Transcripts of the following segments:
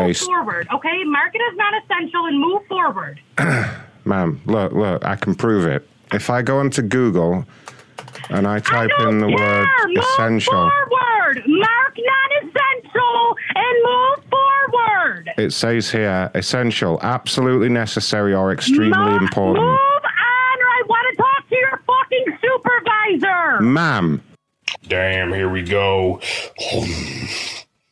move based. forward, okay? Mark it as non-essential and move forward. Ma'am, look, look, I can prove it. If I go into Google and I type in the word move essential, forward. Mark non-essential and move forward. it says here essential, absolutely necessary, or extremely Move- important. Move on, or I want to talk to your fucking supervisor. Ma'am, Damn, here we go.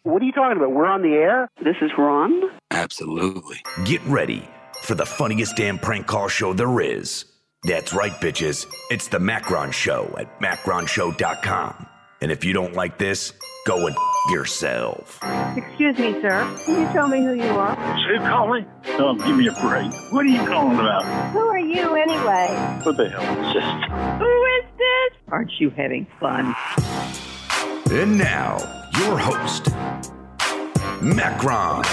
What are you talking about? We're on the air? This is Ron. Absolutely. Get ready for the funniest damn prank call show there is. That's right, bitches. It's the Macron Show at macronshow.com. And if you don't like this, go and f- yourself. Excuse me, sir. Can you tell me who you are? Who calling? Oh, give me a break. What are you calling about? Who are you anyway? What the hell is this? Who is this? Aren't you having fun? And now, your host, Macron. Macron.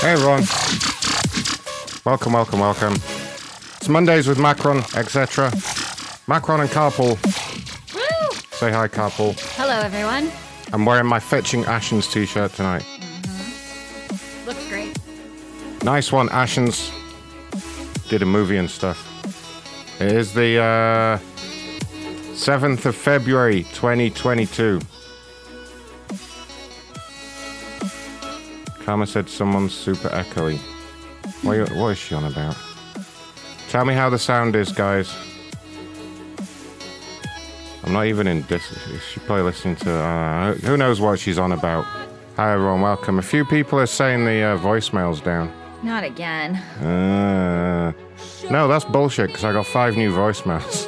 Hey everyone. Welcome, welcome, welcome. It's Mondays with Macron, etc. Macron and Carpool. Say hi, Carpool. Hello, everyone. I'm wearing my Fetching Ashens t shirt tonight. Looks great. Nice one, Ashens. Did a movie and stuff. It is the uh, 7th of February 2022. Karma said someone's super echoey. What, what is she on about? Tell me how the sound is, guys. I'm not even in dis. She's probably listening to. Uh, who knows what she's on about? Hi, everyone. Welcome. A few people are saying the uh, voicemail's down. Not again. Uh, no, that's bullshit because I got five new voicemails.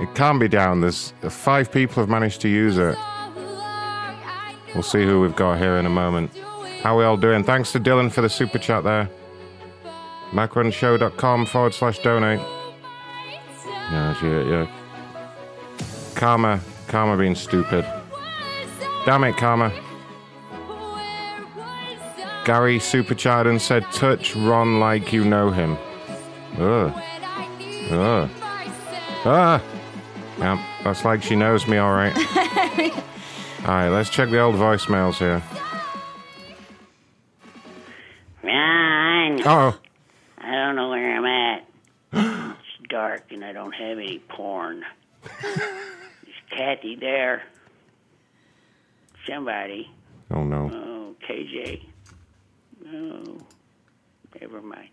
It can't be down. There's five people have managed to use it. We'll see who we've got here in a moment. How we all doing? Thanks to Dylan for the super chat there. Macronshow.com forward slash donate. Yeah, yeah, yeah. Karma, Karma being stupid. Damn it, Karma. Gary super chatted and said, touch Ron like you know him. Ugh. Ugh. Ah! Yeah, that's like she knows me, alright. Alright, let's check the old voicemails here. Ron, Oh, I don't know where I'm at. it's dark and I don't have any porn. Is Kathy there? Somebody. oh no. Oh, KJ. Oh, never mind.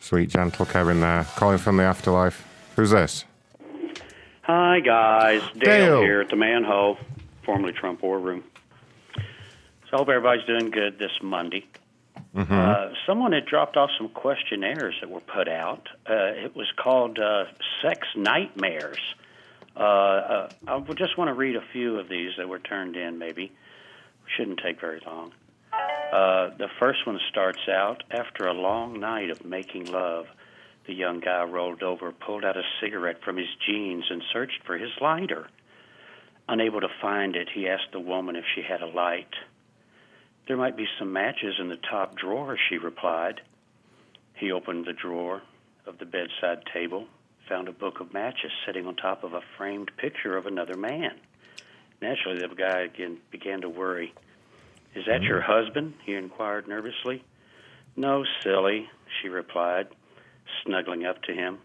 Sweet, gentle Kevin there, calling from the afterlife. Who's this? Hi, guys. Dale, Dale. here at the Manhole, formerly Trump War Room. So I hope everybody's doing good this Monday. Mm-hmm. Uh, someone had dropped off some questionnaires that were put out. Uh, it was called uh, Sex Nightmares. Uh, uh, I just want to read a few of these that were turned in, maybe. Shouldn't take very long. Uh, the first one starts out After a long night of making love, the young guy rolled over, pulled out a cigarette from his jeans, and searched for his lighter. Unable to find it, he asked the woman if she had a light. There might be some matches in the top drawer, she replied. He opened the drawer of the bedside table, found a book of matches sitting on top of a framed picture of another man. Naturally, the guy again began to worry. Is that your husband? he inquired nervously. No, silly, she replied, snuggling up to him.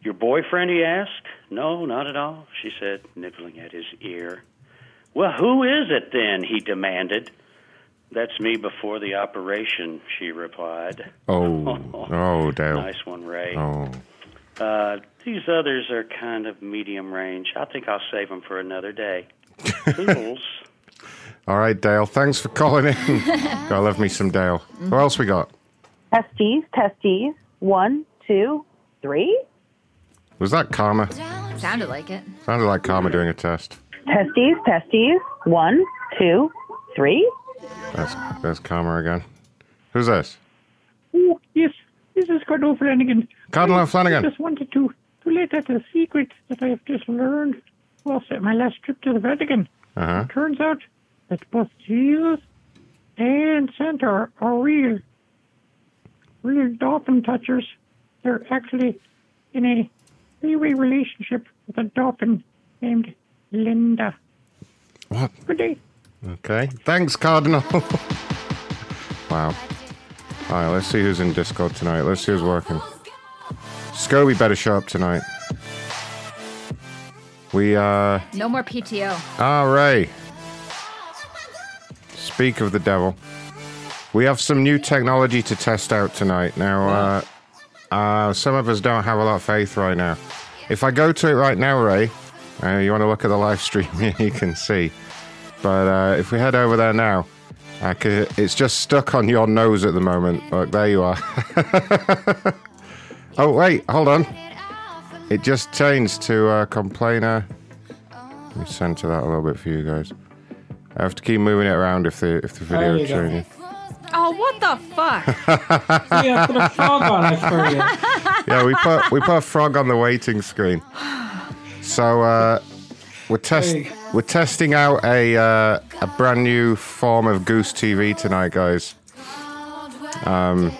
Your boyfriend? he asked. No, not at all, she said, nibbling at his ear. Well, who is it then? he demanded. That's me before the operation, she replied. Oh, oh, damn. Nice one, Ray. Oh. Uh, these others are kind of medium range. I think I'll save them for another day. Toodles. All right, Dale. Thanks for calling in. Gotta love me some Dale. Who else we got? Testes, testes. One, two, three. Was that Karma? Sounded like it. Sounded like Karma doing a test. Testes, testes. One, two, three. That's that's Karma again. Who's this? Oh, yes, this is Cardinal Flanagan. Cardinal Flanagan. I just wanted to, to you that the secret that I have just learned whilst at my last trip to the Vatican. Uh huh. Turns out that both Jesus and Santa are, are real, real dolphin touchers. They're actually in a three-way relationship with a dolphin named Linda. What? Good day. Okay. Thanks, Cardinal. wow. All right, let's see who's in Discord tonight. Let's see who's working. Scoby better show up tonight. We, uh. No more PTO. All right. Speak of the devil. We have some new technology to test out tonight. Now, uh, uh, some of us don't have a lot of faith right now. If I go to it right now, Ray, uh, you want to look at the live stream, you can see. But uh, if we head over there now, it's just stuck on your nose at the moment. Look, there you are. oh, wait, hold on. It just changed to uh, complainer. Let me center that a little bit for you guys. I have to keep moving it around if the if the video you go. changes. Oh, what the fuck? Yeah, put a frog on it for you. yeah, we put we put a frog on the waiting screen. So uh, we're testing. Hey. We're testing out a uh, a brand new form of Goose TV tonight, guys. Um,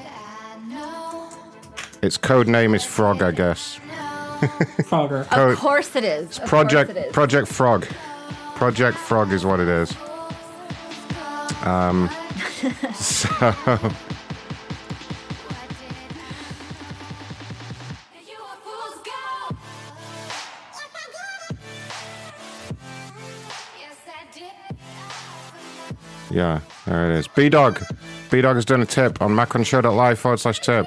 its code name is Frog, I guess. Frogger. Code- Of course it is. Of Project it is. Project Frog. Project Frog is what it is. Um, so yeah, there it is. B Dog. B Dog has done a tip on macronshow.live forward slash tip.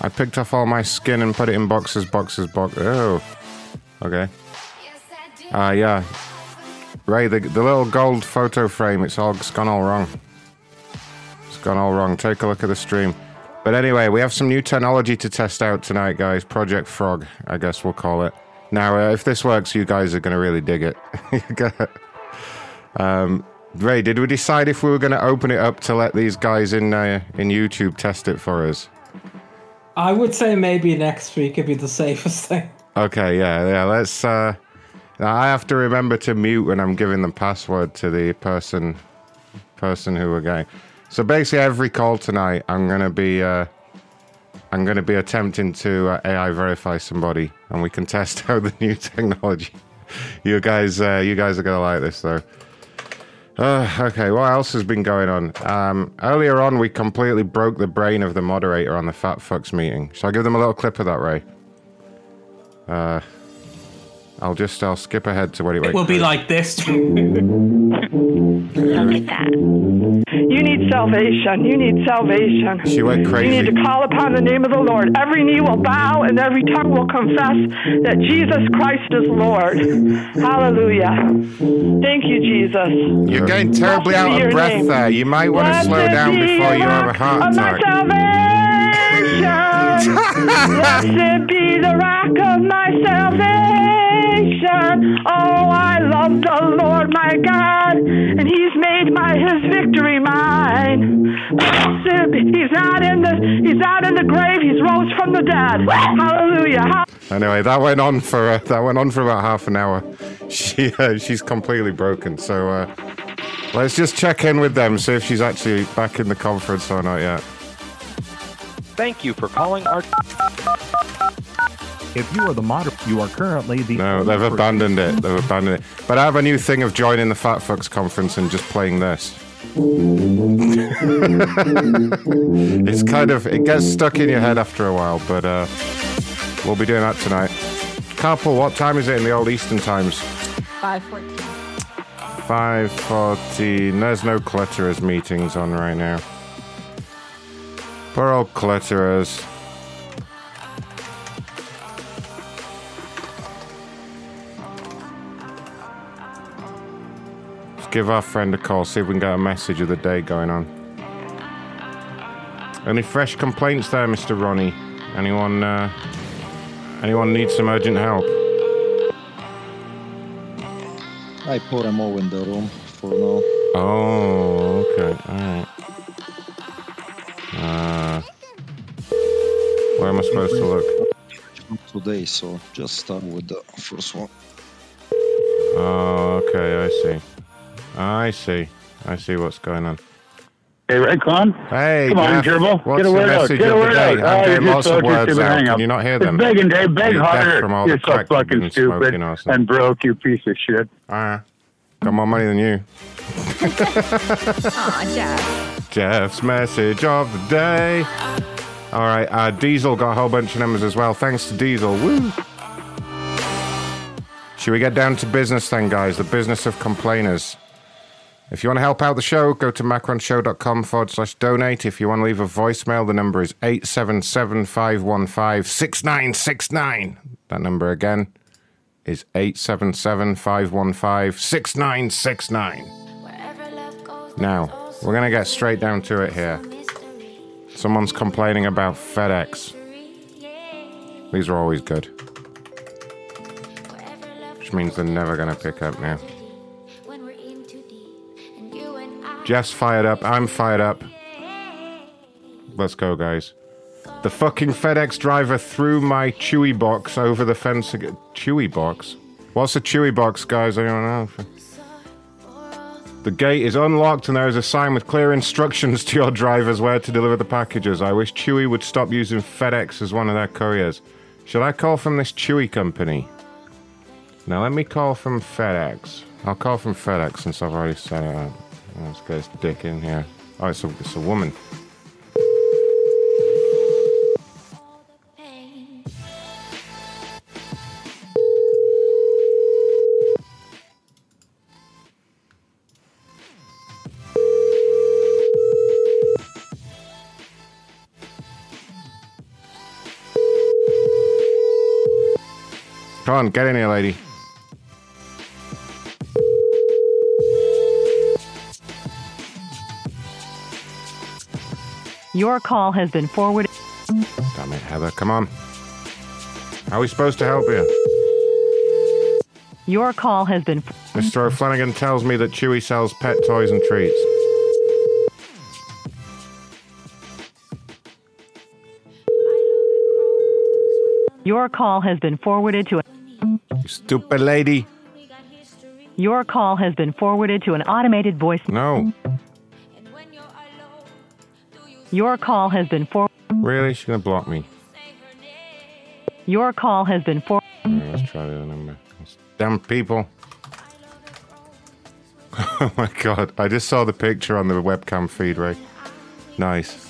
I picked off all my skin and put it in boxes, boxes, box. Oh, okay. Uh, yeah. Ray, the, the little gold photo frame, it's all it's gone all wrong. It's gone all wrong. Take a look at the stream. But anyway, we have some new technology to test out tonight, guys. Project Frog, I guess we'll call it. Now, uh, if this works, you guys are going to really dig it. um, Ray, did we decide if we were going to open it up to let these guys in uh, in YouTube test it for us? I would say maybe next week would be the safest thing. Okay, yeah, yeah. Let's. Uh, I have to remember to mute when I'm giving the password to the person, person who we're going. So basically, every call tonight, I'm gonna be, uh, I'm gonna be attempting to uh, AI verify somebody, and we can test out the new technology. you guys, uh, you guys are gonna like this though. Uh, okay, what else has been going on? Um, earlier on, we completely broke the brain of the moderator on the Fat Fucks meeting. Shall I give them a little clip of that, Ray? Uh, I'll just I'll skip ahead to what it, It will be like this. Look at that. You need salvation. You need salvation. She went crazy. You need to call upon the name of the Lord. Every knee will bow and every tongue will confess that Jesus Christ is Lord. Hallelujah. Thank you, Jesus. You're getting terribly Blessed out of breath name. there. You might want to slow down before you have a rock heart of my attack. Blessed be the rock of my salvation. Oh, I love the Lord my God, and He's made my His victory mine. Blessed be, He's not in the He's not in the grave. He's rose from the dead. Hallelujah. Anyway, that went on for uh, that went on for about half an hour. She uh, she's completely broken. So uh, let's just check in with them, see if she's actually back in the conference or not yet. Thank you for calling our. If you are the mod, you are currently the. No, they've abandoned it. They've abandoned it. But I have a new thing of joining the Fat Fucks conference and just playing this. it's kind of it gets stuck in your head after a while, but uh, we'll be doing that tonight. Carpool, what time is it in the old Eastern times? 514. 5.14. There's no Clutterers meetings on right now. Poor old Clutterers. Let's give our friend a call, see if we can get a message of the day going on. Any fresh complaints there, Mr. Ronnie? Anyone, uh, anyone need some urgent help? I put them all in the room for now. Oh, okay. Alright. Uh, where am I supposed to look? Today, so just start with the first one. Oh, okay, I see. I see. I see what's going on. Hey, Redcon. Hey, Come on, Jeff, Gerbil. What's Get a the word out. message Get a of the word out. I'm Oh, getting lots so of words out. Can you not hear them? big and Dave, beg You're harder. from all You're so fucking and stupid smoking or and broke, you piece of shit. Ah, got more money than you. Aw, Jeff. Jeff's message of the day. All right, uh, Diesel got a whole bunch of numbers as well. Thanks to Diesel. Woo! Should we get down to business then, guys? The business of complainers. If you want to help out the show, go to macronshow.com forward slash donate. If you want to leave a voicemail, the number is 877 515 6969. That number again is 877 515 6969. Now, we're to get straight down to it here. Someone's complaining about FedEx. These are always good. Which means they're never to pick up now. Jeff's fired up. I'm fired up. Let's go, guys. The fucking FedEx driver threw my Chewy box over the fence again. Chewy box? What's a Chewy box, guys? I don't know. The gate is unlocked and there is a sign with clear instructions to your drivers where to deliver the packages. I wish Chewy would stop using FedEx as one of their couriers. Should I call from this Chewy company? Now let me call from FedEx. I'll call from FedEx since I've already set it up. This dick in here. Oh, it's a, it's a woman. Come on, get in here, lady. Your call has been forwarded. Damn it, Heather. Come on. How are we supposed to help you? Your call has been. Mr. O'Flanagan tells me that Chewy sells pet toys and treats. Your call has been forwarded to. You stupid lady. Your call has been forwarded to an automated voice. No. Your call has been for. Really? She's to block me. Your call has been for. Alright, let's try the other number. Damn people. Oh my god. I just saw the picture on the webcam feed, Ray. Nice.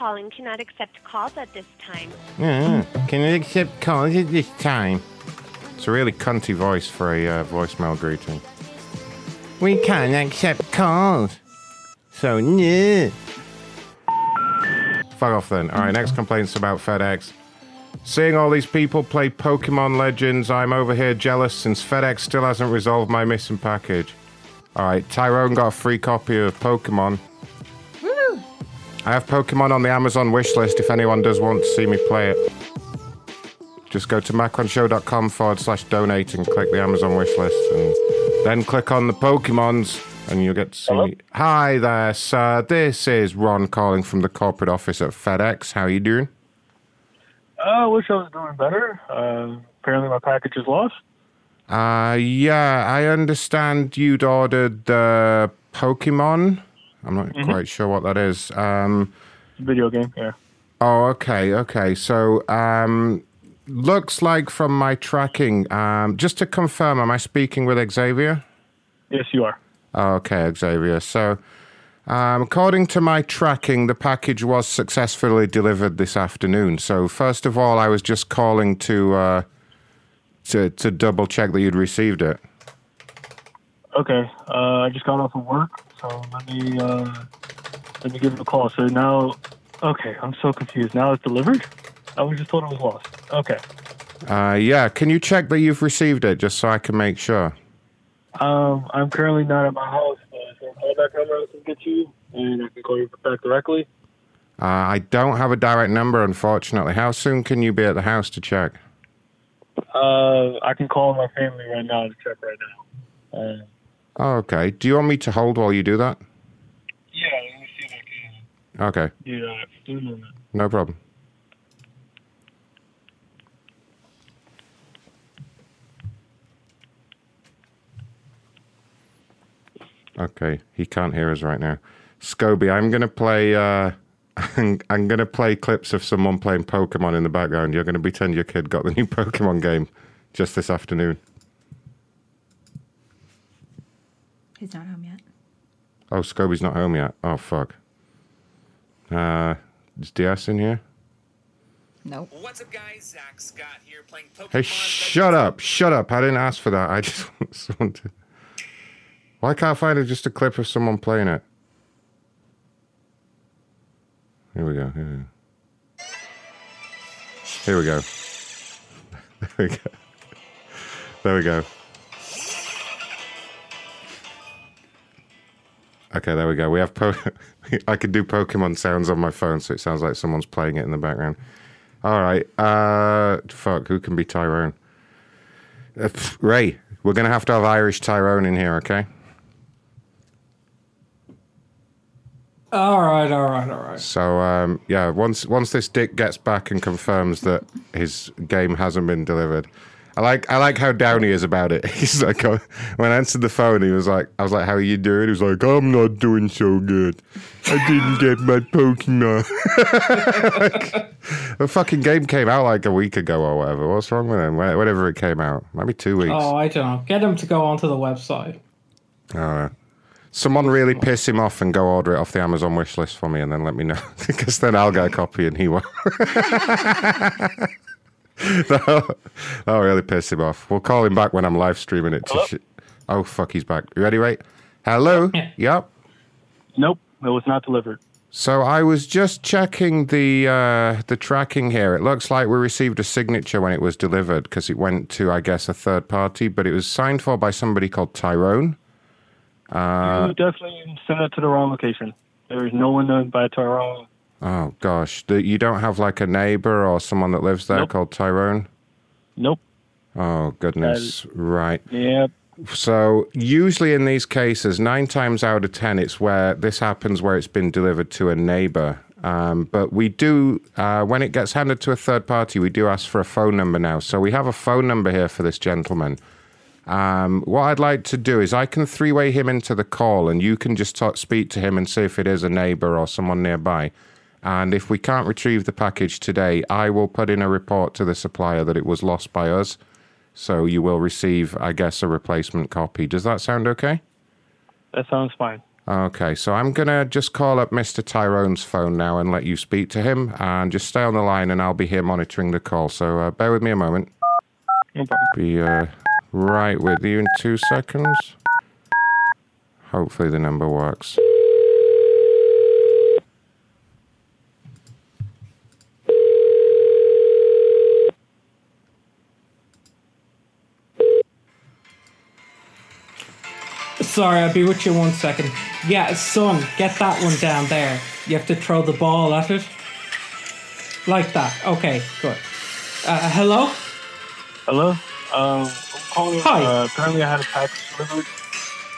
Calling cannot accept calls at this time. Yeah. Can you accept calls at this time? It's a really cunty voice for a uh, voicemail greeting. We can't accept calls. So, yeah. Fuck off then. Alright, next complaint's about FedEx. Seeing all these people play Pokemon Legends, I'm over here jealous since FedEx still hasn't resolved my missing package. Alright, Tyrone got a free copy of Pokemon. I have Pokemon on the Amazon wish list if anyone does want to see me play it. Just go to macronshow.com forward slash donate and click the Amazon wish list and then click on the Pokemons and you'll get to see me. Hi there, sir. This is Ron calling from the corporate office at FedEx. How are you doing? I wish I was doing better. Uh, apparently, my package is lost. Uh, yeah, I understand you'd ordered the Pokemon. I'm not Mhm. quite sure what that is. Um, Video game, yeah. Oh, okay, okay. So, um, looks like from my tracking, um, just to confirm, am I speaking with Xavier? Yes, you are. Oh, okay, Xavier. So, um, according to my tracking, the package was successfully delivered this afternoon. So, first of all, I was just calling to uh, to to double check that you'd received it. Okay. Uh, I just got off of work, so let me uh, let me give it a call. So now, okay, I'm so confused. Now it's delivered. I was just told it was lost. Okay. Uh, yeah, can you check that you've received it, just so I can make sure? Um, I'm currently not at my house. but is there call back number I can get you, and I can call you back directly? Uh, I don't have a direct number, unfortunately. How soon can you be at the house to check? Uh, I can call my family right now to check right now. Uh, Oh, okay. Do you want me to hold while you do that? Yeah, let me see if I can. Okay. Yeah, do. No problem. Okay, he can't hear us right now. Scoby, I'm gonna play. Uh, I'm, I'm gonna play clips of someone playing Pokemon in the background. You're gonna pretend your kid got the new Pokemon game just this afternoon. He's not home yet. Oh, Scoby's not home yet. Oh fuck. Uh, is DS in here? Nope. What's up, guys? Zach Scott here playing Pokemon. Hey, shut up! Shut up! I didn't ask for that. I just want someone to. Why can't I find it just a clip of someone playing it? Here we go. Here we go. Here we go. There we go. There we go. Okay, there we go. We have po- I could do Pokemon sounds on my phone, so it sounds like someone's playing it in the background. All right. Uh, fuck. Who can be Tyrone? Uh, pff, Ray. We're gonna have to have Irish Tyrone in here, okay? All right, all right, all right. So um, yeah, once once this dick gets back and confirms that his game hasn't been delivered, I like I like how down he is about it. He's like, uh, when I answered the phone, he was like, I was like, "How are you doing?" He was like, "I'm not doing so good. I didn't get my Pokemon." the fucking game came out like a week ago or whatever. What's wrong with him? Whatever it came out, maybe two weeks. Oh, I don't know. Get him to go onto the website. Uh, someone really piss him off and go order it off the Amazon wish list for me and then let me know. because then I'll get a copy and he won't. that'll, that'll really piss him off. We'll call him back when I'm live streaming it. To sh- oh, fuck, he's back. You ready, Ray? Hello? Yep. Nope, it was not delivered. So I was just checking the uh, the tracking here. It looks like we received a signature when it was delivered because it went to, I guess, a third party, but it was signed for by somebody called Tyrone. Uh, you definitely sent it to the wrong location. There is no one known by Tyrone. Oh gosh, you don't have like a neighbor or someone that lives there Nope. called Tyrone? Nope. Oh goodness, right. Yep. So usually in these cases, nine times out of ten, it's where this happens where it's been delivered to a neighbor. Um, but we do, uh, when it gets handed to a third party, we do ask for a phone number now. So we have a phone number here for this gentleman. Um, what I'd like to do is I can three-way him into the call, and you can just talk, speak to him and see if it is a neighbor or someone nearby. And if we can't retrieve the package today, I will put in a report to the supplier that it was lost by us. So you will receive, I guess, a replacement copy. Does that sound okay? That sounds fine. Okay, so I'm gonna just call up Mr. Tyrone's phone now and let you speak to him, and just stay on the line, and I'll be here monitoring the call. So uh, bear with me a moment. No problem. Be uh, right with you in two seconds. Hopefully the number works. Sorry, I'll be with you one second. Yeah, son, get that one down there. You have to throw the ball at it. Like that. Okay, good. Uh, hello? Hello? Um, I'm calling. Hi. Uh, apparently, I had a package delivered.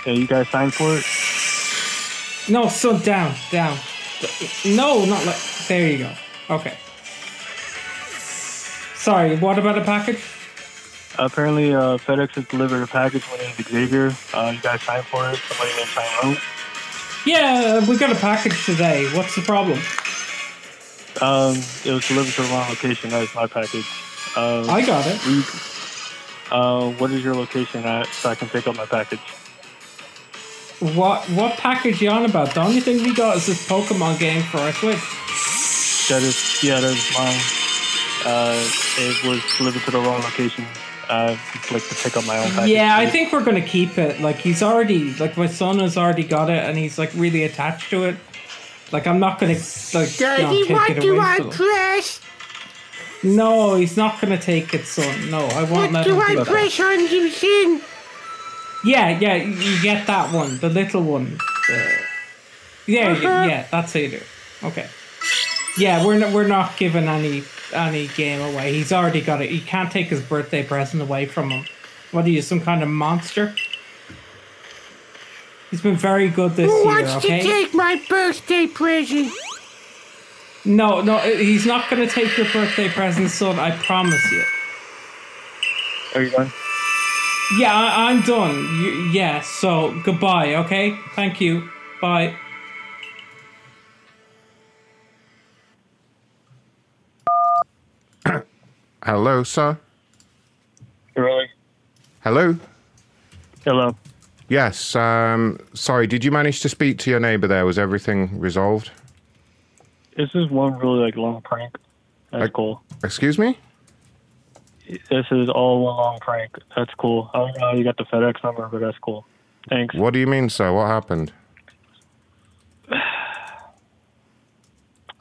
Yeah, you guys signed for it? No, son, down, down. No, not like. There you go. Okay. Sorry, what about a package? Apparently, uh, FedEx has delivered a package. My name's Xavier. Uh, you guys signed for it. Somebody named Tyrone. Yeah, we got a package today. What's the problem? Um, it was delivered to the wrong location. That is my package. Um, I got it. we- uh, what is your location at so I can pick up my package? What what package you on about? The only thing we got is this Pokemon game for our Switch. That is, yeah, that is mine. Uh, it was delivered to the wrong location. Uh, like to pick up my own package. Yeah, I think we're gonna keep it. Like he's already like my son has already got it, and he's like really attached to it. Like I'm not gonna like you know, Daddy, take what it do I press? No, he's not gonna take it, son. No, I won't What let do him I do that. press on you, sin? Yeah, yeah, you get that one, the little one. The- yeah, Uh-huh. yeah, yeah, that's how you do. it. Okay. Yeah, we're not, we're not giving any any game away. He's already got it. He can't take his birthday present away from him. What are you, some kind of monster? He's been very good this Who year. wants Okay. to take my birthday present? No, no, he's not going to take your birthday present, son. I promise you. Are you done? Yeah, I, I'm done. You, yeah, so goodbye, okay? Thank you. Bye. Hello, sir. Really? Hello. Hello. Yes. Um, sorry. Did you manage to speak to your neighbour? There was everything resolved. This is one really like long prank. That's cool. Excuse me. This is all one long prank. That's cool. I don't know how you got the FedEx number, but that's cool. Thanks. What do you mean, sir? What happened?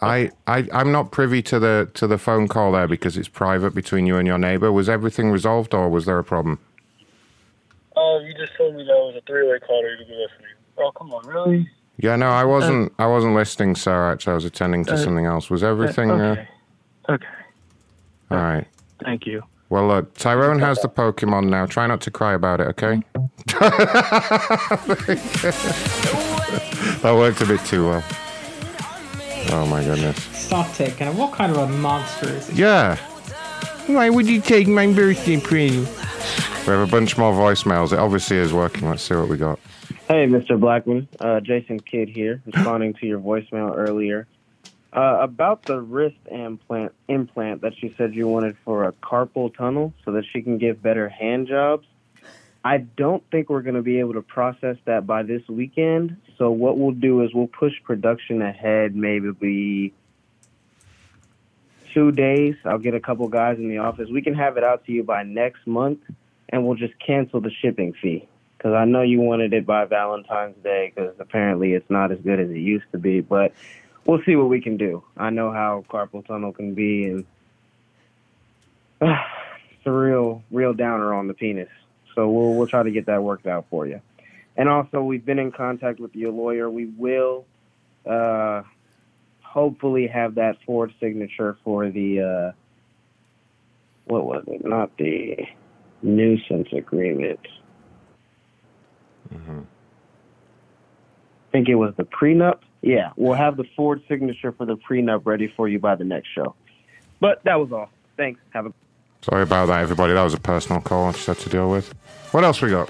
I, I, I'm not privy to the to the phone call there because it's private between you and your neighbour. Was everything resolved, or was there a problem? Oh, you just told me that was a three-way call to be listening. Oh, come on, really? Yeah, no, I wasn't. I wasn't listening, sir. Actually, I was attending to Uh, something else. Was everything? okay. Uh, Okay. all right. Thank you. Well, look, Tyrone has the Pokemon now. Try not to cry about it, okay? that worked a bit too well. Oh my goodness. Stop taking it. What kind of a monster is he? Yeah. Why would you take my birthday present? We have a bunch more voicemails. It obviously is working. Let's see what we got. Hey, Mr. Blackman. Uh, Jason Kidd here, responding to your voicemail earlier. Uh, about the wrist implant implant that you said you wanted for a carpal tunnel so that she can give better hand jobs. I don't think we're going to be able to process that by this weekend. So what we'll do is we'll push production ahead maybe two days. I'll get a couple guys in the office. We can have it out to you by next month, and we'll just cancel the shipping fee. Because I know you wanted it by Valentine's Day, because apparently it's not as good as it used to be. But we'll see what we can do. I know how carpal tunnel can be, and it's a real, real downer on the penis. So we'll we'll try to get that worked out for you. And also, we've been in contact with your lawyer. We will uh, hopefully have that Ford signature for the uh, what was it? Not the nuisance agreement. I think it was the prenup. Yeah, we'll have the Ford signature for the prenup ready for you by the next show. But that was all. Thanks. Have a Sorry about that, everybody. That was a personal call I just had to deal with. What else we got?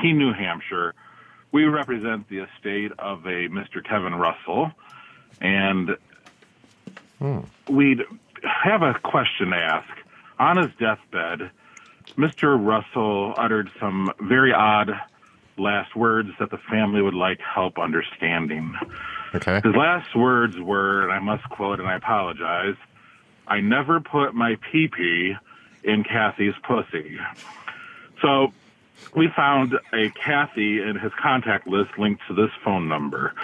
Keene, New Hampshire. We represent the estate of a Mr. Kevin Russell, and hmm. we'd have a question to ask. On his deathbed, Mr. Russell uttered some very odd last words that the family would like help understanding. Okay. His last words were, and I must quote, and I apologize, I never put my pee pee in Kathy's pussy. So we found a Kathy in his contact list linked to this phone number.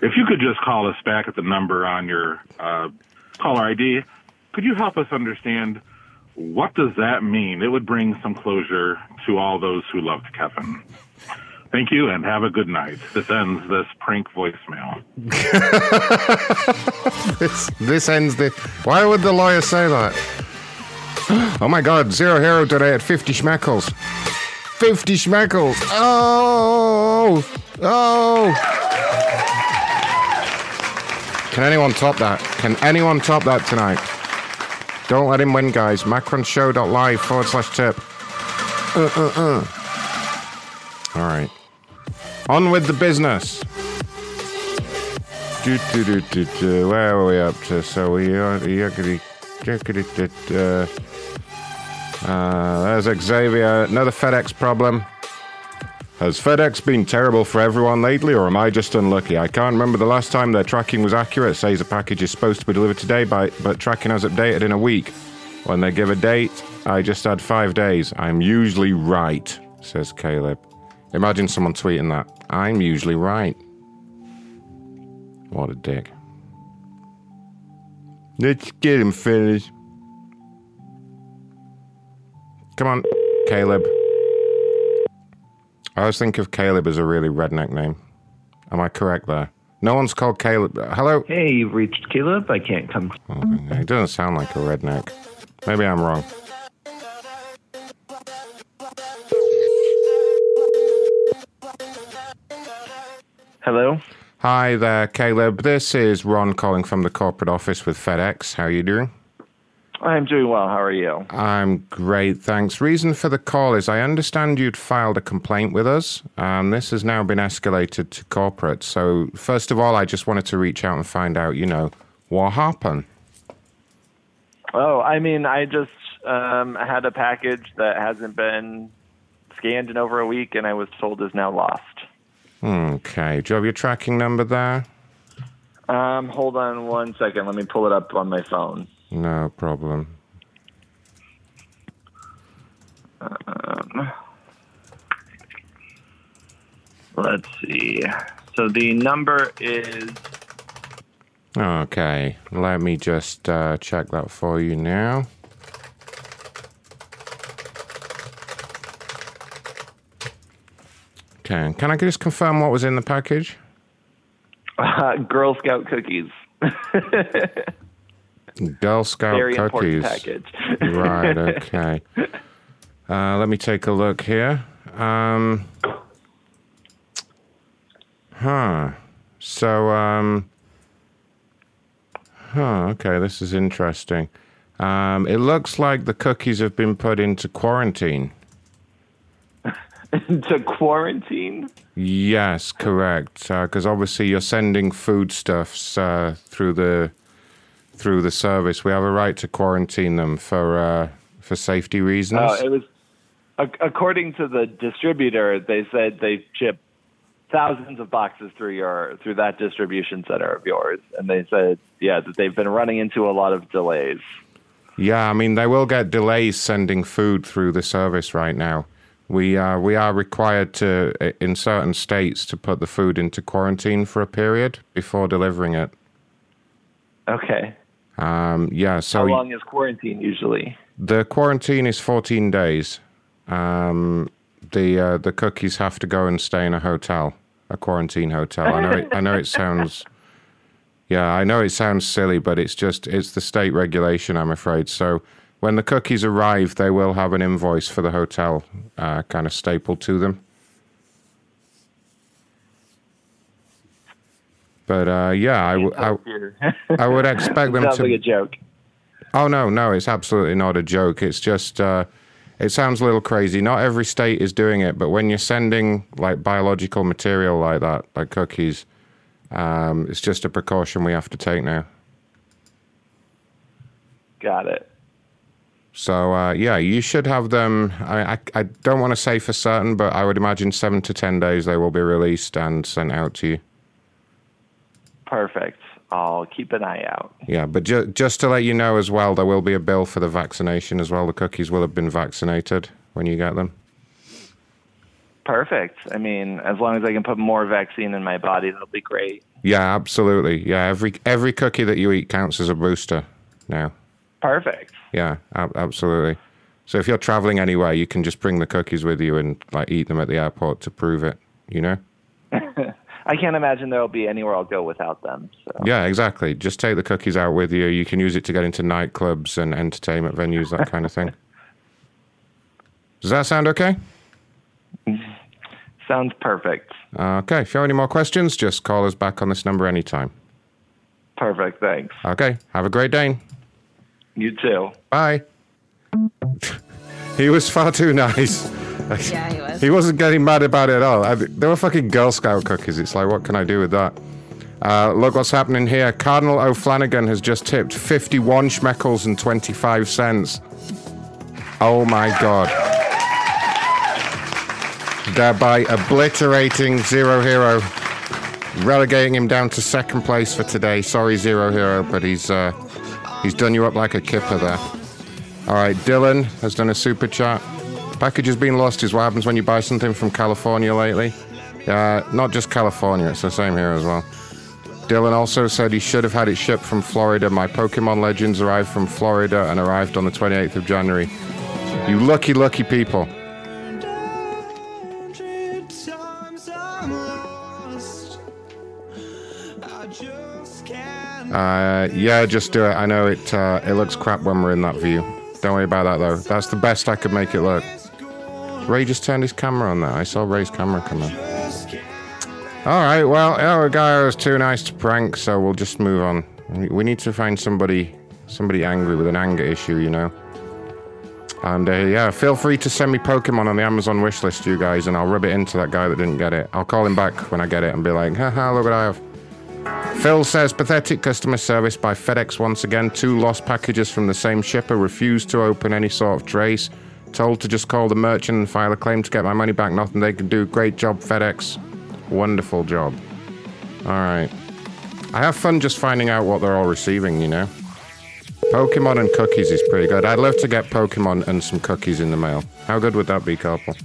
If you could just call us back at the number on your uh, caller ID, could you help us understand what does that mean? It would bring some closure to all those who loved Kevin. Thank you and have a good night. This ends this prank voicemail. this this ends the. Why would the lawyer say that? Oh my God! Zero Hero today at fifty schmeckles. Fifty schmeckles. Oh, oh. Can anyone top that? Can anyone top that tonight? Don't let him win, guys. Macronshow.live forward slash tip. Uh, uh, uh. All right. On with the business. Do, do, do, do, do. Where are we up to? So we are. Uh, uh, there's Xavier. Another FedEx problem. Has FedEx been terrible for everyone lately, or am I just unlucky? I can't remember the last time their tracking was accurate. It says a package is supposed to be delivered today, by, but tracking has updated in a week. When they give a date, I just had five days. I'm usually right, says Caleb. Imagine someone tweeting that. I'm usually right. What a dick. Let's get him finished. Come on, Caleb. I always think of Caleb as a really redneck name. Am I correct there? No one's called Caleb. uh, Hello? Hey, you've reached Caleb. I can't come. Oh, he doesn't sound like a redneck. Maybe I'm wrong. Hello? Hi there, Caleb. This is Ron calling from the corporate office with FedEx. How are you doing? I'm doing well. How are you? I'm great, thanks. Reason for the call is I understand you'd filed a complaint with us, and this has now been escalated to corporate. So, first of all, I just wanted to reach out and find out, you know, what happened. Oh, I mean, I just um, had a package that hasn't been scanned in over a week, and I was told is now lost. Okay. Do you have your tracking number there? Um, hold on one second. Let me pull it up on my phone. No problem. Um, let's see. So the number is Okay. Let me just uh, check that for you now. Okay. Can I just confirm what was in the package? uh, Girl Scout cookies. Girl Scout Very cookies. package. right. Okay. Uh, let me take a look here. Um, huh. So, um, huh. Okay. This is interesting. Um, it looks like the cookies have been put into quarantine. into quarantine. Yes, correct. Because obviously you're sending foodstuffs uh, through the through the service. We have a right to quarantine them for uh, for safety reasons. Oh, it was according to the distributor. They said they ship thousands of boxes through your through that distribution center of yours, and they said, yeah, that they've been running into a lot of delays. Yeah, I mean they will get delays sending food through the service right now. We uh, we are required to in certain states to put the food into quarantine for a period before delivering it. Okay. Um, yeah, so How long is quarantine usually? The quarantine is 14 days. Um, the uh, the cookies have to go and stay in a hotel, a quarantine hotel. I know it, I know it sounds Yeah, I know it sounds silly, but it's just it's the state regulation, I'm afraid. So when the cookies arrive, they will have an invoice for the hotel uh, kind of stapled to them. But uh, yeah, I, w- I, I would expect them Sounds to like a joke. Oh no, no, it's absolutely not a joke. It's just uh, it sounds a little crazy. Not every state is doing it, but when you're sending like biological material like that, like cookies, um, it's just a precaution we have to take now. Got it. So uh, yeah, you should have them. I, I I don't want to say for certain, but I would imagine seven to ten days they will be released and sent out to you. Perfect. I'll keep an eye out. Yeah, but ju- just to let you know as well, there will be a bill for the vaccination as well. The cookies will have been vaccinated when you get them. Perfect. I mean, as long as I can put more vaccine in my body, that'll be great. Yeah, absolutely. Yeah, every every cookie that you eat counts as a booster now. Perfect. Yeah, ab- absolutely. So if you're traveling anywhere, you can just bring the cookies with you and like eat them at the airport to prove it. You know? I can't imagine there'll be anywhere I'll go without them. So. Yeah, exactly. Just take the cookies out with you. You can use it to get into nightclubs and entertainment venues, that kind of thing. Does that sound okay? Sounds perfect. Okay. If you have any more questions, just call us back on this number anytime. Perfect. Thanks. Okay. Have a great day. You too. Bye. he was far too nice. Yeah, he was. He wasn't getting mad about it at all. I, they were fucking Girl Scout cookies. It's like, what can I do with that? Uh, look what's happening here. Cardinal O'Flanagan has just tipped 51 schmeckles and 25 cents. Oh my god. Thereby obliterating Zero Hero, relegating him down to second place for today. Sorry, Zero Hero, but he's uh, he's done you up like a kipper there. All right, Dylan has done a super chat. Packages being lost is what happens when you buy something from California lately. Uh, not just California, it's the same here as well. Dylan also said he should have had it shipped from Florida. My Pokemon Legends arrived from Florida and arrived on the 28th of January. You lucky, lucky people. Uh, yeah, just do it. I know it. Uh, it looks crap when we're in that view. Don't worry about that though. That's the best I could make it look. Ray just turned his camera on there. I saw Ray's camera come on. All right. Well, guy was too nice to prank, so we'll just move on. We- We need to find somebody, somebody angry with an anger issue, you know. And uh, yeah, feel free to send me Pokemon on the Amazon wish list, you guys, and I'll rub it into that guy that didn't get it. I'll call him back when I get it and be like, haha, look what I have. Phil says pathetic customer service by FedEx once again. Two lost packages from the same shipper refused to open any sort of trace. Told to just call the merchant and file a claim to get my money back. Nothing they can do. Great job, FedEx. Wonderful job. All right. I have fun just finding out what they're all receiving, you know. Pokemon and cookies is pretty good. I'd love to get Pokemon and some cookies in the mail. How good would that be, Carpal?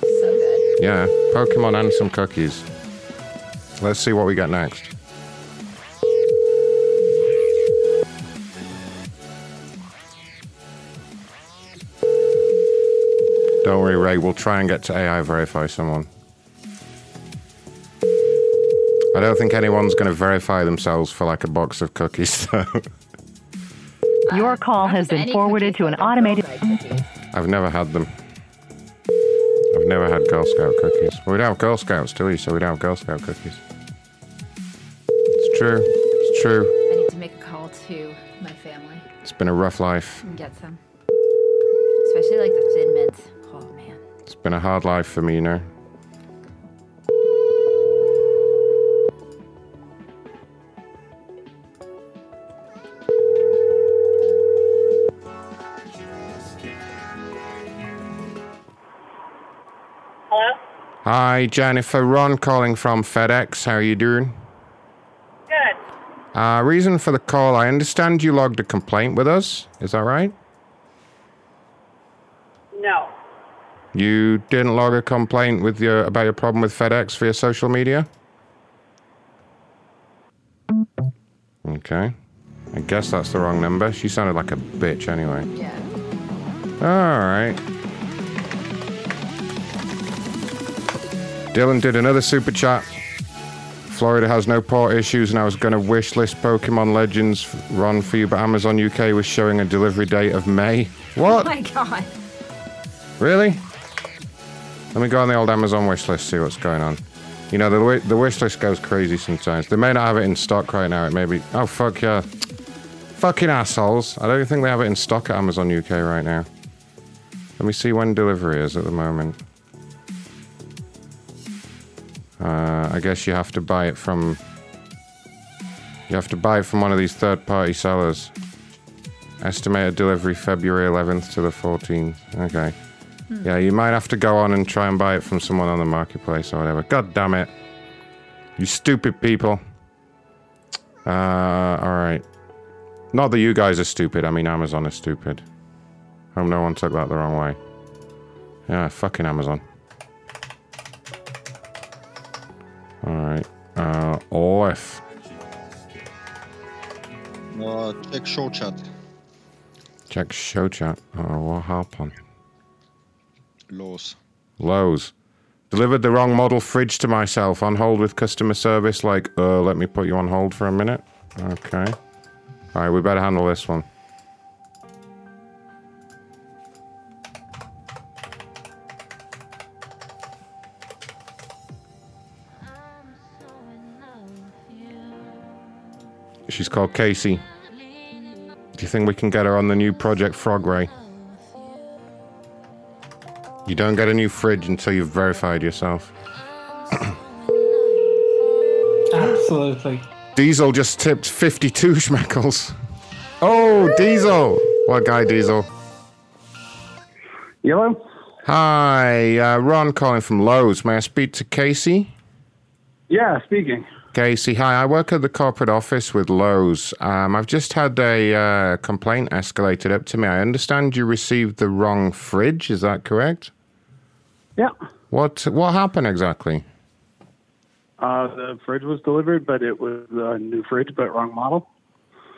So good. Yeah, Pokemon and some cookies. Let's see what we get next. Don't worry, Ray. We'll try and get to AI verify someone. I don't think anyone's going to verify themselves for like a box of cookies, though. Your call has been forwarded to an automated. I've never had them. I've never had Girl Scout cookies. Well, we don't have Girl Scouts, do we? So we don't have Girl Scout cookies. It's true. It's true. I need to make a call to my family It's been a rough life. and get some. Especially like the thin mints. Been a hard life for me, you know. Hello? Hi, Jennifer. Ron calling from FedEx. How are you doing? Good. Uh, reason for the call I understand you logged a complaint with us. Is that right? No. You didn't log a complaint with your about your problem with FedEx via social media? Okay. I guess that's the wrong number. She sounded like a bitch anyway. Yeah. All right. Dylan did another super chat. Florida has no port issues, and I was going to wish list Pokemon Legends run for you, but Amazon UK was showing a delivery date of May. What? Oh my god. Really? Let me go on the old Amazon wish list, see what's going on. You know, the, the wish list goes crazy sometimes. They may not have it in stock right now. It may be. Oh, fuck yeah. Fucking assholes. I don't think they have it in stock at Amazon UK right now. Let me see when delivery is at the moment. Uh, I guess you have to buy it from. You have to buy it from one of these third party sellers. Estimated delivery February 11th to the 14th. Okay. Hmm. Yeah, you might have to go on and try and buy it from someone on the marketplace or whatever. God damn it. You stupid people. Uh, alright. Not that you guys are stupid, I mean Amazon is stupid. Hope no one took that the wrong way. Yeah, fucking Amazon. Alright. Uh, OF. Uh, check show chat. Check show chat. Oh, what happened? Laws. Lowe's. Delivered the wrong model fridge to myself. On hold with customer service. Like, uh, let me put you on hold for a minute. Okay. Alright, we better handle this one. She's called Casey. Do you think we can get her on the new Project Frog Ray? You don't get a new fridge until you've verified yourself. Absolutely. Diesel just tipped 52 schmeckles. Oh, Diesel! What guy, Diesel? Hello? Hi, uh, Ron calling from Lowe's. May I speak to Casey? Yeah, speaking. Casey, hi. I work at the corporate office with Lowe's. Um, I've just had a uh, complaint escalated up to me. I understand you received the wrong fridge. Is that correct? Yeah. What What happened exactly? Uh, the fridge was delivered, but it was a new fridge, but wrong model.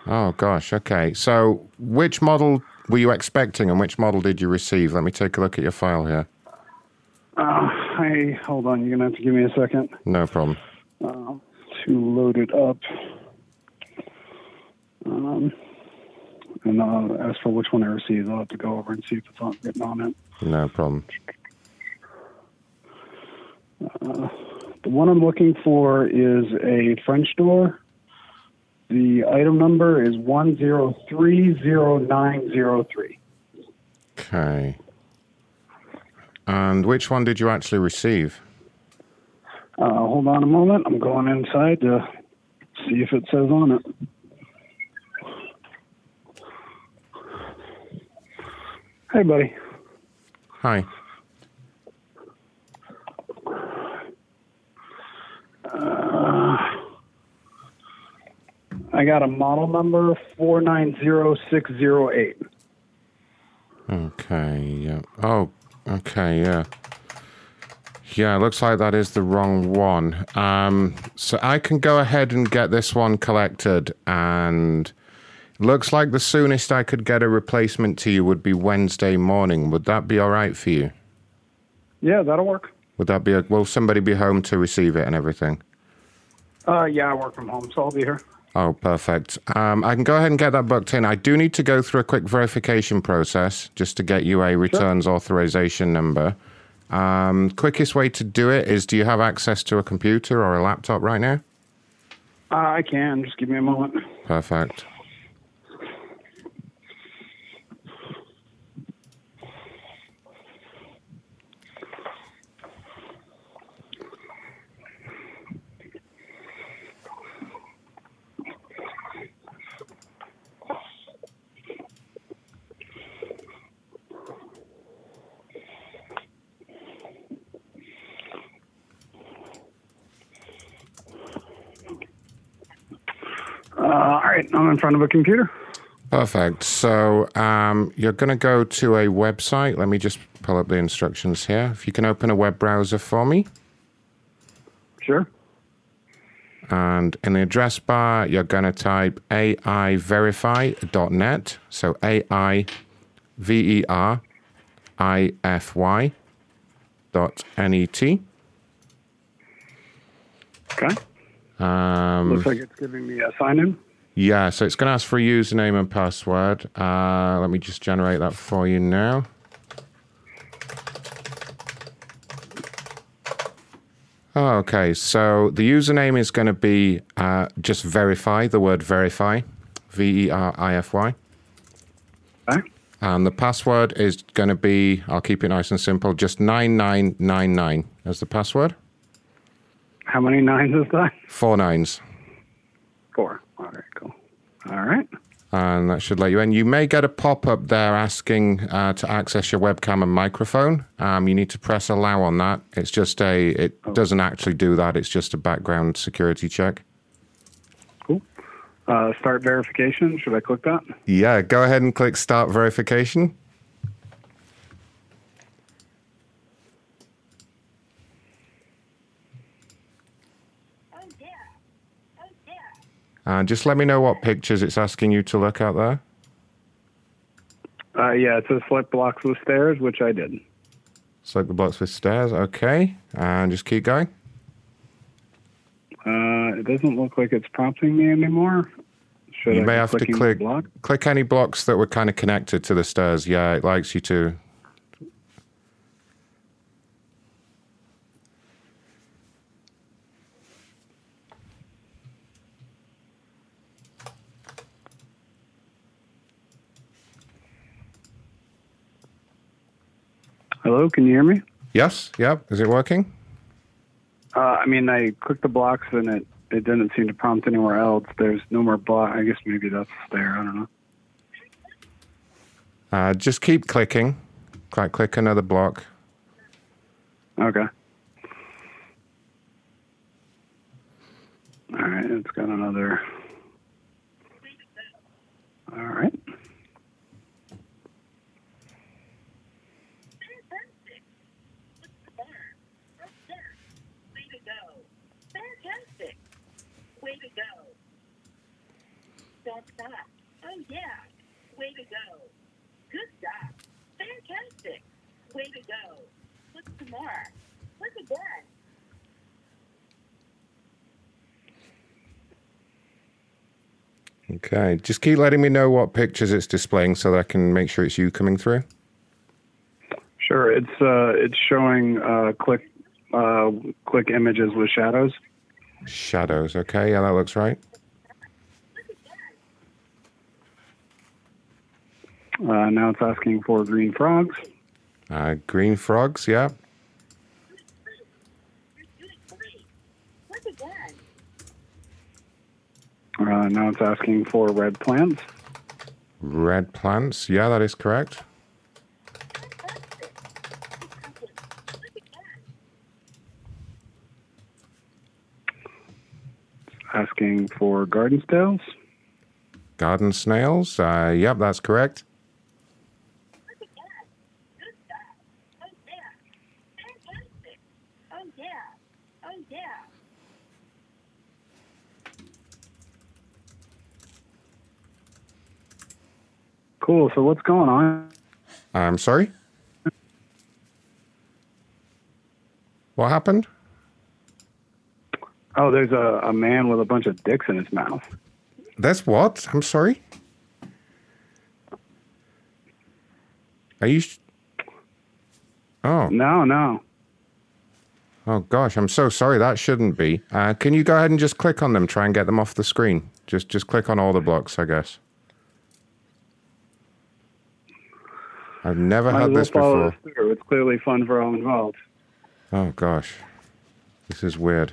Oh gosh. Okay. So, which model were you expecting, and which model did you receive? Let me take a look at your file here. Uh, hey, hold on. You're gonna have to give me a second. No problem. Um, to load it up. Um, and uh, as for which one I received, I'll have to go over and see if it's on, written on it. No problem. Uh, the one I'm looking for is a French door. The item number is 1030903. Okay. And which one did you actually receive? Uh, hold on a moment. I'm going inside to see if it says on it. Hey, buddy. Hi. Uh, I got a model number 490608. Okay, yeah. Oh, okay, yeah. Yeah, looks like that is the wrong one. Um, so I can go ahead and get this one collected, and looks like the soonest I could get a replacement to you would be Wednesday morning. Would that be all right for you? Yeah, that'll work. Would that be? A, will somebody be home to receive it and everything? Uh, yeah, I work from home, so I'll be here. Oh, perfect. Um, I can go ahead and get that booked in. I do need to go through a quick verification process just to get you a returns authorization number. Um, quickest way to do it is do you have access to a computer or a laptop right now? Uh, I can. Just give me a moment. Perfect. Uh, all right, I'm in front of a computer. Perfect. So um, you're going to go to a website. Let me just pull up the instructions here. If you can open a web browser for me. Sure. And in the address bar, you're going to type aiverify.net. So A I V E R I F Y dot N E T. Okay. Um, Looks like it's giving me a sign in. Yeah, so it's going to ask for a username and password. Uh, let me just generate that for you now. Oh, okay, so the username is going to be uh, just verify, the word verify, V E R I F Y. And the password is going to be, I'll keep it nice and simple, just 9999 as the password. How many nines is that? Four nines. Four. All right, cool. All right. and that should let you in. You may get a pop up there asking uh, to access your webcam and microphone. Um, you need to press allow on that. It's just a, it doesn't actually do that. It's just a background security check. Cool. Uh, start verification. Should I click that? Yeah, go ahead and click start verification. And just let me know what pictures it's asking you to look at there. Uh, yeah, it says select blocks with stairs, which I did. Select the blocks with stairs. Okay. And just keep going. Uh, it doesn't look like it's prompting me anymore. Should you I may have to click block? click any blocks that were kind of connected to the stairs. Yeah, it likes you to. Hello, can you hear me? Yes. Yep. Is it working? Uh, I mean, I clicked the blocks and it, it didn't seem to prompt anywhere else. There's no more block. I guess maybe that's there. I don't know. Uh, just keep clicking. Click, click another block. Okay. All right, it's got another. All right. Fantastic. Way to go. Don't stop. Oh, yeah. Way to go. Good job. Fantastic. Way to go. Look some more. Look again. Okay, just keep letting me know what pictures it's displaying so that I can make sure it's you coming through. Sure, it's uh, it's showing uh, click uh, click images with shadows. Shadows, okay, yeah, that looks right. Uh, now it's asking for green frogs. Uh, green frogs, yeah. Asking for red plants. Red plants, yeah, that is correct. Asking for garden snails. Garden snails, uh, yep, that's correct. Oh yeah. Oh yeah. So what's going on? I'm sorry? What happened? Oh, there's a, a man with a bunch of dicks in his mouth. That's what? I'm sorry? Are you. Sh- oh. No, no. Oh, gosh, I'm so sorry. That shouldn't be. Uh, can you go ahead and just click on them? Try and get them off the screen. Just, just click on all the blocks, I guess. I've never Might had this before. It's clearly fun for all involved. Oh, gosh. This is weird.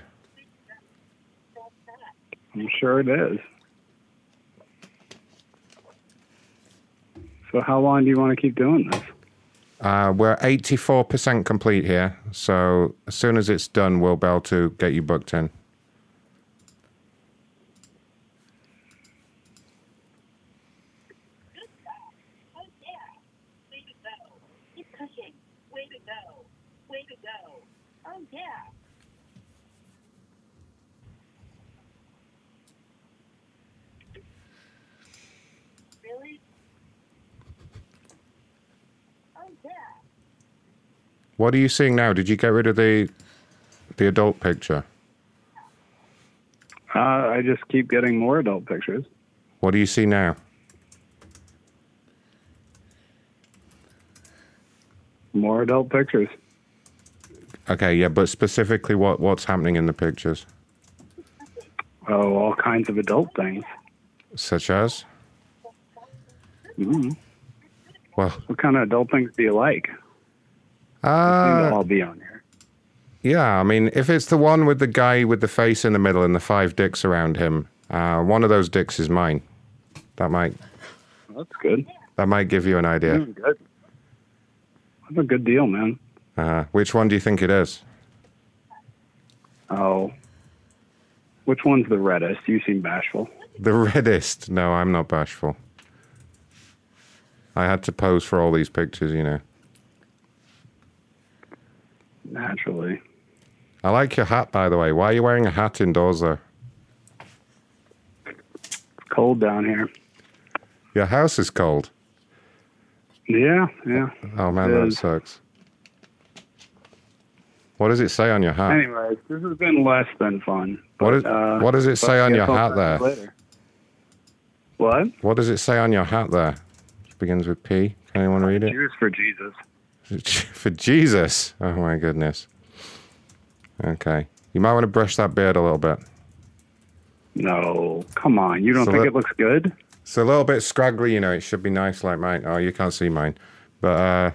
I'm sure it is. So how long do you want to keep doing this? Uh, we're 84% complete here. So as soon as it's done, we'll be able to get you booked in. Oh yeah. Way to go. Keep pushing. Way to go. Way to go. Oh yeah. Really? Oh yeah. What are you seeing now? Did you get rid of the the adult picture? Uh, I just keep getting more adult pictures. What do you see now? More adult pictures. Okay, yeah, but specifically what what's happening in the pictures? Oh, all kinds of adult things. Such as? mm Well, What kind of adult things do you like? Seem I'll be on here. yeah, I mean, if it's the one with the guy with the face in the middle and the five dicks around him, uh, one of those dicks is mine. That might That's good. that might give you an idea. Doing good. That's a good deal, man. Uh, which one do you think it is? Oh. Which one's the reddest? You seem bashful. The reddest. No, I'm not bashful. I had to pose for all these pictures, you know. Naturally. I like your hat, by the way. Why are you wearing a hat indoors, though? It's cold down here. Your house is cold. Yeah, yeah. Oh man, that sucks. What does it say on your hat? Anyways, this has been less than fun. What is- uh, what does it say on your hat there? later. What? What does it say on your hat there? It begins with P. Can anyone read it? Jews for Jesus. For Jesus. Oh my goodness. Okay. You might want to brush that beard a little bit. No, come on. You don't So think let- it looks good? It's a little bit scraggly, you know. It should be nice like mine. Oh, you can't see mine. But, uh,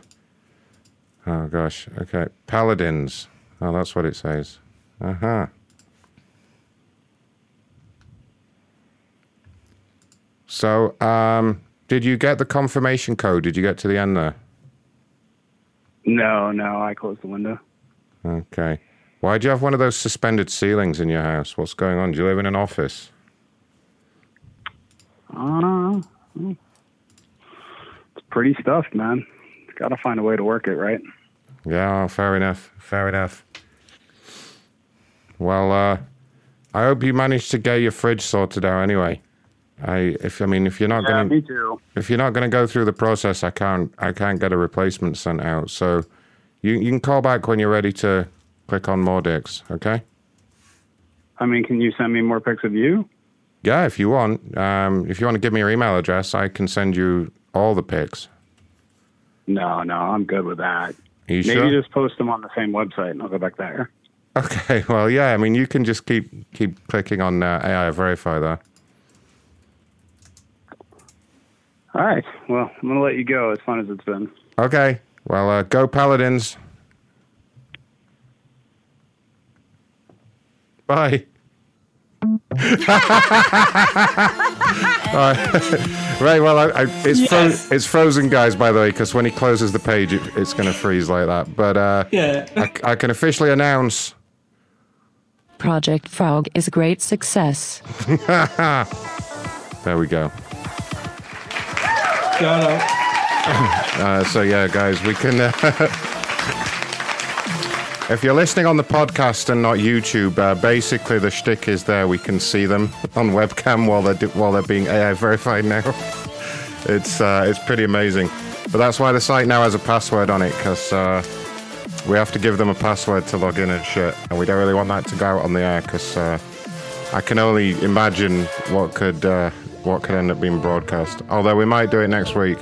oh gosh. Okay. Paladins. Oh, that's what it says. Uh huh. So, um, did you get the confirmation code? Did you get to the end there? No, no. I closed the window. Okay. Why do you have one of those suspended ceilings in your house? What's going on? Do you live in an office? Uh, it's pretty stuff, man. Got to find a way to work it, right? Yeah, fair enough. Fair enough. Well, uh, I hope you managed to get your fridge sorted out anyway. I, if I mean, if you're not Yeah, gonna, me too. if you're not gonna go through the process, I can't, I can't get a replacement sent out. So, you you can call back when you're ready to click on more dicks. Okay? I mean, can you send me more pics of you? Yeah, if you want, um, if you want to give me your email address, I can send you all the pics. No, no, I'm good with that. Are you Maybe sure? just post them on the same website, and I'll go back there. Okay, well, yeah. I mean, you can just keep keep clicking on uh, AI verify there. All right. Well, I'm gonna let you go. As fun as it's been. Okay. Well, uh, go Paladins. Bye. All right. right. Well, I, I, it's fro- it's frozen, guys. By the way, because when he closes the page, it, it's going to freeze like that. But uh, Yeah. I, I can officially announce. Project Frog is a great success. there we go. Shout out. Uh, so yeah, guys, we can. Uh, if you're listening on the podcast and not YouTube, uh, basically the shtick is there. We can see them on webcam while they're while they're being AI verified now. it's uh, it's pretty amazing, but that's why the site now has a password on it because uh, we have to give them a password to log in and shit, and we don't really want that to go out on the air because uh, I can only imagine what could what could end up being broadcast. Although we might do it next week.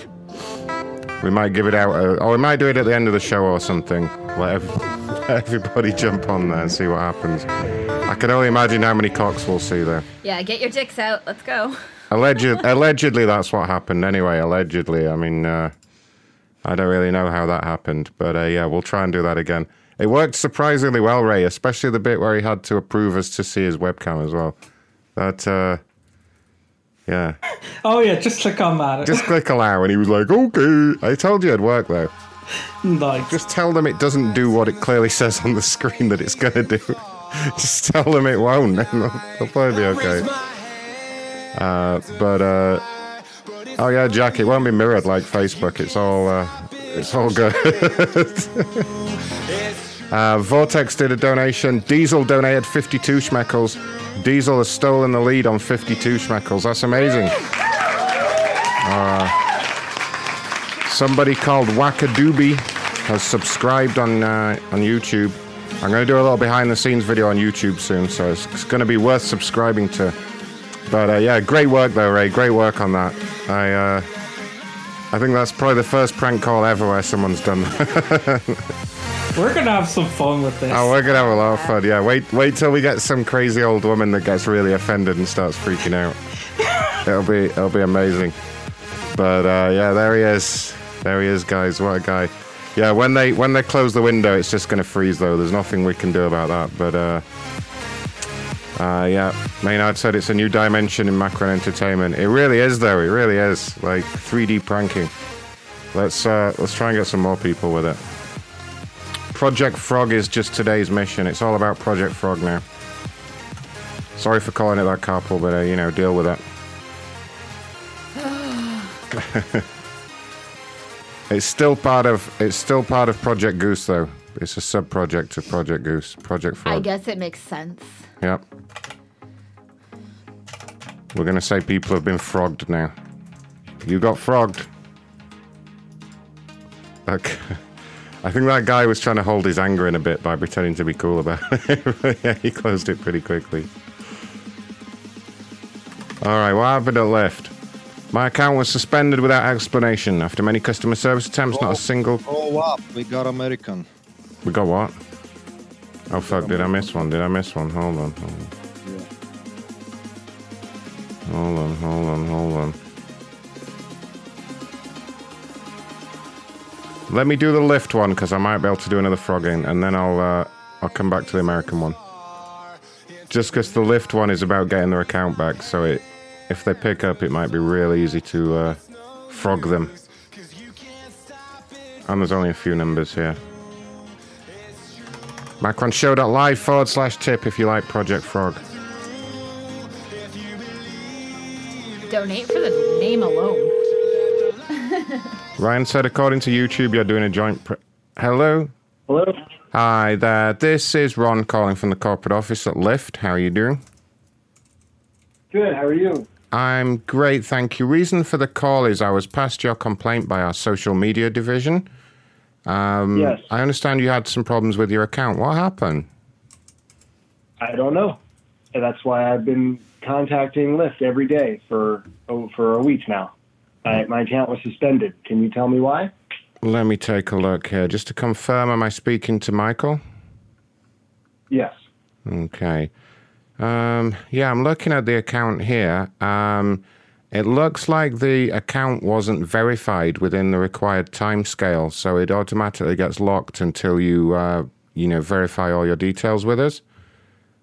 We might give it out, uh, or we might do it at the end of the show or something. Let, ev- let everybody jump on there and see what happens. I can only imagine how many cocks we'll see there. Yeah, get your dicks out. Let's go. Alleged, allegedly, that's what happened. Anyway, allegedly. I mean, uh, I don't really know how that happened, but uh, yeah, we'll try and do that again. It worked surprisingly well, Ray, especially the bit where he had to approve us to see his webcam as well. That, uh, yeah. Oh yeah, just click on that. Just click allow, and he was like, okay. I told you it'd work though. Nice. Just tell them it doesn't do what it clearly says on the screen that it's going to do. Just tell them it won't, and they'll, they'll probably be okay. Uh, but uh, oh yeah, Jack, it won't be mirrored like Facebook. It's all uh, it's all good. uh, Vortex did a donation. Diesel donated 52 schmeckles. Diesel has stolen the lead on 52 schmeckles. That's amazing. Uh, somebody called Wakadoobie has subscribed on uh, on YouTube. I'm going to do a little behind the scenes video on YouTube soon, so it's, it's going to be worth subscribing to. But uh, yeah, great work though, Ray. Great work on that. I uh, I think that's probably the first prank call ever where someone's done that. We're gonna have some fun with this. oh, we're gonna have a lot of fun. Yeah, wait, wait till we get some crazy old woman that gets really offended and starts freaking out. it'll be, it'll be amazing. But uh, yeah, there he is. There he is, guys. What a guy. Yeah, when they when they close the window, it's just gonna freeze though. There's nothing we can do about that. But uh, uh, yeah, Maynard said it's a new dimension in Macron Entertainment. It really is, though. It really is like 3D pranking. Let's uh, let's try and get some more people with it. Project Frog is just today's mission. It's all about Project Frog now. Sorry for calling it that, Carpal, but uh, you know, deal with it. it's still part of it's still part of Project Goose, though. It's a sub project of Project Goose, Project Frog. I guess it makes sense. Yep. We're gonna say people have been frogged now. You got frogged. Okay. I think that guy was trying to hold his anger in a bit by pretending to be cool about it. yeah, he closed it pretty quickly. Alright, what happened at Lyft? My account was suspended without explanation. After many customer service attempts, not a oh, single. Oh, up. We got American. We got what? Oh fuck, did I miss one? Did I miss one? Hold on, hold on. Hold on, hold on, hold on. Let me do the Lyft one because I might be able to do another frogging, and then I'll uh, I'll come back to the American one. Just because the Lyft one is about getting their account back, so it if they pick up, it might be real easy to uh, frog them. And there's only a few numbers here. Macronshow.live forward slash tip if you like Project Frog. Donate for the name alone. Ryan said, according to YouTube, you're doing a joint. Pre- Hello? Hello? Hi there. This is Ron calling from the corporate office at Lyft. How are you doing? Good. How are you? I'm great, thank you. Reason for the call is I was passed your complaint by our social media division. Um, Yes. I understand you had some problems with your account. What happened? I don't know. and that's why I've been contacting Lyft every day for oh, for a week now. I, my account was suspended. Can you tell me why? Let me take a look here. Just to confirm, am I speaking to Michael? Yes. Okay. Um, yeah, I'm looking at the account here. Um, it looks like the account wasn't verified within the required time scale, so it automatically gets locked until you, uh, you know, verify all your details with us.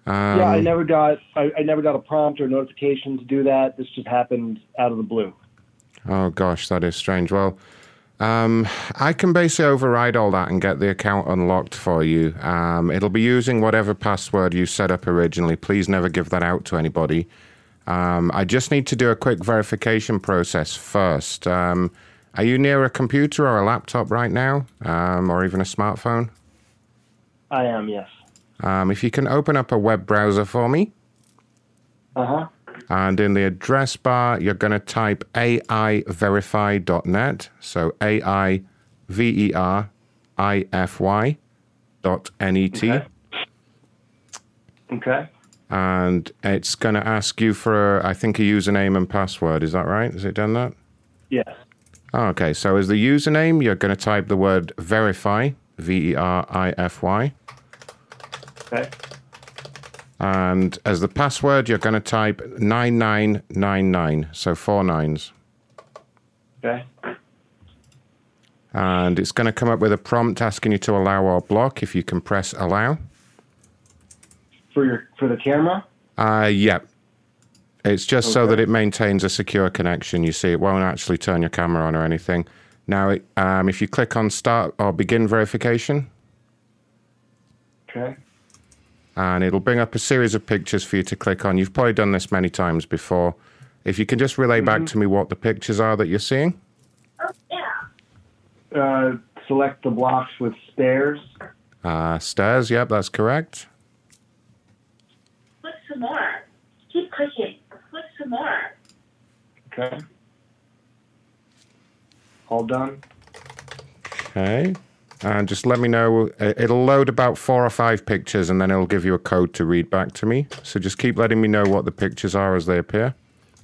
Um, yeah, I never got I, I never got a prompt or notification to do that. This just happened out of the blue. Oh gosh, that is strange. Well, um, I can basically override all that and get the account unlocked for you. Um, it'll be using whatever password you set up originally. Please never give that out to anybody. Um, I just need to do a quick verification process first. Um, are you near a computer or a laptop right now, um, or even a smartphone? I am, yes. Um, if you can open up a web browser for me. Uh huh. And in the address bar, you're going to type aiverify.net. So A I V E R I F Y dot N E T. Okay. And it's going to ask you for, I think, a username and password. Is that right? Has it done that? Yes. Oh, okay. So as the username, you're going to type the word verify, V E R I F Y. Okay. And as the password, you're going to type 9999. So four nines. Okay. And it's going to come up with a prompt asking you to allow or block if you can press allow. For your for the camera. Uh, yeah. It's just so that it maintains a secure connection. You see, it won't actually turn your camera on or anything. Now, it, um, if you click on start or begin verification, Okay. And it'll bring up a series of pictures for you to click on. You've probably done this many times before. If you can just relay back to me what the pictures are that you're seeing. Oh, yeah. Uh, select the blocks with stairs. Uh, stairs, yep, that's correct. Click some more. Keep clicking. Click some more. Okay. All done. Okay. And just let me know. uh, It'll load about four or five pictures and then it'll give you a code to read back to me. So just keep letting me know what the pictures are as they appear.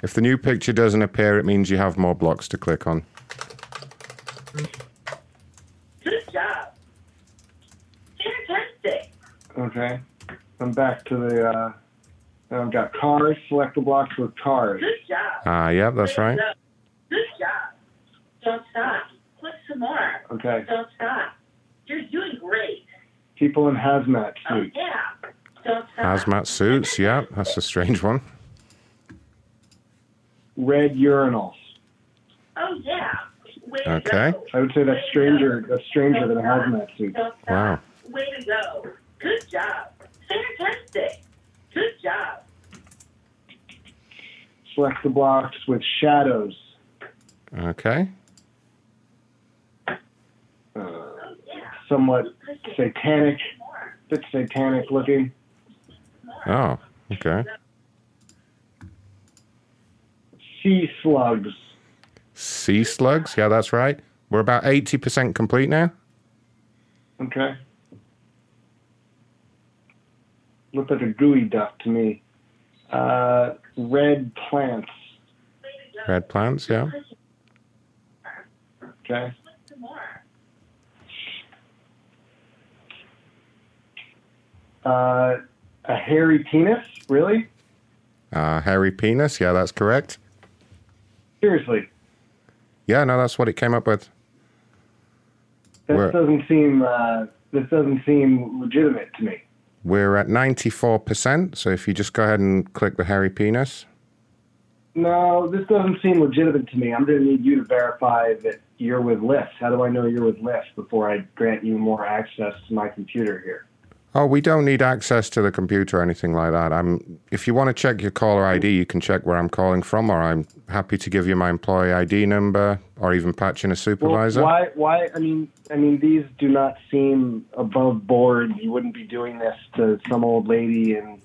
If the new picture doesn't appear, it means you have more blocks to click on. Good job. Fantastic. Okay. I'm back to the. Uh, I've got cars. Select the blocks with cars. Good job. Ah, yeah, that's right. Good job. Don't stop. Click some more. Okay. Don't stop. You're doing great. People in hazmat Oh, suits. yeah. Don't. Uh, hazmat suits, yeah, that's a strange one. Red urinals. Oh, yeah. Way Okay. I would say that's stranger. That's stranger than a uh, hazmat suit. Uh, wow. Way to go. Good job. Fantastic. Good job. Select the blocks with shadows. Okay. Uh, somewhat satanic. Bit satanic looking. Oh, okay. Sea slugs. Sea slugs, yeah, that's right. We're about 80% complete now. Okay. Looked like a geoduck to me. Uh, red plants. Red plants, yeah. Okay. Uh, a hairy penis? Really? Uh, hairy penis, yeah, that's correct. Seriously, Yeah, no, that's what it came up with. this Where- doesn't seem. Uh, this doesn't seem legitimate to me. We're at 94%, so if you just go ahead and click the hairy penis. No, this doesn't seem legitimate to me. I'm going to need you to verify that you're with Lyft. How do I know you're with Lyft before I grant you more access to my computer here? Oh, we don't need access to the computer or anything like that. I'm if you want to check your caller ID, you can check where I'm calling from, or I'm happy to give you my employee ID number or even patch in a Well, supervisor. why? Why? I mean, I mean, these do not seem above board. You wouldn't be doing this to some old lady in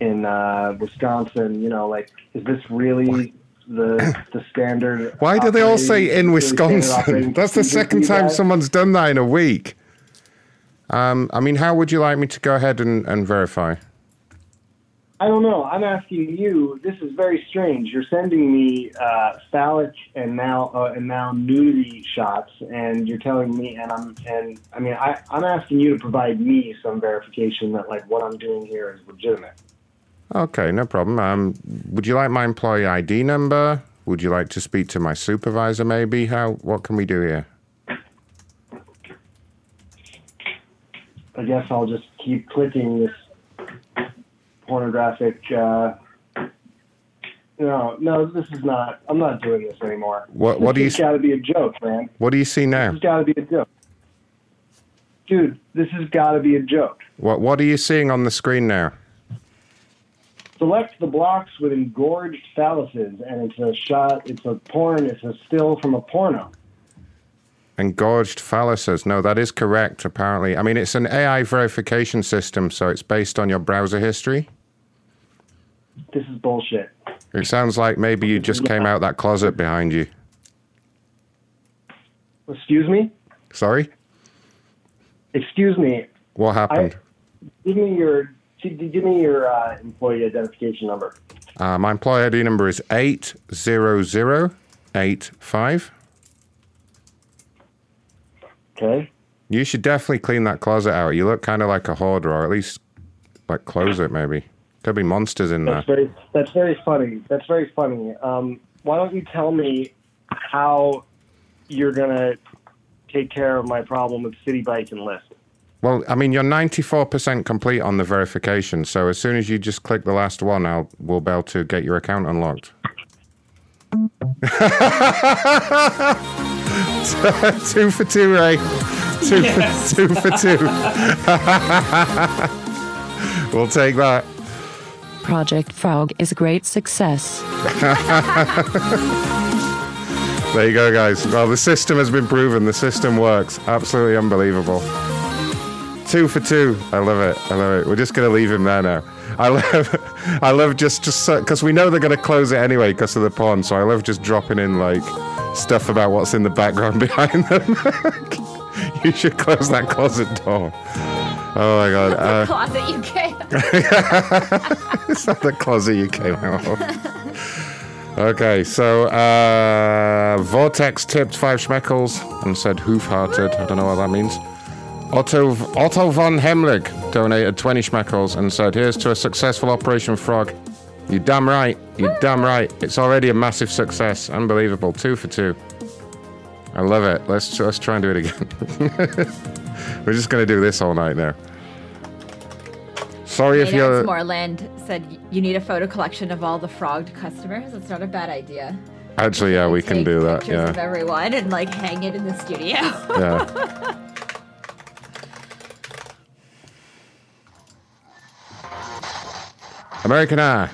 in uh, Wisconsin. You know, like, is this really the the standard? Why do they all say in Wisconsin? That's the second time someone's done that in a week. Um, I mean, how would you like me to go ahead and, and verify? I don't know. I'm asking you. This is very strange. You're sending me uh, phallic and now uh, and now nudity shots, and you're telling me, and I'm and I mean, I, I'm asking you to provide me some verification that like what I'm doing here is legitimate. Okay, no problem. Um, would you like my employee ID number? Would you like to speak to my supervisor? Maybe. How? What can we do here? I guess I'll just keep clicking this pornographic. Uh, no, no, this is not. I'm not doing this anymore. What- what do you This s- has got to be a joke, man. What do you see now? Has got to be a joke, dude. This has got to be a joke. What What are you seeing on the screen now? Select the blocks with engorged phalluses, and it's a shot. It's a porn. It's a still from a porno. Engorged phalluses. No, that is correct. Apparently, I mean it's an AI verification system, so it's based on your browser history. This is bullshit. It sounds like maybe you just came out that closet behind you. Excuse me. Sorry, Excuse me. what happened? Give me your. Give me your uh, employee identification number. Uh, my employee ID number is eight zero zero eight five. Okay. You should definitely clean that closet out. You look kind of like a hoarder, or at least like close it. Maybe could be monsters in there. That's very. That's very funny. That's very funny. Um, why don't you tell me how you're gonna take care of my problem with Citi Bike and Lyft? Well, I mean, you're 94% complete on the verification, so as soon as you just click the last one, I'll we'll be able to get your account unlocked. two for two, Ray. Two Yes. for two for two. we'll take that. Project Frog is a great success. There you go, guys. Well, the system has been proven. The system works. Absolutely unbelievable. Two for two. I love it. I love it. We're just gonna leave him there now. I love, I love just just because we know they're gonna close it anyway because of the porn. So I love just dropping in like stuff about what's in the background behind them. you should close that closet door. Oh my god. Uh, Closet you came it's not the closet you came out of. Okay, so uh, Vortex tipped five schmeckles and said hoof-hearted. I don't know what that means. Otto Otto von Hemlich donated 20 schmeckles and said, "Here's to a successful Operation Frog." You damn right. You're damn right. It's already a massive success. Unbelievable. Two for two. I love it. Let's let's try and do it again. We're just gonna do this all night now. Sorry if you're. Moreland said you need a photo collection of all the frogged customers. It's not a bad idea. Actually, yeah, we can do that. Pictures of everyone and like hang it in the studio. Yeah. American Air.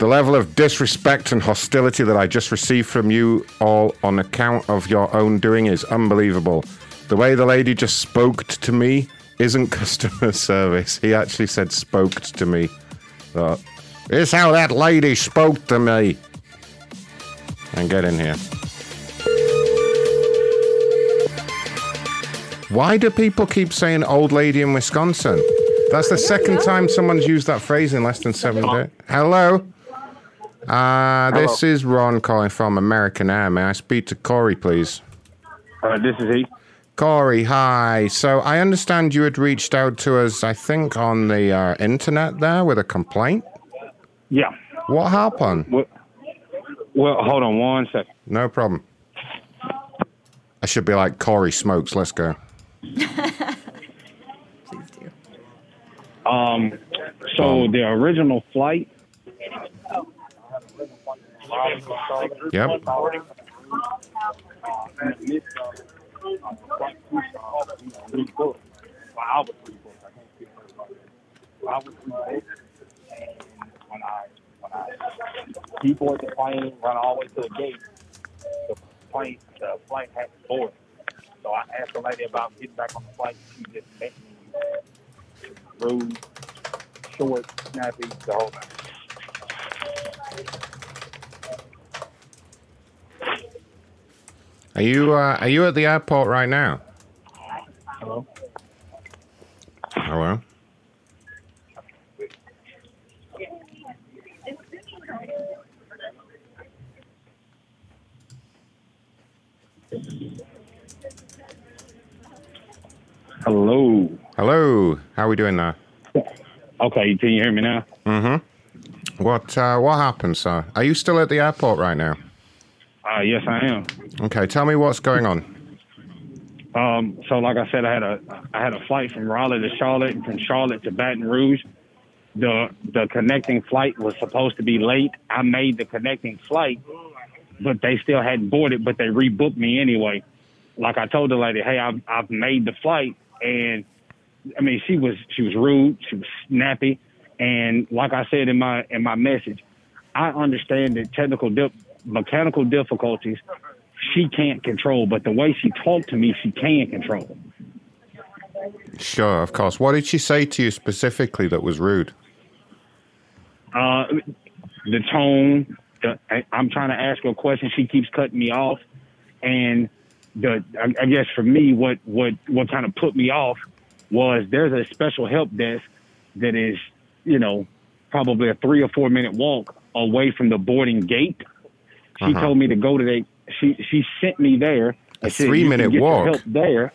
The level of disrespect and hostility that I just received from you all on account of your own doing is unbelievable. The way the lady just spoke to me isn't customer service. He actually said spoke to me. Uh, it's how that lady spoke to me. And get in here. Why do people keep saying old lady in Wisconsin? That's the second time someone's used that phrase in less than seven days. Hello? Uh, this is Ron calling from American Air. May I speak to Corey, please? Uh, this is he. Corey, hi. So I understand you had reached out to us, I think, on the uh, internet there with a complaint. Yeah. What happened? Well, well, hold on one second. No problem. I should be like Corey Smokes. Let's go. Um, so the original flight. Yep. When I when I deboard the plane, run all the way to the gate, the plane the flight had to board. So I asked the lady about getting back on the flight. She just met me rude, short, snappy, the whole thing. Are you uh, are you at the airport right now? Hello. Hello. Hello. Hello. How are we doing there? Okay, can you hear me now? Mm-hmm. What uh, what happened, sir? Are you still at the airport right now? Uh, yes, I am. Okay, tell me what's going on. Um, so, like I said, I had a I had a flight from Raleigh to Charlotte, and from Charlotte to Baton Rouge. The the connecting flight was supposed to be late. I made the connecting flight, but they still hadn't boarded. But they rebooked me anyway. Like I told the lady, hey, I've I've made the flight, and I mean she was she was rude, she was snappy, and like I said in my in my message, I understand that technical dip, mechanical difficulties she can't control, but the way she talked to me, she can control. Sure, of course. What did she say to you specifically that was rude? Uh, the tone. The, I, I'm trying to ask her a question. She keeps cutting me off, and the I, I guess for me, what what what kind of put me off was there's a special help desk that is, you know, probably a three or four minute walk away from the boarding gate. She Uh-huh. told me to go to the. She she sent me there. A said, get your walk? There.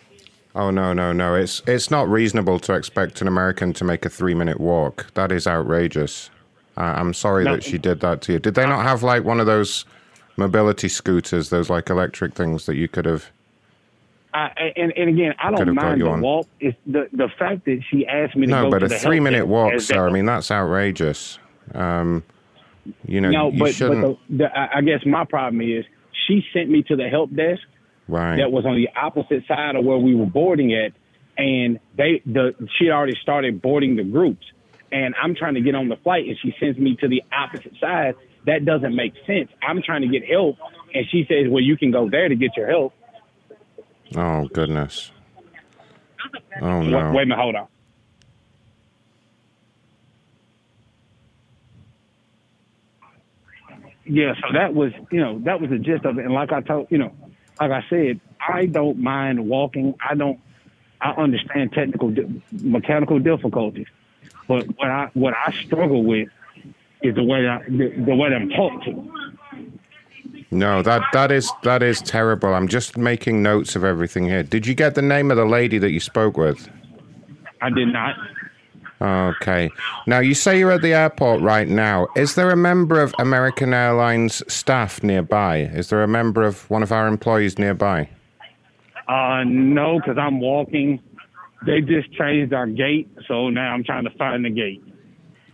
Oh no, no, no! It's it's not reasonable to expect an American to make a three-minute walk. That is outrageous. Uh, I'm sorry No. that she did that to you. Did they not have like one of those mobility scooters, those like electric things that you could have? I, and and again, I don't mind the on. walk. It's the the fact that she asked me to No, go but to a the help three-minute walk, sir. I mean, that's outrageous. Um, you know, no, you but, shouldn't. but the, the, I I guess my problem is she sent me to the help desk right. that was on the opposite side of where we were boarding at, and they the she had already started boarding the groups, and I'm trying to get on the flight, and she sends me to the opposite side. That doesn't make sense. I'm trying to get help, and she says, "Well, you can go there to get your help." Oh goodness. Oh Wait, no. wait a minute, hold on. Yeah, so that was, you know, that was the gist of it. And like I told, you know, like I said, I don't mind walking. I don't. I understand technical, mechanical difficulties, but what I what I struggle with is the way I the, the way that I'm talked to. No, that that is that is terrible. I'm just making notes of everything here. Did you get the name of the lady that you spoke with? I did not. Okay. Now you say you're at the airport right now. Is there a member of American Airlines staff nearby? Is there a member of one of our employees nearby? Uh, no, because I'm walking. They just changed our gate, so now I'm trying to find the gate.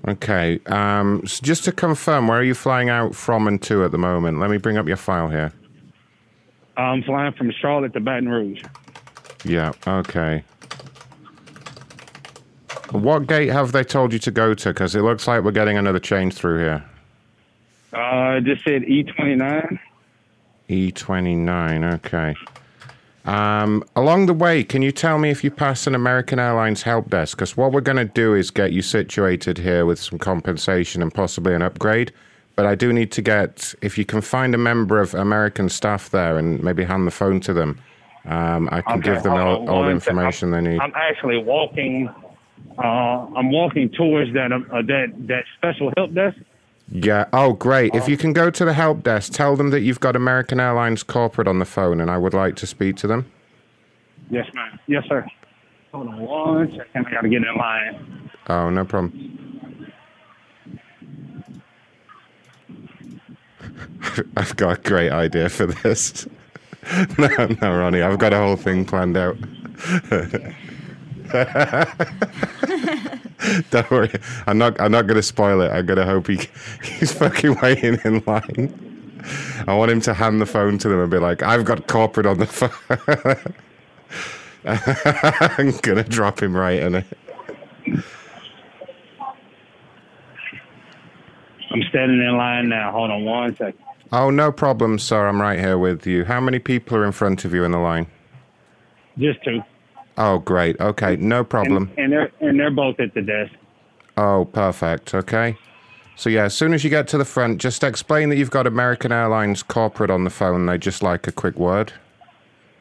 Okay. Um, so just to confirm, where are you flying out from and to at the moment? Let me bring up your file here. I'm flying from Charlotte to Baton Rouge. Yeah. Okay. What gate have they told you to go to? Because it looks like we're getting another change through here. Uh, just said E29. E29. Okay. Um, along the way, can you tell me if you pass an American Airlines help desk? Because what we're going to do is get you situated here with some compensation and possibly an upgrade. But I do need to get, if you can find a member of American staff there and maybe hand the phone to them, um, I can Okay, give them all, all the information they need. I'm actually walking. Uh, I'm walking towards that uh, that that special help desk. Yeah. Oh, great. If you can go to the help desk, tell them that you've got American Airlines corporate on the phone and I would like to speak to them. Yes, ma'am. Yes, sir. Hold on one second. I gotta get in line. Oh, no problem. I've got a great idea for this. no, no, Ronnie, I've got a whole thing planned out. Don't worry, I'm not. I'm not going to spoil it. I'm going to hope he he's fucking waiting in line. I want him to hand the phone to them and be like, "I've got corporate on the phone." I'm gonna drop him right in it. I'm standing in line now. Hold on one second. Oh, no problem, sir. I'm right here with you. How many people are in front of you in the line? Just two. Oh, great. Okay, no problem. And, and they're and they're both at the desk. Oh, perfect. Okay. So, yeah, as soon as you get to the front, just explain that you've got American Airlines corporate on the phone. They just like a quick word,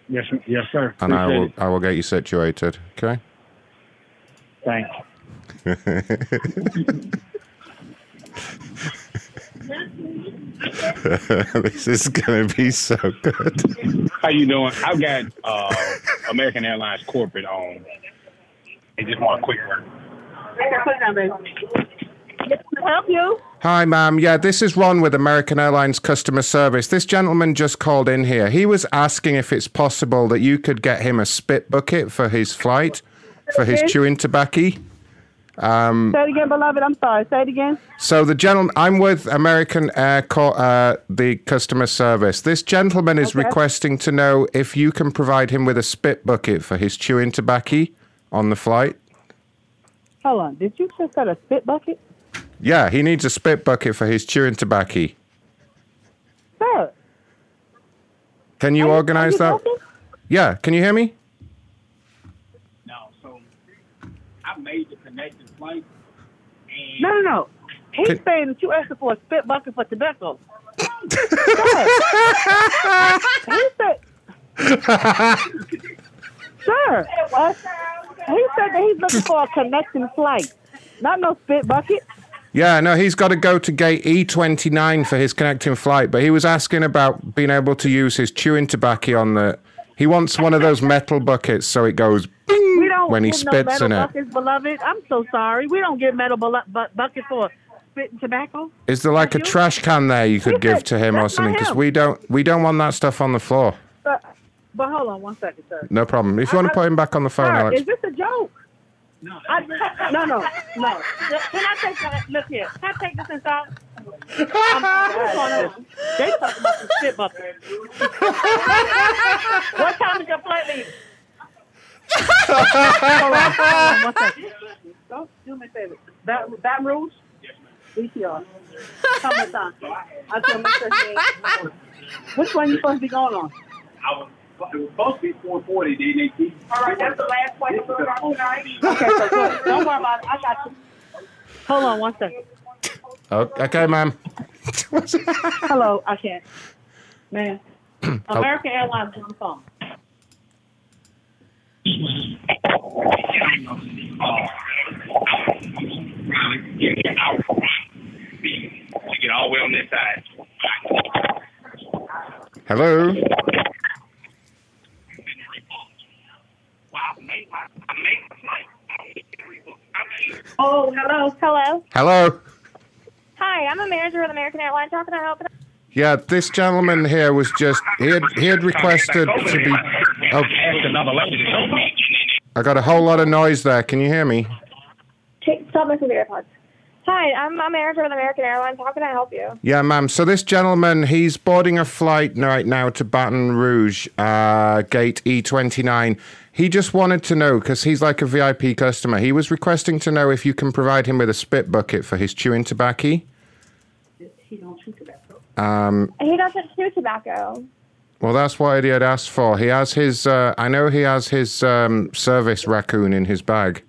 Yes, yes, sir. and I will, it. I will get you situated. Okay. Thanks. this is going to be so good. How you doing? I've got uh, American Airlines corporate on. They just want a quick work. Help you? Hi, ma'am. Yeah, this is Ron with American Airlines customer service. This gentleman just called in here. He was asking if it's possible that you could get him a spit bucket for his flight, for his chewing tobacco. Um, Say it again, beloved. I'm sorry. Say it again. so the gentleman, I'm with American Air, Co- uh, the customer service. This gentleman is Okay. requesting to know if you can provide him with a spit bucket for his chewing tobacco on the flight. Hold on. Did you just got a spit bucket? Yeah, he needs a spit bucket for his chewing tobacco. Sir. Can you organize you that? talking? Yeah, can you hear me? No, so I made the connecting. No, no, no. He's Can- saying that you asking for a spit bucket for tobacco. he said, sir, what? He said that he's looking for a connecting flight, not no spit bucket. Yeah, no, he's got to go to gate E29 for his connecting flight, but he was asking about being able to use his chewing tobacco on the. He wants one of those metal buckets so it goes when he no spits metal in it. buckets, beloved. I'm so sorry. We don't get metal bu- bu- buckets for spitting tobacco. Is there like a trash can there you could give to him or That's not something? Because him. we don't we don't want that stuff on the floor. But, but hold on one second, sir. No problem. If you want to put him back on the phone, Sir, Alex. is this a joke? No. I, no, no, no. Can I take that? Look here. Can I take this inside? They talking about the spit bucket. what time is your flight on, hold on, one second. Don't do me a favor. That that rules? VTR. How much time? I tell Mr. Shea. Which one you supposed to be going on? I was, it was supposed to be 440. Then they keep. All right, that's the last question for tonight. Okay, so good. Don't worry about it. I got you. Hold on one second. Oh, okay, ma'am. Hello, I can't. Man, American Airlines on the phone. To get all the way on this side. Hello. Oh, hello. Hello. Hello. Hi, I'm a manager with American Airlines. How can I help? You? Yeah, this gentleman here was just he had he had requested to be. Oh. I got a whole lot of noise there. Can you hear me? Take, stop messing with your AirPods. Hi, I'm a manager with American Airlines. How can I help you? Yeah, ma'am. So this gentleman, he's boarding a flight right now to Baton Rouge, uh, gate E29. He just wanted to know because he's like a VIP customer. He was requesting to know if you can provide him with a spit bucket for his chewing tobacco. He don't chew tobacco. Um, He doesn't chew tobacco. well, that's what he had asked for. He has his. Uh, I know he has his um, service raccoon in his bag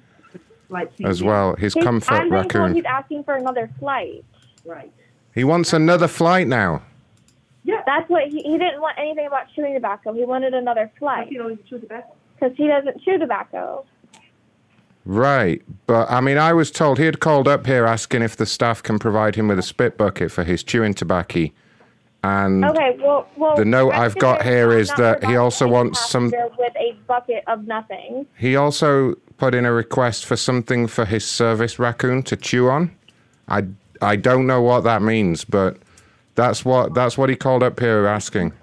Like as well. His He's- comfort I'm being told raccoon. he's asking for another flight. Right. He wants another flight now. Yeah. That's what he, he didn't want anything about chewing tobacco. He wanted another flight. He don't chew tobacco. Because he doesn't chew tobacco. Right, but I mean, I was told he had called up here asking if the staff can provide him with a spit bucket for his chewing tobacco, and Okay, well, well. the note I've got assured here I'm is not that he also wants some. with a bucket of nothing. He also put in a request for something for his service raccoon to chew on. I I don't know what that means, but that's what that's what he called up here asking.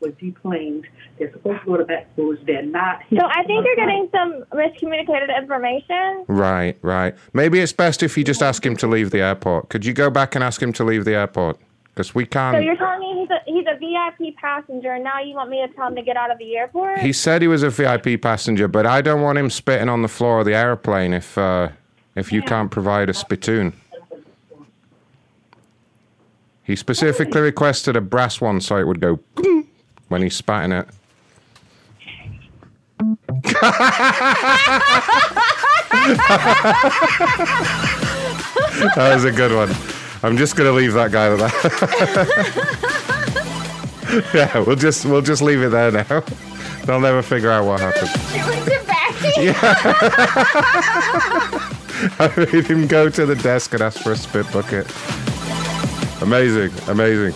Was deplaned. They're supposed to go to back schools. They're not. So I think you're getting some miscommunicated information. Right, right. Maybe it's best if you just ask him to leave the airport. Could you go back and ask him to leave the airport? Because we can't. So you're telling me he's a he's a VIP passenger, and now you want me to tell him to get out of the airport? He said he was a VIP passenger, but I don't want him spitting on the floor of the airplane if uh, if you can't provide a spittoon. He specifically requested a brass one so it would go when he spat in it. That was a good one. I'm just gonna leave that guy with that. yeah, we'll just we'll just leave it there now. They'll never figure out what happened. Yeah. I made him go to the desk and ask for a spit bucket. Amazing, amazing.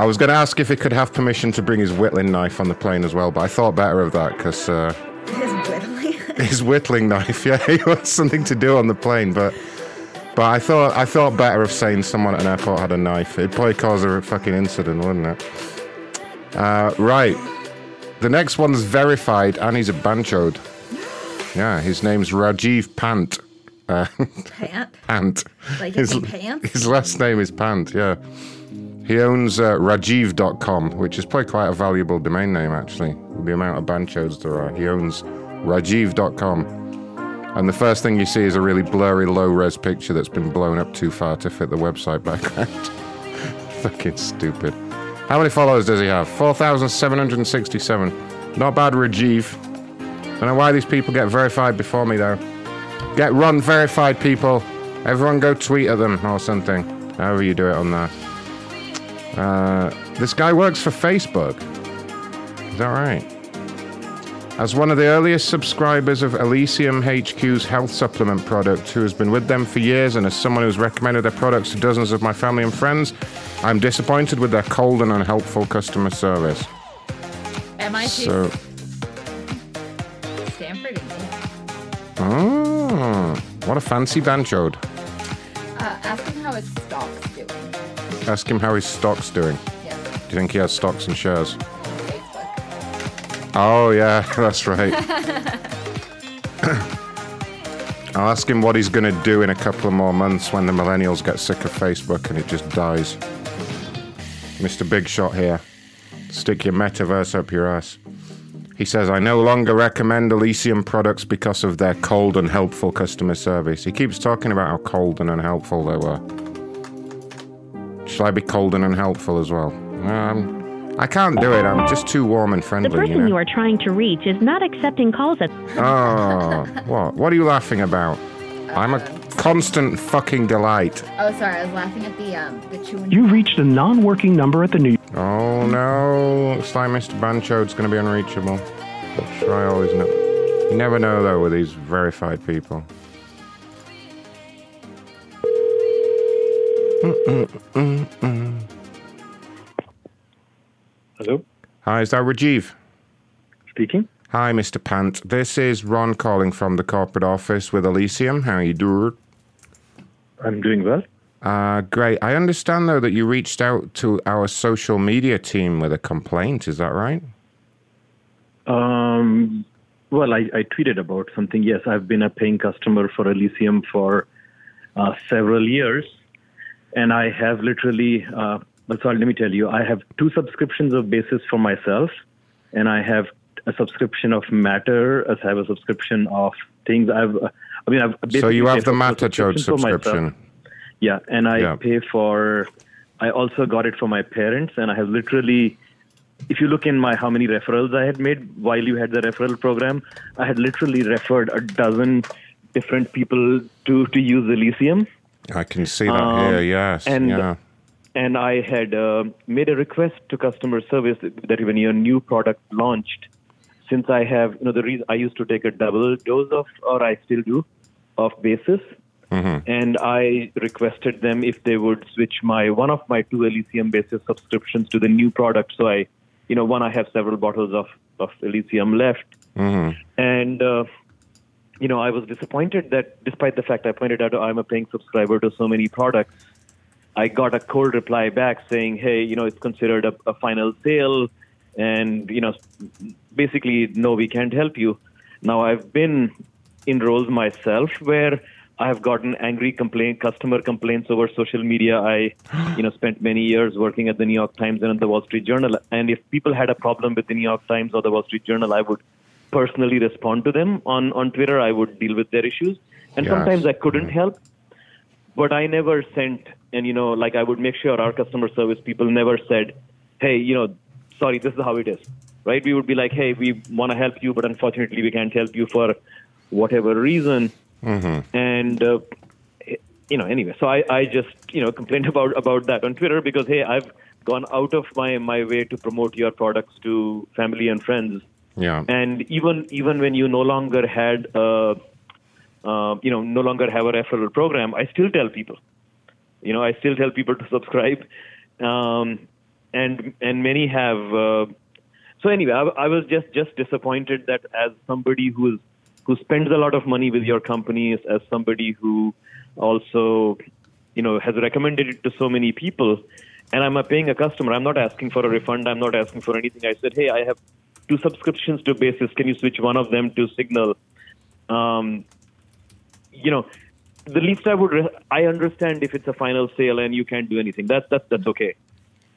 I was going to ask if he could have permission to bring his whittling knife on the plane as well, but I thought better of that because uh, His whittling. his whittling knife. Yeah, he wants something to do on the plane, but but I thought I thought better of saying someone at an airport had a knife. It'd probably cause a fucking incident, wouldn't it? Uh, right. The next one's verified, and he's a banchode. Yeah, his name's Rajiv Pant. Uh, Pant? Pant. Like his, in pants? his last name is Pant, yeah. He owns uh, Rajiv.com, which is probably quite a valuable domain name, actually, the amount of banchodes there are. He owns Rajiv.com. And the first thing you see is a really blurry, low res picture that's been blown up too far to fit the website background. Fucking stupid. How many followers does he have? 4,767. Not bad, Rajiv. Don't know why these people get verified before me, though. Get run verified people. Everyone go tweet at them or something. However you do it on there. Uh, this guy works for Facebook. Is that right? As one of the earliest subscribers of Elysium HQ's health supplement product, who has been with them for years, and as someone who's recommended their products to dozens of my family and friends, I'm disappointed with their cold and unhelpful customer service. MIT So, Stanford. oh, what a fancy banchode. Uh, ask him how his stock's. Ask him how his stock's doing. Yeah. Do you think he has stocks and shares? Oh, yeah, that's right. I'll ask him what he's going to do in a couple of more months when the millennials get sick of Facebook and it just dies. Mr. Big Shot here. Stick your metaverse up your ass. He says, I no longer recommend Elysium products because of their cold and helpful customer service. He keeps talking about how cold and unhelpful they were. Shall I be cold and unhelpful as well? Um, I can't do it. I'm just too warm and friendly. The person you know. you are trying to reach is not accepting calls at. Oh, what? What are you laughing about? I'm a constant fucking delight. Oh, sorry. I was laughing at the um the chewing. You reached a non-working number at the New. Oh no, looks like Mr. Banchode's going to be unreachable. Try always know. You never know though with these verified people. Mm-mm-mm-mm. Hello? Hi, is that Rajiv? Speaking. Hi, Mr. Pant. This is Ron calling from the corporate office with Elysium. How are you doing? I'm doing well. Uh, great. I understand, though, that you reached out to our social media team with a complaint. Is that right? Um, well, I, I tweeted about something. Yes, I've been a paying customer for Elysium for uh, several years, and I have literally. Uh, sorry, let me tell you, I have two subscriptions of Basis for myself, and I have a subscription of Matter, as I have a subscription of things. I've, uh, I mean, I've So you have the Matter four Matachode subscriptions for myself. subscription. Yeah, and I Yeah. pay for. I also got it for my parents, and I have literally. If you look in my how many referrals I had made while you had the referral program, I had literally referred a dozen different people to to use Elysium. I can see that Um, here. Yes. and- yeah. And I had uh, made a request to customer service that when your new product launched, since I have, you know, the reason I used to take a double dose of, or I still do, of Basis, Mm-hmm. and I requested them if they would switch my one of my two Elysium Basis subscriptions to the new product. So I, you know, one I have several bottles of of Elysium left, Mm-hmm. and uh, you know, I was disappointed that despite the fact I pointed out oh, I'm a paying subscriber to so many products, I got a cold reply back saying, "Hey, you know, it's considered a, a final sale, and you know, basically, no, we can't help you." Now, I've been in roles myself where I have gotten angry complaint, customer complaints over social media. I, you know, spent many years working at the New York Times and at the Wall Street Journal. And if people had a problem with the New York Times or the Wall Street Journal, I would personally respond to them on on Twitter. I would deal with their issues, and Yes. sometimes I couldn't help. But I never sent, and you know, like I would make sure our customer service people never said, "Hey, you know, sorry, this is how it is." Right? We would be like, "Hey, we want to help you, but unfortunately, we can't help you for whatever reason." Mm-hmm. and uh, you know anyway so I, I just you know complained about about that on twitter because hey i've gone out of my my way to promote your products to family and friends Yeah. and even even when you no longer had uh, uh, you know no longer have a referral program i still tell people you know i still tell people to subscribe um, and and many have. Uh, so anyway, I, I was just just disappointed that as somebody who is who spends a lot of money with your companies, as somebody who also, you know, has recommended it to so many people, and I'm a paying a customer. I'm not asking for a refund. I'm not asking for anything. I said, hey, I have two subscriptions to Basis. Can you switch one of them to Signal? Um, you know, the least I would, re- I understand if it's a final sale and you can't do anything. That's that's that's okay.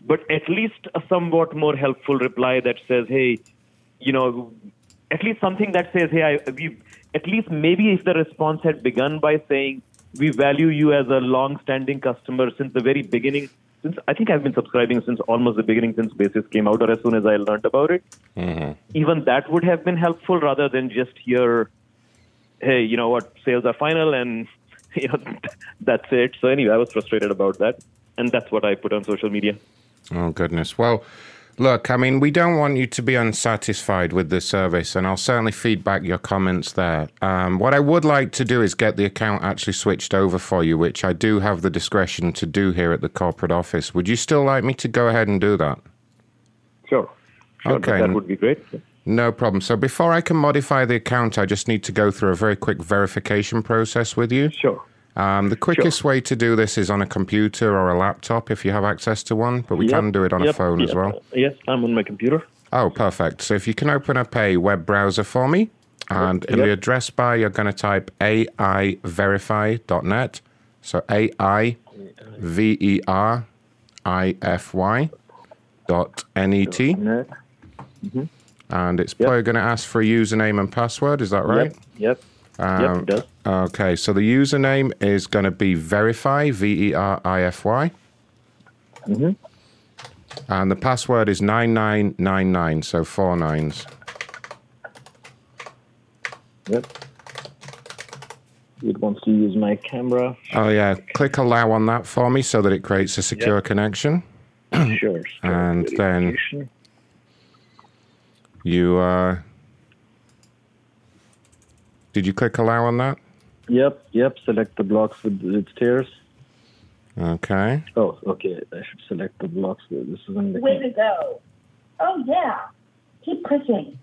But at least a somewhat more helpful reply that says, hey, you know, at least something that says, hey, I, we, at least maybe if the response had begun by saying, we value you as a long-standing customer since the very beginning. Since I think I've been subscribing since almost the beginning, since Basis came out, or as soon as I learned about it. Mm-hmm. Even that would have been helpful rather than just hear, hey, you know what, sales are final, and you know that's it. So anyway, I was frustrated about that, and that's what I put on social media. Oh, goodness. Well, look, I mean, we don't want you to be unsatisfied with the service, and I'll certainly feedback your comments there. Um, what I would like to do is get the account actually switched over for you, which I do have the discretion to do here at the corporate office. Would you still like me to go ahead and do that? Sure. Sure, Okay. That would be great. No problem. So before I can modify the account, I just need to go through a very quick verification process with you. Sure. Um, the quickest way to do this is on a computer or a laptop if you have access to one, but we Yep, can do it on a yep, phone as well. Yes, I'm on my computer. Oh, perfect. So if you can open up a web browser for me, and in the address bar, you're going to type aiverify.net. So A I V E R I F Y dot N E T. Mhm. And it's probably going to ask for a username and password. Is that right? Yep. Yep. Yep, it does. Okay, so the username is going to be verify, V E R I F Y. Mm-hmm. And the password is 9999, so four nines. Yep. It wants to use my camera. Oh, yeah. Click allow on that for me so that it creates a secure connection. sure. And then you, uh, did you click allow on that? Yep. Yep. Select the blocks with its tiers. Okay. Oh, okay. I should select the blocks. This is in the. Way to go. Oh, yeah. Keep clicking.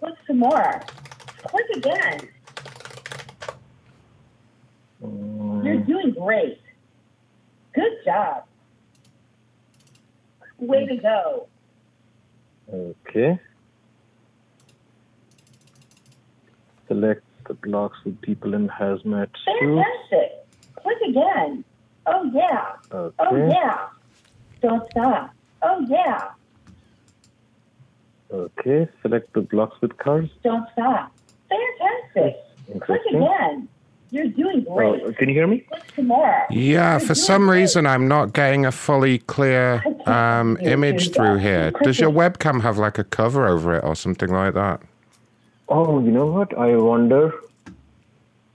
Click some more. Click again. You're mm. doing great. Good job. Way to go. Okay. Select the blocks with people in hazmat suits. Fantastic. Click again. Oh, yeah. Okay. Oh, yeah. Don't stop. Oh, yeah. Okay. Select the blocks with cars. Don't stop. Fantastic. Click again. You're doing great. Oh, can you hear me? Click some more. Yeah, for some reason, I'm not getting a fully clear um, image through here. Does your webcam have like a cover over it or something like that? Oh, you know what? I wonder.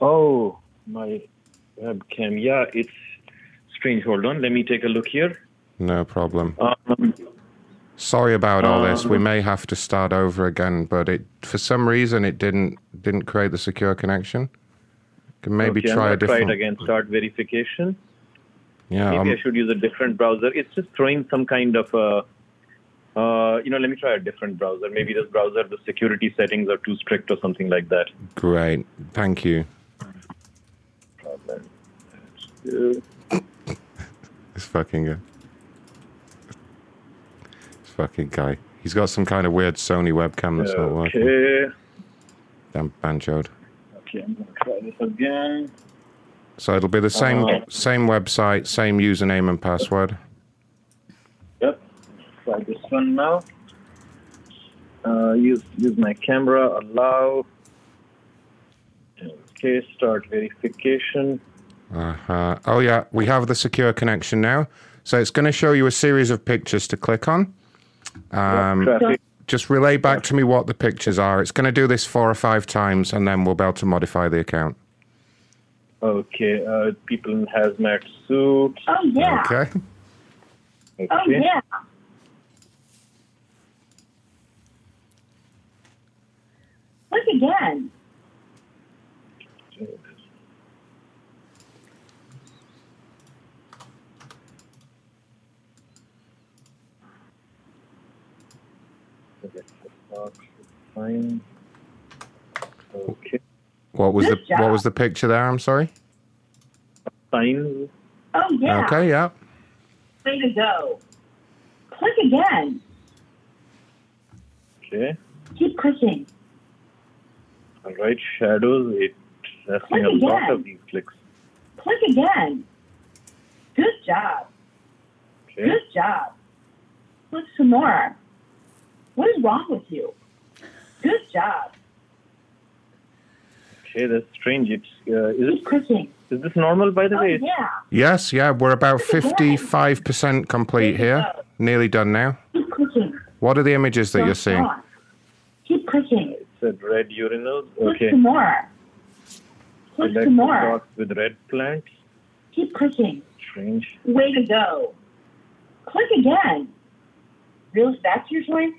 Oh, my webcam. Yeah, it's strange. Hold on. Let me take a look here. No problem. Um, Sorry about all this. We um, may have to start over again, but it for some reason it didn't didn't create the secure connection. Can maybe okay, try a gonna try it again. Start verification. Yeah, Maybe um, I should use a different browser. It's just throwing some kind of a. Uh, you know, let me try a different browser. Maybe this browser, the security settings are too strict or something like that. great. Thank you. Uh, This fucking guy. This fucking guy. He's got some kind of weird Sony webcam that's not working. Okay. Damn banchode. Okay, I'm gonna try this again. So it'll be the same Uh, same website, same username and password. Yep. Try this one now. Uh, use use my camera. Allow. Okay. Start verification. Uh-huh. Oh yeah, we have the secure connection now. So it's going to show you a series of pictures to click on. Um, traffic. just relay back to me what the pictures are. It's going to do this four or five times, and then we'll be able to modify the account. Okay. Uh, people in hazmat suits. Oh, yeah. Okay. Okay. Oh, yeah. Click again. Okay. Box is fine. Okay. What was the job. what was the picture there? I'm sorry. Fine. Oh, yeah. Okay, yeah. Way to go. Click again. Okay. Keep clicking. All right. Shadows. It's asking a Click lot of these clicks. Click again. Good job. Okay. Good job. Click some more. What is wrong with you? Good job. Okay. That's strange. It's uh, is Keep it clicking. is this normal by the Oh, way? yeah. Yes, yeah. We're about fifty-five percent complete here. Nearly done now. Keep clicking. What are the images that Don't you're seeing? stop. Keep clicking. It said red urinals. Click Okay. some more. Click Select some more. box with red plants. Keep clicking. Strange. Way to go. Click again. Really? That's your choice?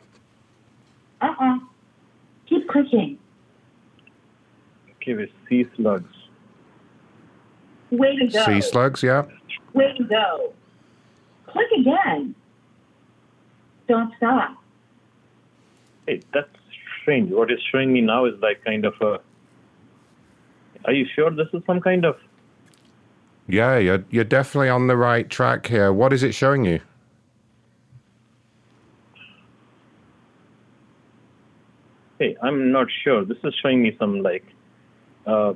Uh-uh. Keep clicking. Okay. With sea slugs. Way to go. Sea slugs, yeah. Way to go. Click again. Don't stop. Hey, that's strange. What is showing me now is like kind of a. Are you sure this is some kind of? Yeah, you're you're definitely on the right track here. What is it showing you? Hey, I'm not sure. This is showing me some like uh,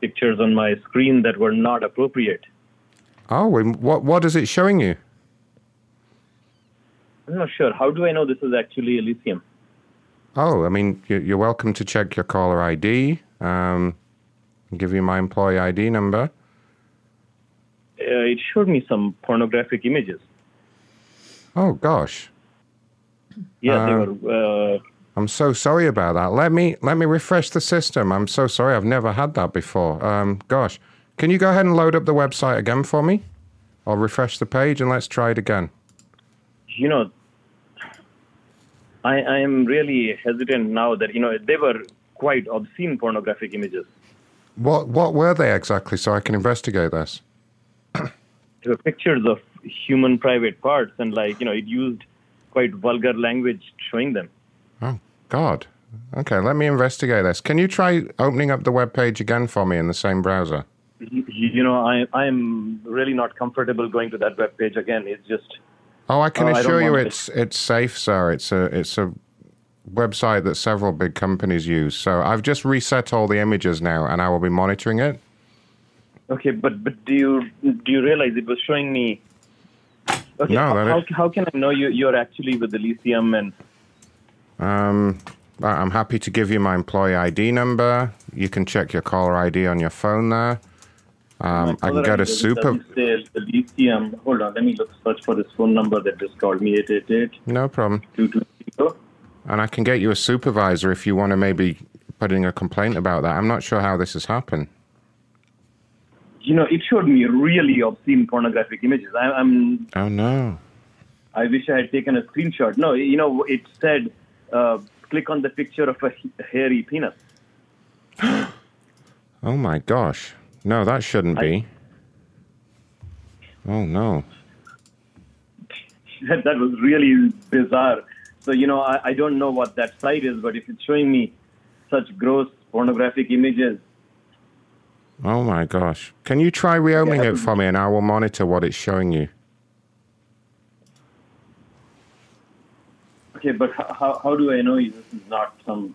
pictures on my screen that were not appropriate. Oh, and what what is it showing you? I'm not sure. How do I know this is actually Elysium? Oh, I mean, you- you're welcome to check your caller ID. Um, give you my employee ID number. Uh, it showed me some pornographic images. Oh gosh, Yeah, they Uh, were. Uh, I'm so sorry about that. Let me let me refresh the system. I'm so sorry. I've never had that before. Um, gosh, can you go ahead and load up the website again for me? I'll refresh the page and let's try it again. you know, I, I am really hesitant now that you know they were quite obscene pornographic images. What what were they exactly, so I can investigate this? They were pictures of human private parts, and like you know, it used quite vulgar language showing them. Oh God. Okay, let me investigate this. Can you try opening up the web page again for me in the same browser? You, you know, I I am really not comfortable going to that web page again. It's just Oh, I can Oh, I assure you want it's it's safe, sir. It's a it's a website that several big companies use. So I've just reset all the images now, and I will be monitoring it. okay. But but do you do you realize it was showing me? Okay, No, how, is- how can I know you you're actually with Elysium and Um, I'm happy to give you my employee ID number. You can check your caller ID on your phone there. Um, I can get a super. Say Elysium. Hold on, let me look search for this phone number that just called me. Eight eight eight No problem. two two zero. And I can get you a supervisor if you want to maybe put in a complaint about that. I'm not sure how this has happened. You know, it showed me really obscene pornographic images. I, I'm. Oh no. I wish I had taken a screenshot. No, you know, it said, uh, click on the picture of a hairy penis. Oh my gosh. No, that shouldn't be. Oh no. that, that was really bizarre. So, you know, I, I don't know what that site is, but if it's showing me such gross pornographic images, Oh my gosh. Can you try reopening it for me and I will monitor what it's showing you? okay, but how, how do I know this is not some.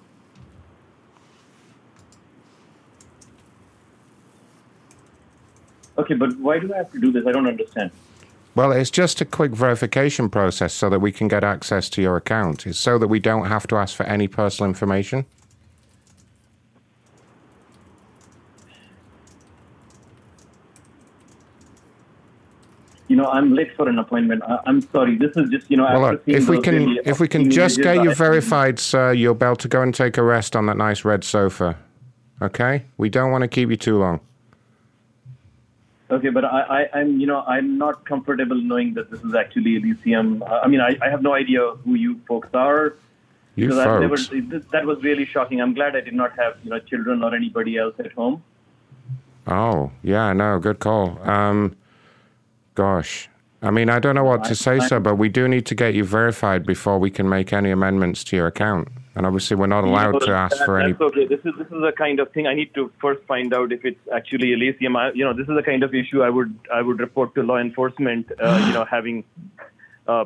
Okay, but why do I have to do this? I don't understand. Well, it's just a quick verification process so that we can get access to your account. It's so that we don't have to ask for any personal information. You know, I'm late for an appointment. I, I'm sorry. This is just, you know, Well, look, if we can really if we can just get you verified, sir, you'll be able to go and take a rest on that nice red sofa. Okay? We don't want to keep you too long. Okay, but I, I, I'm, you know, I'm not comfortable knowing that this is actually Elysium. I mean, I, I have no idea who you folks are. You I've never, that was really shocking. I'm glad I did not have, you know, children or anybody else at home. Oh, yeah, no, good call. Um, gosh. I mean, I don't know what to say, sir, but we do need to get you verified before we can make any amendments to your account. And obviously, we're not allowed to ask That- for any. That's okay. This is this is the kind of thing I need to first find out if it's actually Elysium. I, you know, this is the kind of issue I would I would report to law enforcement. Uh, you know, having. Uh,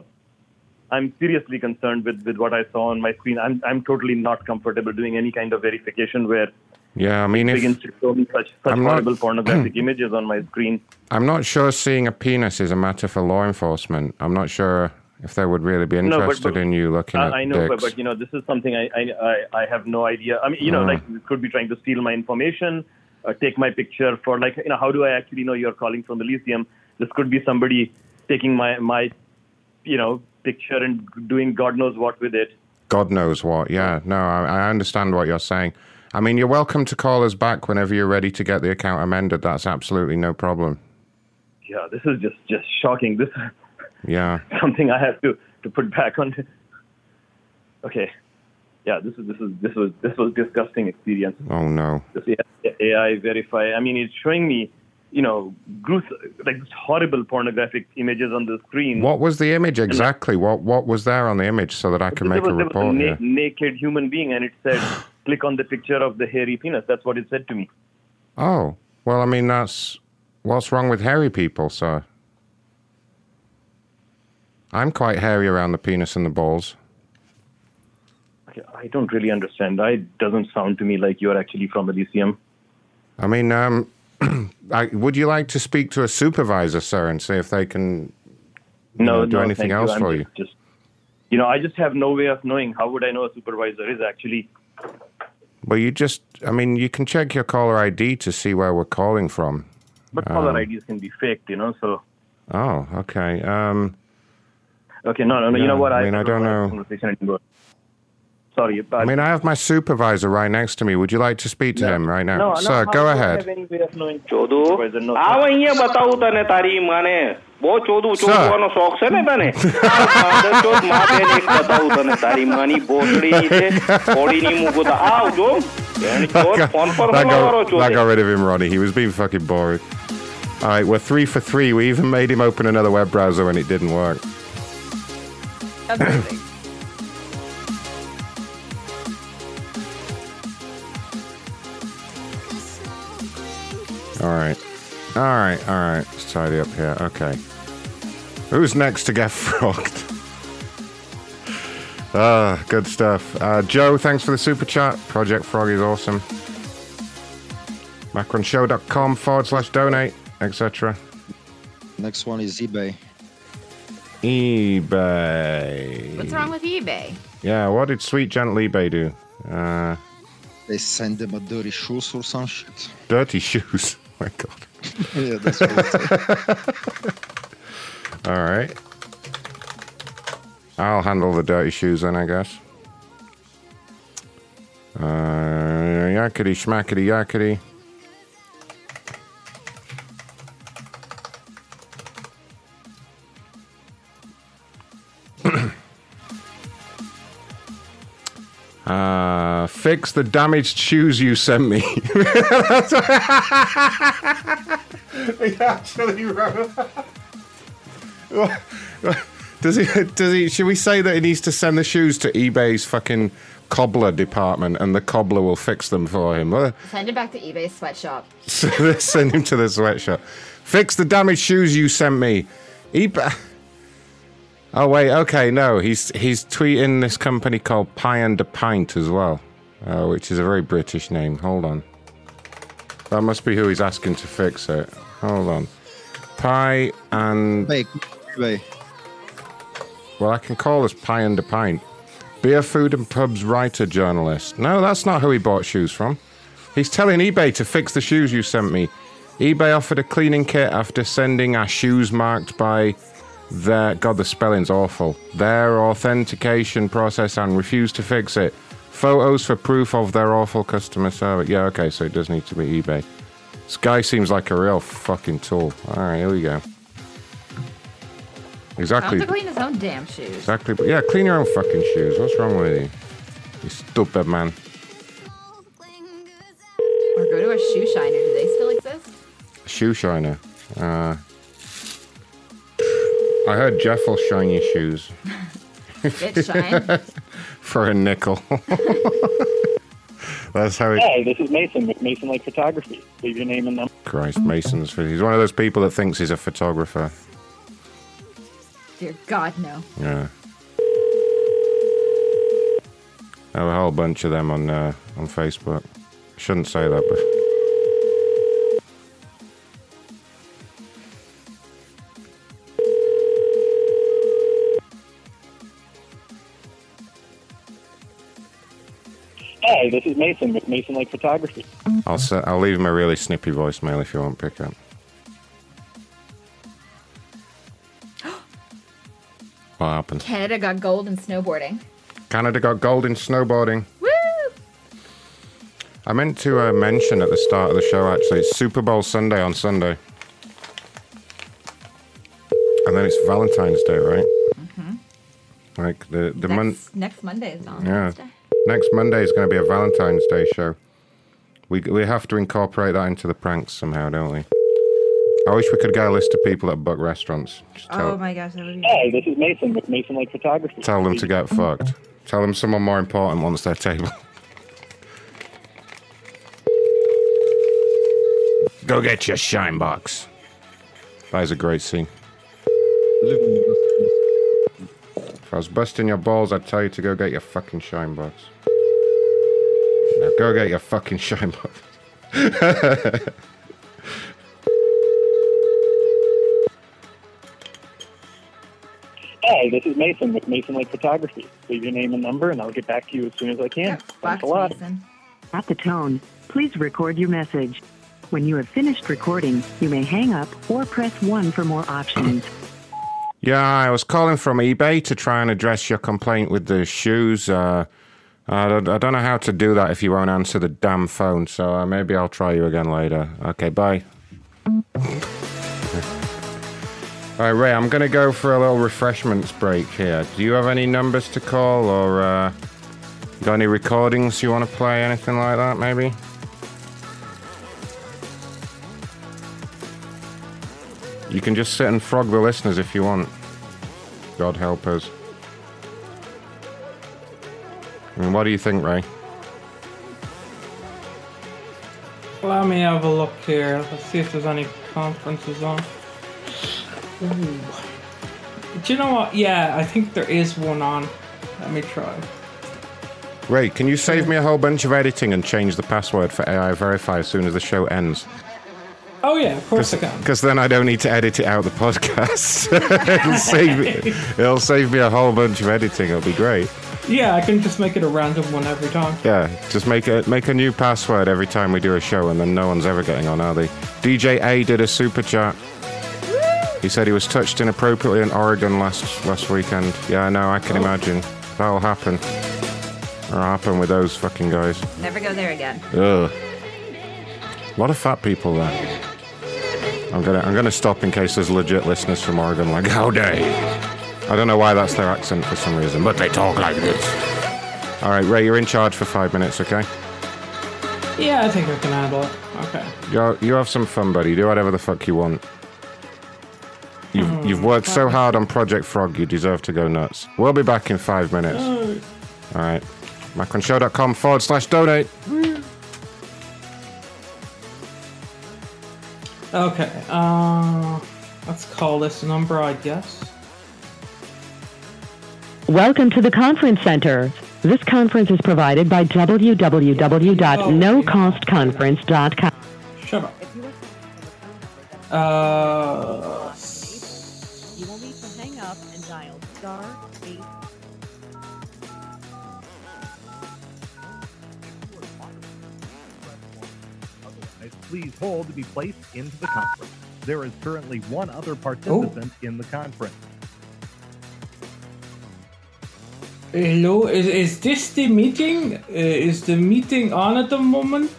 I'm seriously concerned with, with what I saw on my screen. I'm I'm totally not comfortable doing any kind of verification where Yeah, I mean, it if begins to show me such such I'm not- horrible pornographic images on my screen. I'm not sure seeing a penis is a matter for law enforcement. I'm not sure if they would really be No, but- interested but- in you looking at I, I know, but, dicks. but you know, this is something I, I I have no idea. I mean, you know, Mm. like could be trying to steal my information, uh, take my picture for like, you know, how do I actually know you're calling from Elysium? This could be somebody taking my my, you know, picture and doing God knows what with it. God knows what. Yeah, no, I, I understand what you're saying. I mean, you're welcome to call us back whenever you're ready to get the account amended. That's absolutely no problem. Yeah, this is just just shocking. This is Yeah. something I have to to put back on. Okay, yeah, this is this is this was this was disgusting experience. Oh no. this AI verify. I mean, it's showing me, you know, grues like horrible pornographic images on the screen. What was the image exactly? What What was there on the image so that I can make there a was, there was report na- naked human being, and it said, "Click on the picture of the hairy penis." That's what it said to me. Oh, well, I mean, that's what's wrong with hairy people, sir. I'm quite hairy around the penis and the balls. I don't really understand. It doesn't sound to me like you're actually from Elysium. I mean, um, I, would you like to speak to a supervisor, sir, and see if they can No, know, do no, anything else you. For you? Just, you know, I just have no way of knowing. How would I know a supervisor is actually? Well, you just, I mean, you can check your caller ID to see where we're calling from. But caller Um, IDs can be faked, you know. So Oh, okay. Um, okay, no, no, no. you Yeah, know what? I mean, I don't want know. this Conversation anymore. Sorry, but I mean, I have my supervisor right next to me. Would you like to speak to him right now? no, no, sir, how go do I ahead. have any way of knowing ચોદુ supervisor? No, આવ અહીંયા બતાવું તને તારી માને બહુ ચોદુ ચોદવાનો શોખ છે ને તને ફાધર ચોથ માં બેન એક બતાવું તને તારી માની ભોસડી છે કોડીની મૂકું તો આવ જો બેન ચોથ ફોન પર that, હલાવારો got, that ચોથે got rid of him, Ronnie. He was being fucking boring. All right, we're three for three. We even made him open another web browser when it didn't work. Amazing. All right. All right, all right. Let's tidy up here. Okay. Who's next to get frogged? Ah, good stuff. Uh, Joe, thanks for the super chat. Project Frog is awesome. Macronshow.com forward slash donate, etc. Next one is eBay. eBay. What's wrong with eBay? Yeah, what did Sweet Gentle eBay do? Uh, They send them a dirty shoes or some shit. dirty shoes. Oh my god. yeah, that's what. All right. I'll handle the dirty shoes then, I guess. Uh, yakety schmackety yakety. Uh, fix the damaged shoes you sent me. He actually wrote. does he? Does he? Should we say that he needs to send the shoes to eBay's fucking cobbler department, and the cobbler will fix them for him? Uh, Send it back to eBay sweatshop. send him to the sweatshop. Fix the damaged shoes you sent me. eBay. Oh wait, okay, no, he's he's tweeting this company called Pie and a Pint as well, uh, which is a very British name. Hold on, that must be who he's asking to fix it. Hold on, Pie and eBay. well, I can call this Pie and a Pint. Beer, food, and pubs writer journalist. No, that's not who he bought shoes from. He's telling eBay to fix the shoes you sent me. eBay offered a cleaning kit after sending our shoes marked by their God, the spelling's awful. Their authentication process and refused to fix it. Photos for proof of their awful customer service. Yeah, okay, so it does need to be eBay. This guy seems like a real fucking tool. All right, here we go. Exactly. to clean his own damn shoes. Exactly. But yeah, clean your own fucking shoes. What's wrong with you? You stupid man. Or go to a shoe shiner. Do they still exist? Shoe shiner. Uh, I heard Jeff will shine your shoes. It shine. For a nickel. That's how it. Hey, this is Mason with Mason Lake Photography. Leave your name and number. Christ, Mason's. He's one of those people that thinks he's a photographer. Dear God, no. Yeah. I have a whole bunch of them on uh, on Facebook. Shouldn't say that, but Hey, this is Mason with Mason Lake Photography. I'll se- I'll leave him a really snippy voicemail if you won't pick up. What happened? Canada got gold in snowboarding. Canada got gold in snowboarding. Woo! I meant to uh, mention at the start of the show actually, it's Super Bowl Sunday on Sunday. And then it's Valentine's Day, right? Like the the month. Next, next Monday is Yeah. Valentine's Day. Next Monday is going to be a Valentine's Day show. We we have to incorporate that into the pranks somehow, don't we? I wish we could get a list of people that book restaurants. Just tell, Oh my gosh, that would be. Hey, this is Mason with Mason Lake Photography. tell them to get fucked. Tell them someone more important wants their table. Go get your shine box. That is a great scene. If I was busting your balls, I'd tell you to go get your fucking shine box. Now go get your fucking shine box. Hey, this is Mason with Mason Lake Photography. Leave your name and number, and I'll get back to you as soon as I can. Thanks a lot. At the tone, please record your message. When you have finished recording, you may hang up or press 1 for more options. Yeah, I was calling from eBay to try and address your complaint with the shoes. Uh, I, don't, know how to do that if you won't answer the damn phone, so uh, maybe I'll try you again later. Okay, bye. All right, Ray, I'm going to go for a little refreshments break here. Do you have any numbers to call or uh, got any recordings you want to play? Anything like that, maybe? You can just sit and frog the listeners if you want. God help us. I mean, what do you think, Ray? Let me have a look here. Let's see if there's any conferences on. Ooh. Do you know what? Yeah, I think there is one on. Let me try. Ray, can you save me a whole bunch of editing and change the password for AI Verify as soon as the show ends? Oh yeah, of course I can. Because then I don't need to edit it out of the podcast. it'll save me. It'll save me a whole bunch of editing. It'll be great. Yeah, I can just make it a random one every time. Yeah, just make a make a new password every time we do a show, and then no one's ever getting on, are they? DJ A did a super chat. He said he was touched inappropriately in Oregon last last weekend. Yeah, I know. I can Oh. imagine that'll happen. Or happen with those fucking guys. Never go there again. Ugh. A lot of fat people there. I'm gonna I'm gonna stop in case there's legit listeners from Oregon like how day. I don't know why that's their accent for some reason, but they talk like this. All right, Ray, you're in charge for five minutes, okay? Yeah, I think I can handle it. Okay. You you have some fun, buddy. Do whatever the fuck you want. You've, hmm, you've worked so hard on Project Frog, you deserve to go nuts. We'll be back in five minutes. All right. Macronshow.com forward slash donate. Okay. Uh, let's call this number, I guess. Welcome to the conference center. This conference is provided by www.nocostconference.com. Shut up. Uh, Please hold to be placed into the conference. There is currently one other participant in the conference. hello, is, is this the meeting? Uh, is the meeting on at the moment?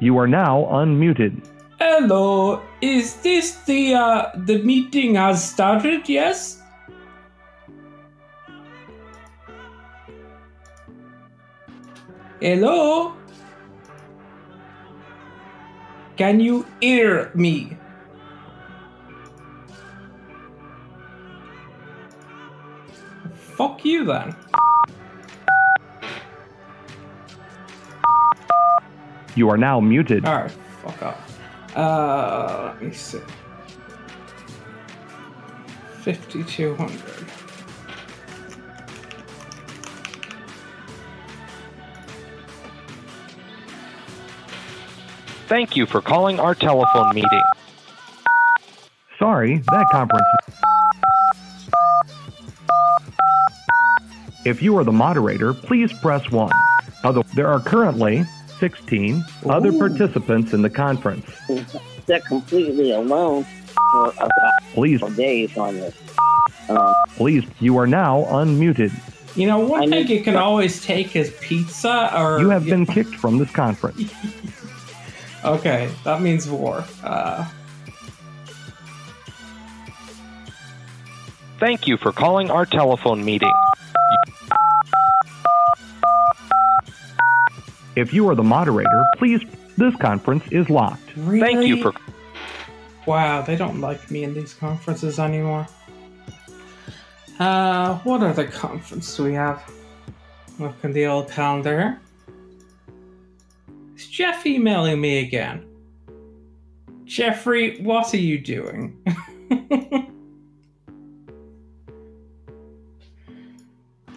You are now unmuted. Hello, is this the uh, the meeting has started? Yes. Hello? Can you hear me? Fuck you then. You are now muted. Alright, fuck off. Uh, let me see. 5200. Thank you for calling our telephone meeting. Sorry, that conference. If you are the moderator, please press 1. Other, there are currently 16 other participants in the conference. They're completely alone for about Please, four days on this. Um, please, you are now unmuted. You know, one thing you can always take is pizza or. You have been kicked from this conference. Okay, that means war. Uh, Thank you for calling our telephone meeting. If you are the moderator, please, this conference is locked. Thank you for. wow, they don't like me in these conferences anymore. Uh, what other conference do we have? Look in the old calendar. Is Jeff emailing me again? Jeffrey, what are you doing?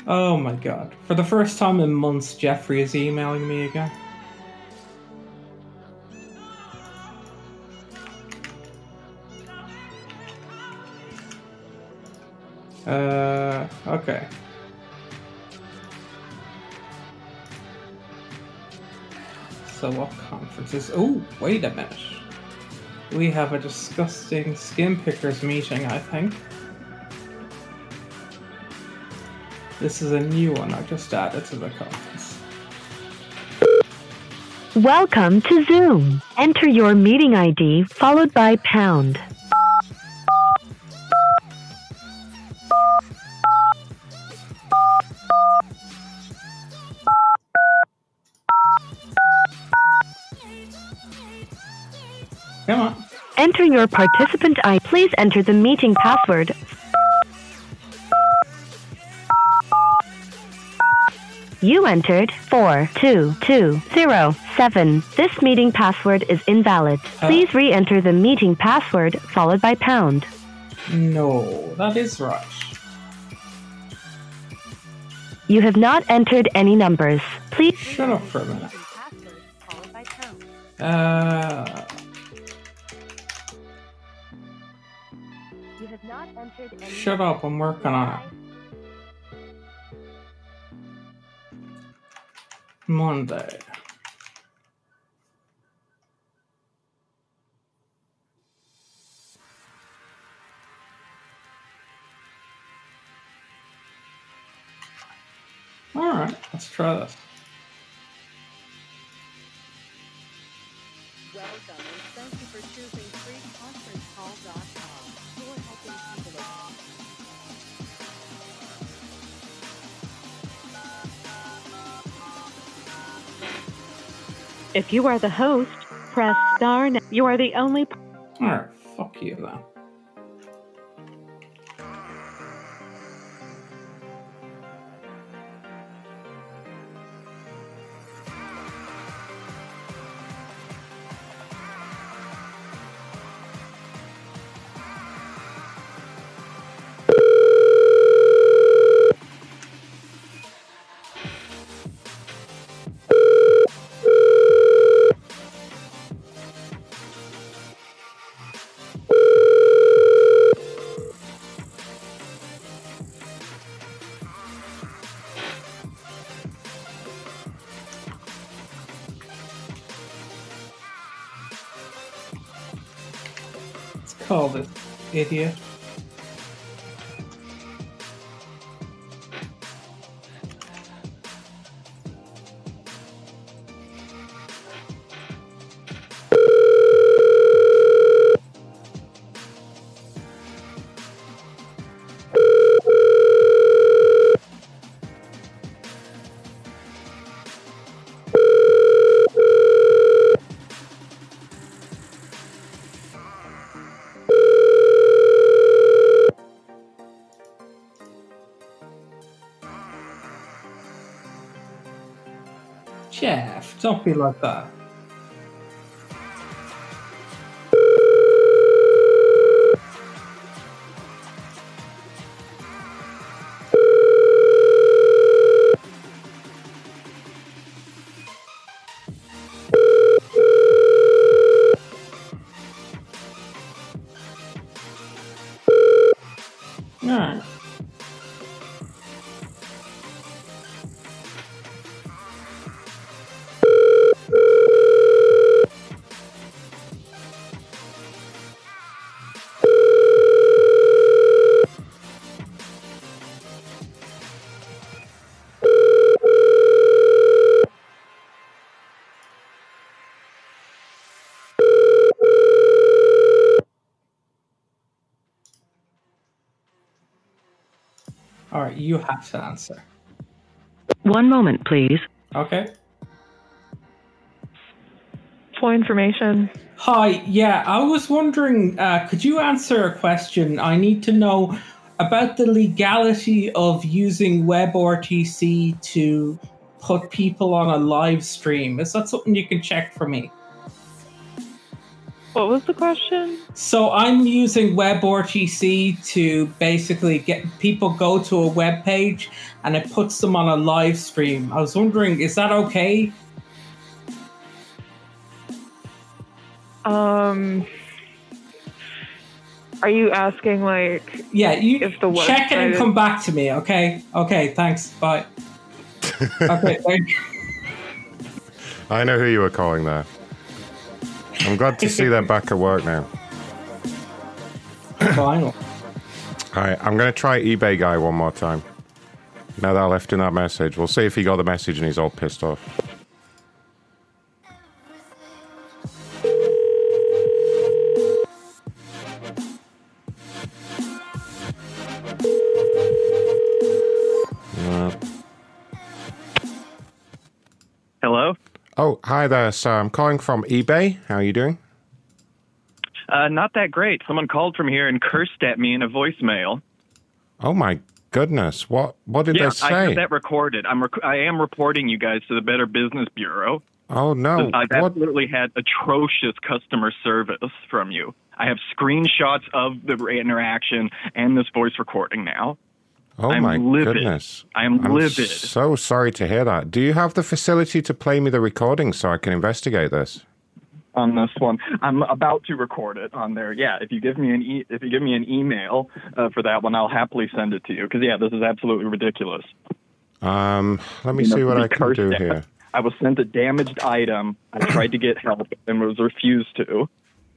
oh my god. For the first time in months, Jeffrey is emailing me again. Uh, okay. So what conferences? Oh, wait a minute. We have a disgusting skin pickers meeting, I think. This is a new one I just added to the conference. Welcome to Zoom. Enter your meeting ID followed by pound. Come on. Enter your participant ID. Please enter the meeting password. You entered 42207. This meeting password is invalid. Please re enter the meeting password followed by pound. No, that is right. You have not entered any numbers. Please shut up for a minute. Uh, shut up, I'm working on it. Monday. Alright, let's try this. If you are the host, press star. You are the only. Alright, fuck you then. This idiot. Jeff, don't you have to answer. One moment, please. Okay. For information. Hi, yeah, I was wondering, uh, could you answer a question? I need to know about the legality of using WebRTC to put people on a live stream. Is that something you can check for me? What was the question? So I'm using WebRTC to basically get people go to a web page and it puts them on a live stream. I was wondering, is that okay? Um, are you asking like? Yeah, you if the check it and website come back to me. Okay. Okay. Thanks. Bye. okay. Thank you. I know who you were calling there. I'm glad to see they're back at work now. Final. All right, I'm going to try eBay guy one more time. Now that I left in that message, we'll see if he got the message and he's all pissed off. Hi there, so I'm calling from eBay. How are you doing? Uh, not that great. Someone called from here and cursed at me in a voicemail. Oh my goodness! What what did yeah, they say? I have that recorded. I'm rec- I am reporting you guys to the Better Business Bureau. oh no! I've What? absolutely had atrocious customer service from you. I have screenshots of the interaction and this voice recording now. Oh I'm my livid. goodness! I am I'm livid. So sorry to hear that. Do you have the facility to play me the recording so I can investigate this? on this one. I'm about to record it on there. Yeah, if you give me an e- if you give me an email uh, for that one, I'll happily send it to you. Because yeah, this is absolutely ridiculous. Um, let me You know, see what I can do here. I was sent a damaged item. I tried to get help and was refused to.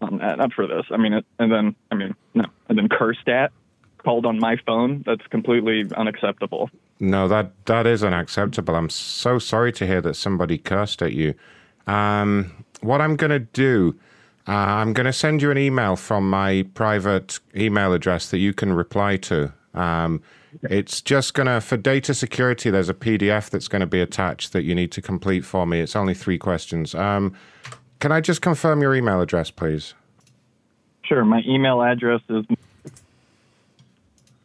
On that, not for this. I mean, it, and then I mean, no, and then cursed at, called on my phone. That's completely unacceptable. No, that that is unacceptable. I'm so sorry to hear that somebody cursed at you. Um, what I'm going to do, uh, I'm going to send you an email from my private email address that you can reply to. Um, it's just going to, for data security, there's a PDF that's going to be attached that you need to complete for me. It's only three questions. Um, can I just confirm your email address, please? Sure, my email address is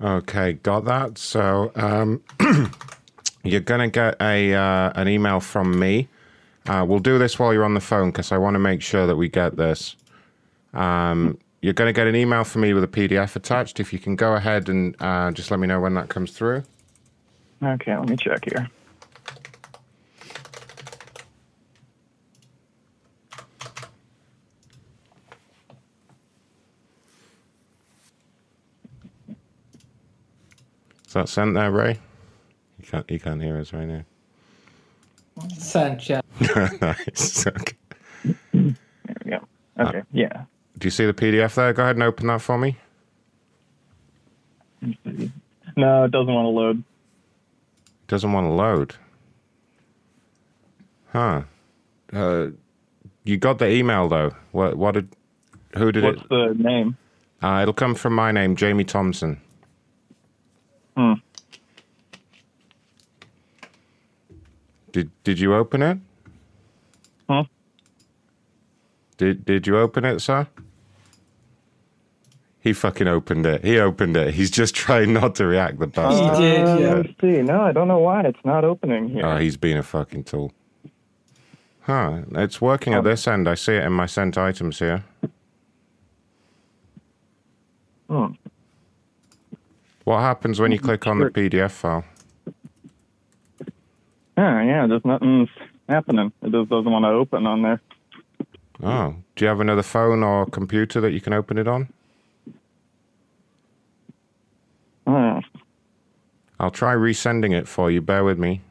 Okay, got that. So um, you're gonna get a uh, an email from me. Uh, we'll do this while you're on the phone because I want to make sure that we get this. Um, you're gonna get an email from me with a PDF attached. If you can go ahead and uh, just let me know when that comes through. okay. Let me check here. Is that sent there, Ray? You can't you can't hear us right now. Sent, yeah. nice. Okay. There we go. Okay. yeah. Do you see the PDF there? Go ahead and open that for me. No, it doesn't want to load. It doesn't want to load. Huh. Uh, you got the email though. What? What did? Who did What's it? What's the name? Uh, it'll come from my name, Jamie Thompson. Hmm. Did Did you open it? Huh? Did Did you open it, sir? He fucking opened it. He opened it. He's just trying not to react. The bastard. Uh, Let's see. No, I don't know why it's not opening here. Oh, he's being a fucking tool. Huh. It's working Um, at this end. I see it in my sent items here. Hmm. What happens when you click on the PDF file? Yeah, yeah, there's nothing's happening. It just doesn't want to open on there. Oh, do you have another phone or computer that you can open it on? Hmm. I'll try resending it for you. Bear with me.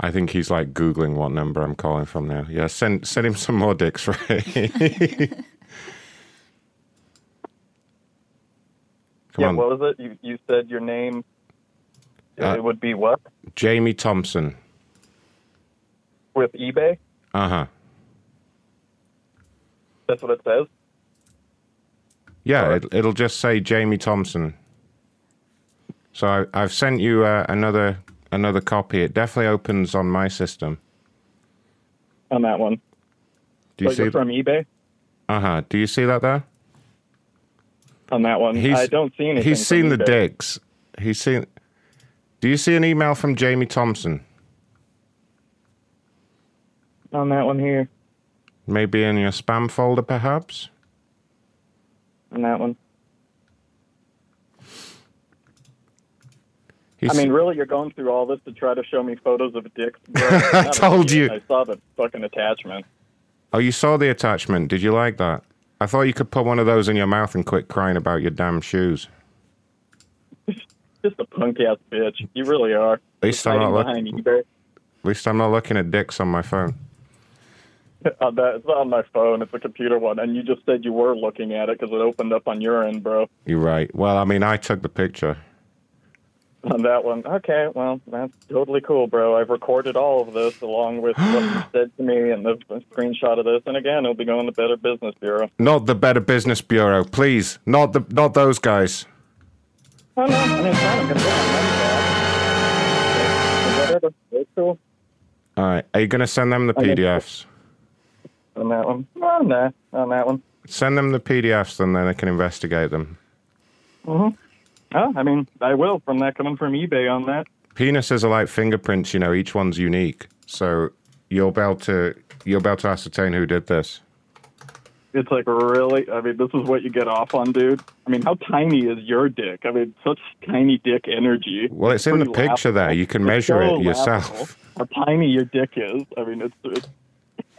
I think he's like googling what number I'm calling from now. Yeah, send send him some more dicks, right? Come yeah, on, what was it? You you said your name. Uh, it would be what Jamie Thompson. with eBay. Uh huh. That's what it says. Yeah, it, it'll just say Jamie Thompson. So I, I've sent you uh, another another copy. It definitely opens on my system. On that one. Do you see? from eBay Uh huh. Do you see that there? on that one. I don't see anything. He's seen the eBay. dicks. He's seen. Do you see an email from Jamie Thompson? on that one here. Maybe in your spam folder, perhaps. On that one. He's, I mean, really, you're going through all this to try to show me photos of dicks. I told you. I saw the fucking attachment. oh, you saw the attachment. Did you like that? I thought you could put one of those in your mouth and quit crying about your damn shoes. Just a punk ass bitch. You really are. At least I'm not looking. At least I'm not looking at dicks on my phone. on that, it's not on my phone. It's a computer one, and you just said you were looking at it because it opened up on your end, bro. You're right. Well, I mean, I took the picture. On that one, okay, well, that's totally cool, bro. I've recorded all of this along with what you said to me and the screenshot of this, and again, it'll be going to Better Business Bureau. Not the Better Business Bureau, please. Not the not those guys. Oh no, I mean, it's fine. I'm gonna get my money back. Whatever, it's cool All right. Are you going to send them the Okay. PDFs? on that one. Oh, nah, on that one. Send them the PDFs, and then they can investigate them. Mm-hmm. Oh, I mean, I will from that coming from eBay on that. Penises are like fingerprints. You know, each one's unique, so you're about to you're about to ascertain who did this. It's like really. I mean, this is what you get off on, dude. I mean, how tiny is your dick? I mean, such tiny dick energy. Well, it's in the picture there. You can It's measure so it yourself. How tiny your dick is. I mean, it's, it's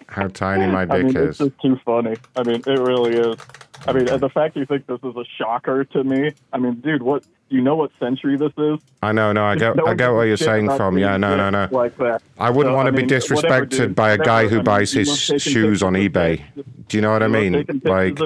How tiny my dick I mean, is. It's just too funny. I mean, it really is. I mean, the fact you think this is a shocker to me. I mean, dude, what do you know what century this is? I know, no, I get, No I get what you're saying from. Yeah, no, no, no. Like that. I wouldn't So, want to I be disrespected whatever, dude, by a guy whatever. who I mean, buys you his shoes on eBay. Do you know what I mean? Like,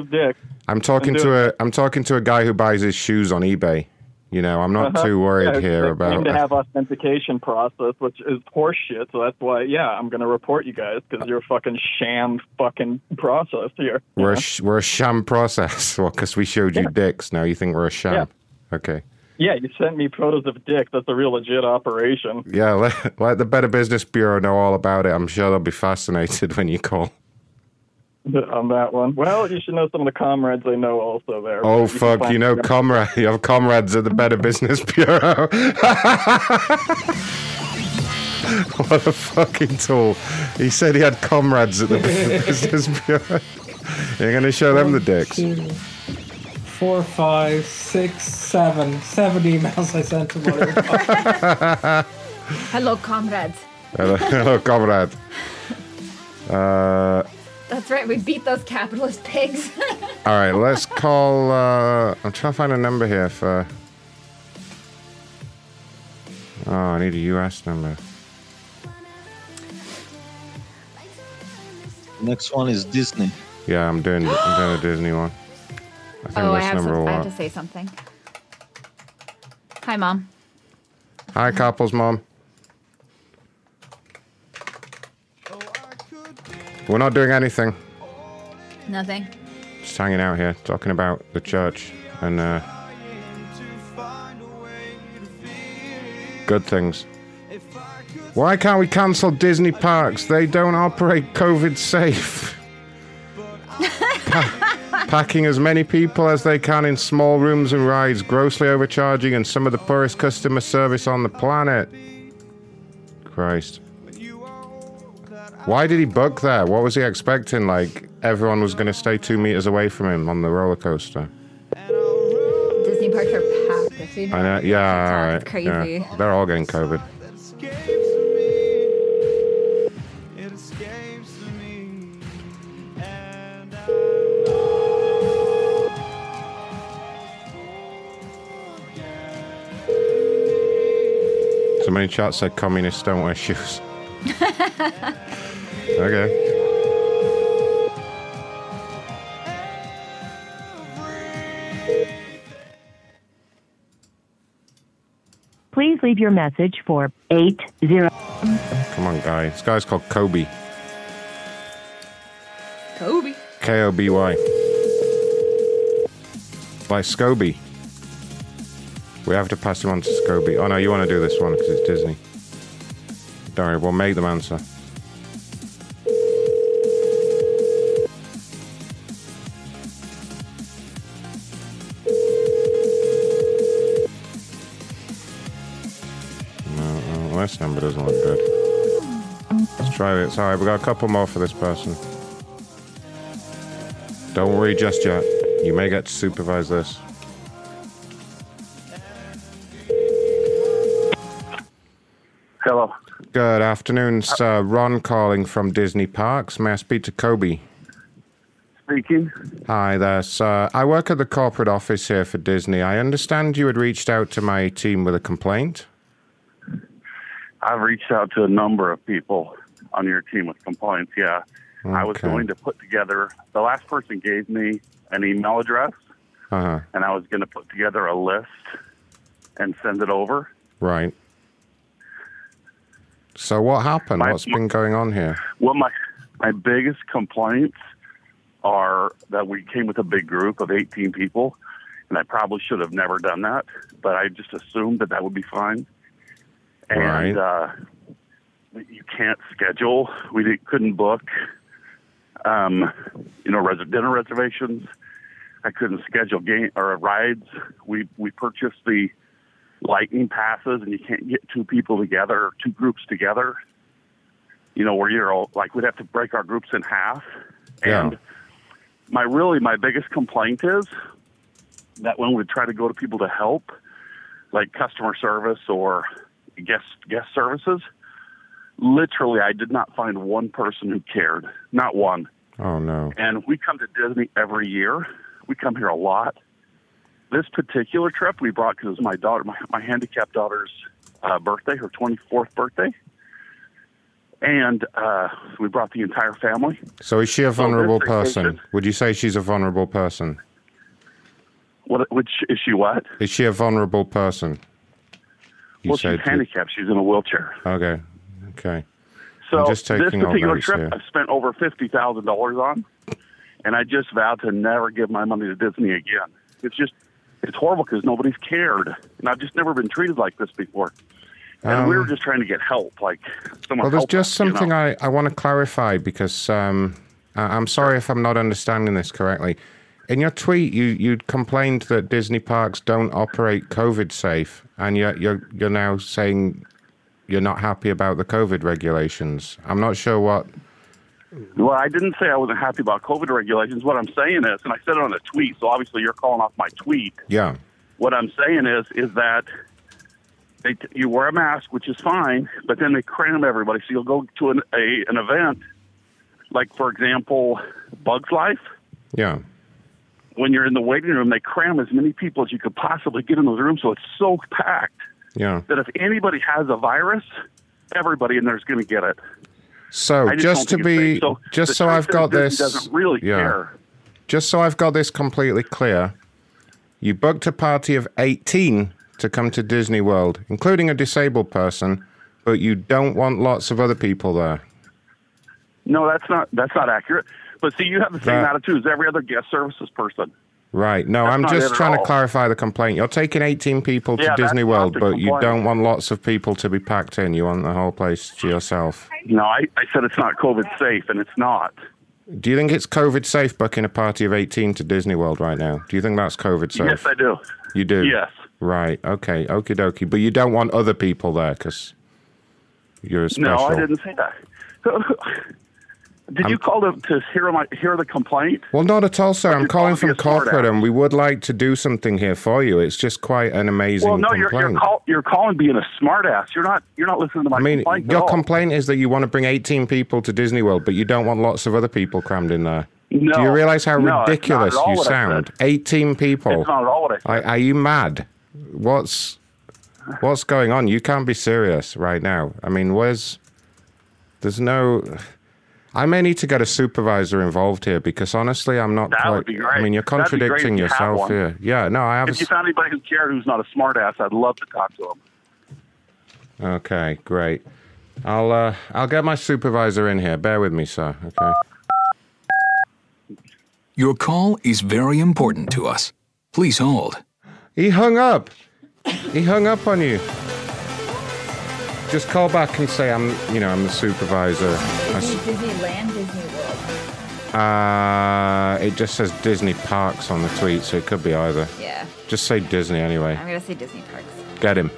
I'm talking to a I'm talking to a guy who buys his shoes on eBay. You know, I'm not Uh-huh. too worried Yeah, here about. to have authentication process, which is horseshit. So that's why, yeah, I'm going to report you guys because you're a fucking sham fucking process here. We're a, sh- we're a sham process. Well, because we showed you Yeah. dicks. Now you think we're a sham. Okay. yeah, you sent me photos of dick. That's a real legit operation. Yeah, let, let the Better Business Bureau know all about it. I'm sure they'll be fascinated when you call. on that one. Well, you should know some of the comrades I know also there. Oh, You fuck. You know, them. comrade. You have comrades at the Better Business Bureau. what a fucking tool. He said he had comrades at the Better Business Bureau. You're going to show them the dicks. Two, four, five, six, seven. Seven emails I sent to my Hello, comrades. hello, hello, comrade. Uh, That's right. We beat those capitalist pigs. all right, let's call. Uh, I'm trying to find a number here for. Oh, I need a US number. Next one is Disney. Yeah, I'm doing, I'm doing a Disney one. I think oh, I this have, number some, will I have to say something. Hi, mom. Hi, couples mom. We're not doing anything. Nothing. Just hanging out here, talking about the church and uh, good things. Why can't we cancel Disney parks? They don't operate COVID safe. Pa- Packing as many people as they can in small rooms and rides, grossly overcharging, and some of the poorest customer service on the planet. Christ. Why did he book there? What was he expecting? Like everyone was going to stay two meters away from him on the roller coaster. Disney parks are packed. I know. Yeah, all right. It's crazy. yeah. They're all getting COVID. Somebody in chat said communists don't wear shoes. Okay. Please leave your message for 80. Come on, guy. This guy's called Koby. Koby. K O B Y. By Scoby. We have to pass him on to Scoby. Oh no, you want to do this one because it's Disney. Don't worry, we'll make them answer. This number doesn't look good. Let's try this. All right, we got a couple more for this person. Don't worry just yet. You may get to supervise this. Hello. Good afternoon, sir. Ron calling from Disney Parks. May I speak to Koby? Speaking. Hi there, sir. I work at the corporate office here for Disney. I understand you had reached out to my team with a complaint. I've reached out to a number of people on your team with complaints. Yeah. I was going to put together, the last person gave me an email address, Uh huh. and I was going to put together a list and send it over. Right. So what happened? My- What's been going on here? Well, my, my biggest complaints are that we came with a big group of 18 people, and I probably should have never done that, but I just assumed that that would be fine. And Right. uh, you can't schedule. We couldn't book, um, you know, res- dinner reservations. I couldn't schedule game or rides. We we purchased the lightning passes, and you can't get two people together, two groups together. You know, where you're all, like we'd have to break our groups in half. Yeah. And my really my biggest complaint is that when we try to go to people to help, like customer service or guest guest services, literally I did not find one person who cared, not one. Oh no. And we come to Disney every year. We come here a lot. This particular trip we brought because it was my daughter, my, my handicapped daughter's uh, birthday, her 24th birthday. And uh, we brought the entire family. So is she a So vulnerable vacation- person? Would you say she's a vulnerable person? What? Which is she? What? Is she a vulnerable person? You well, she's handicapped. She's in a wheelchair. Okay. Okay. So this particular trip, here. I spent over fifty thousand dollars on, and I just vowed to never give my money to Disney again. It's just, it's horrible because nobody's cared, and I've just never been treated like this before. And we Um, were just trying to get help, like someone. Well, there's just us, you know? something I, I want to clarify because um, I, I'm sorry if I'm not understanding this correctly. In your tweet, you you complained that Disney parks don't operate COVID safe, and yet you're you're now saying you're not happy about the COVID regulations. I'm not sure what. Well, I didn't say I wasn't happy about COVID regulations. What I'm saying is, and I said it on a tweet, so obviously you're calling off my tweet. Yeah. What I'm saying is, is that they t- you wear a mask, which is fine, but then they cram everybody. So you'll go to an a, an event, like for example, Bugs Life. Yeah. When you're in the waiting room, they cram as many people as you could possibly get in those rooms, so it's so packed Yeah. that if anybody has a virus, everybody in there is going to get it. So just just to be. So just so I've got this. doesn't really yeah. care. Just so I've got this completely clear, you booked a party of 18 to come to Disney World, including a disabled person, but you don't want lots of other people there. No, that's not that's not accurate. But see, you have the same That- attitude as every other guest services person. Right. No, That's I'm just trying to clarify the complaint. You're taking 18 people to Yeah, Disney World, but you don't want lots of people to be packed in. You want the whole place to yourself. No, I, I said it's not COVID safe, and it's not. Do you think it's COVID safe booking a party of 18 to Disney World right now? Do you think that's COVID safe? Yes, I do. You do? Yes. Right. Okay. Okie dokie. But you don't want other people there because you're a special. No, I didn't say that. Did you call to, to hear my hear the complaint? Well, not at all, sir. I'm calling from corporate, and we would like to do something here for you. It's just quite an amazing Well, no, you're you're, call, you're calling being a smartass. You're not you're not listening to my I mean, complaint your complaint is that you want to bring 18 people to Disney World, but you don't want lots of other people crammed in there. No. Do you realize how No, ridiculous you sound? 18 people. It's not at all what I said. Are, are you mad? What's what's going on? You can't be serious right now. I mean, where's there's no. I may need to get a supervisor involved here because honestly, I'm not That quite. would be great. I mean, you're That'd be great contradicting if you yourself here. Yeah, no, I have. a If you found anybody who cared who's not a smartass, I'd love to talk to him. Okay, great. I'll uh, I'll get my supervisor in here. Bear with me, sir. Okay. Your call is very important to us. Please hold. He hung up. He hung up on you. Just call back and say I'm, you know, I'm the supervisor. Disney, Disneyland, Disney World. Uh, it just says Disney Parks on the tweet, so it could be either. Yeah. Just say Disney anyway. I'm gonna say Disney parks. Get him.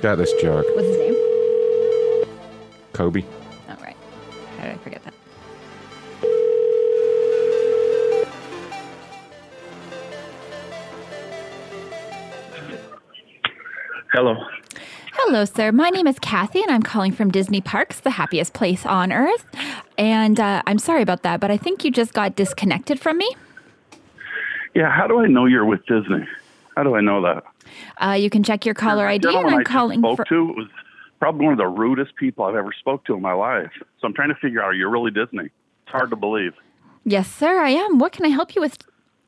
Get this jerk. What's his name? Koby. Oh right. How did I forget that? Hello. Hello, sir. My name is Kathy, and I'm calling from Disney Parks, the happiest place on earth. And uh, I'm sorry about that, but I think you just got disconnected from me. Yeah, how do I know you're with Disney? How do I know that? Uh, you can check your caller ID, and I'm I calling spoke for. to was probably one of the rudest people I've ever spoke to in my life. So I'm trying to figure out, are you really Disney? It's hard to believe. Yes, sir, I am. What can I help you with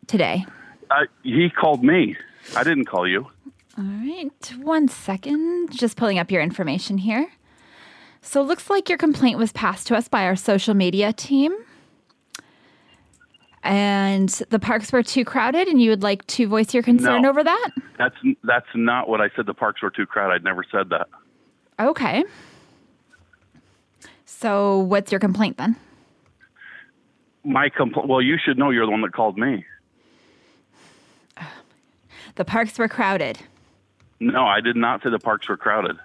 today? Uh, he called me. I didn't call you. All right, one second. Just pulling up your information here. So it looks like your complaint was passed to us by our social media team. And the parks were too crowded, and you would like to voice your concern No. over that? That's that's not what I said. The parks were too crowded. I'd never said that. Okay. So what's your complaint then? My compl- Well, you should know. You're the one that called me. Oh the parks were crowded. No, I did not say the parks were crowded.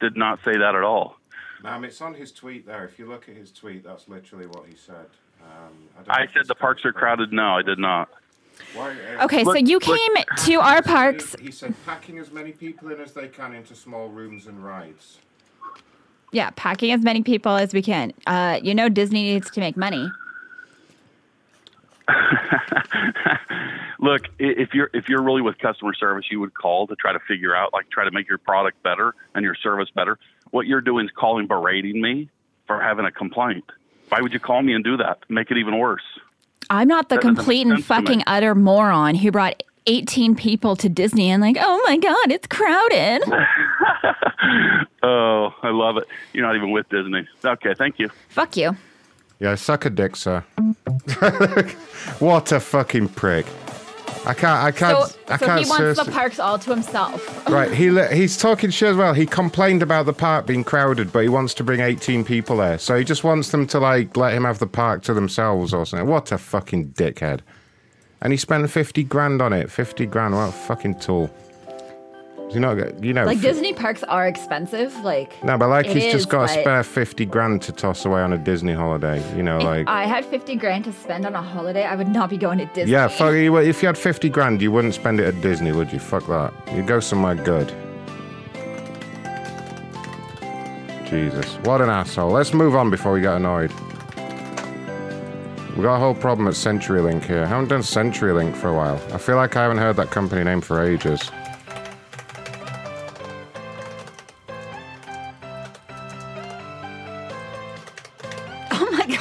Did not say that at all. Ma'am, it's on his tweet there. If you look at his tweet, that's literally what he said. Um, I, I said the parks are crowded. No, I did not. Why, uh, Okay, so you came to our parks. He said packing as many people in as they can into small rooms and rides. Yeah, packing as many people as we can. Uh, you know, Disney needs to make money. Look, if you're if you're really with customer service, you would call to try to figure out, like, try to make your product better and your service better. What you're doing is calling, berating me for having a complaint. Why would you call me and do that? Make it even worse. I'm not the That complete and sense to me. fucking utter moron who brought 18 people to Disney and like, oh my god, it's crowded. Oh, I love it. You're not even with Disney. Okay, thank you. Fuck you. Yeah, suck a dick, sir. what a fucking prick. I can't. I can't. so I so can't he wants seriously- the parks all to himself. Right, he li- he's talking shit as well. He complained about the park being crowded, but he wants to bring 18 people there. So he just wants them to like let him have the park to themselves or something. What a fucking dickhead. And he spent 50 grand on it. 50 grand. What a fucking tool. You know, you know. Like Disney parks are expensive. Like no, but like he's is, just got a spare 50 grand to toss away on a Disney holiday. You know, like. I had 50 grand to spend on a holiday, I would not be going to Disney. Yeah, fuck you. If you had 50 grand, you wouldn't spend it at Disney, would you? Fuck that. You'd go somewhere good. Jesus. What an asshole. Let's move on before we get annoyed. We got a whole problem at CenturyLink here. haven't done CenturyLink for a while. I feel like I haven't heard that company name for ages.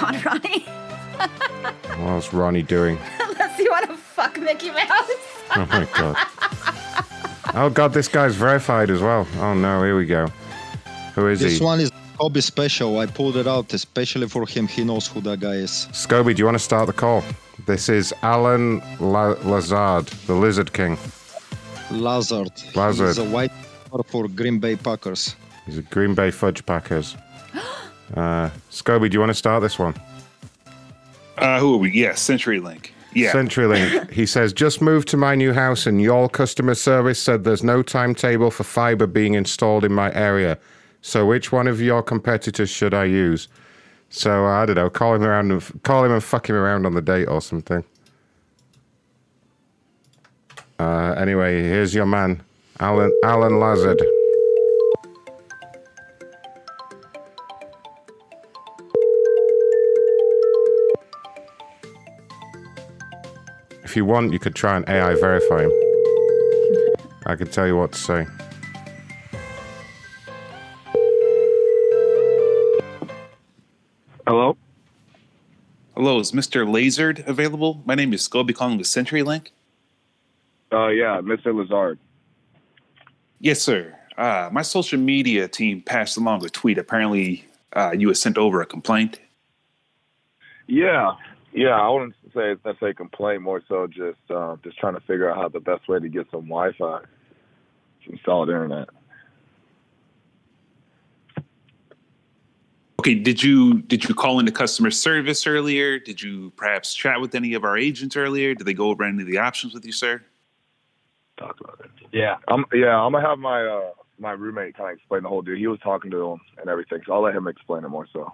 My god, Ronnie. What's Ronnie doing? Unless you want to fuck Mickey Mouse. Oh my god. Oh god, this guy's verified as well. Oh no, here we go. Who is This he? This one is Koby special. I pulled it out especially for him. He knows who that guy is. Scoby, do you want to start the call? This is Allen La- Lazard, the Lizard King. Lazard. Lazard. He's a white for Green Bay Packers. He's a Green Bay Fudge Packers. Uh, Scoby, do you want to start this one? Uh, who are we? Yeah, CenturyLink. Yeah. CenturyLink. he says, just moved to my new house and your customer service said there's no timetable for fiber being installed in my area. So which one of your competitors should I use? So I don't know. Call him around and call him and fuck him around on the date or something. Uh, anyway, here's your man, Allen Allen Lazard. You want, you could try and AI verify him. I can tell you what to say. Hello? Hello, is Mr. Lazard available? My name is Scoby calling with CenturyLink. Uh, yeah, Mr. Lazard. Yes, sir. Uh, my social media team passed along a tweet. Apparently, uh, you had sent over a complaint. Yeah, yeah. I wouldn't say it's necessarily a complaint, more so just uh, just trying to figure out how the best way to get some Wi-Fi, some solid internet. Okay, did you did you call into customer service earlier? Did you perhaps chat with any of our agents earlier? Did they go over any of the options with you, sir? Talk about it. Yeah, I'm. Yeah, I'm gonna have my uh, my roommate kind of explain the whole deal. He was talking to him and everything, so I'll let him explain it more. So.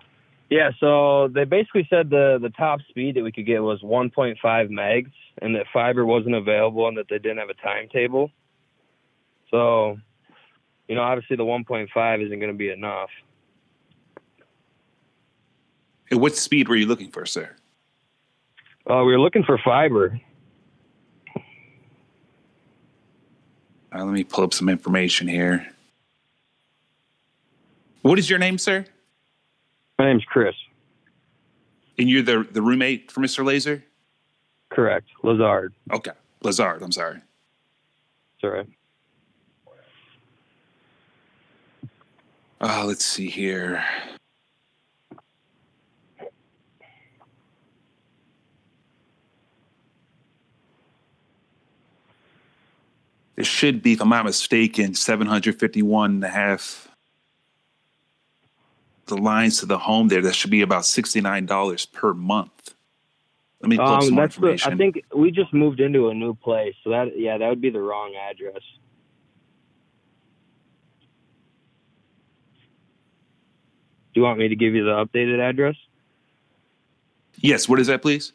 Yeah, so they basically said the the top speed that we could get was 1.5 megs, and that fiber wasn't available, and that they didn't have a timetable. So, you know, obviously the 1.5 isn't going to be enough. And what speed were you looking for, sir? Uh, we were looking for fiber. Uh, let me pull up some information here. What is your name, sir? My name's Chris. And you're the the roommate for Mr. Laser? Correct, Lazard. Okay, Lazard. I'm sorry. It's all right. Uh, let's see here. It should be, if I'm not mistaken, 751 and a half. The lines to the home there, that should be about $69 per month. Let me pull some Um, more that's the, information. I think we just moved into a new place, so that yeah, that would be the wrong address. Do you want me to give you the updated address? yes, what is that, please?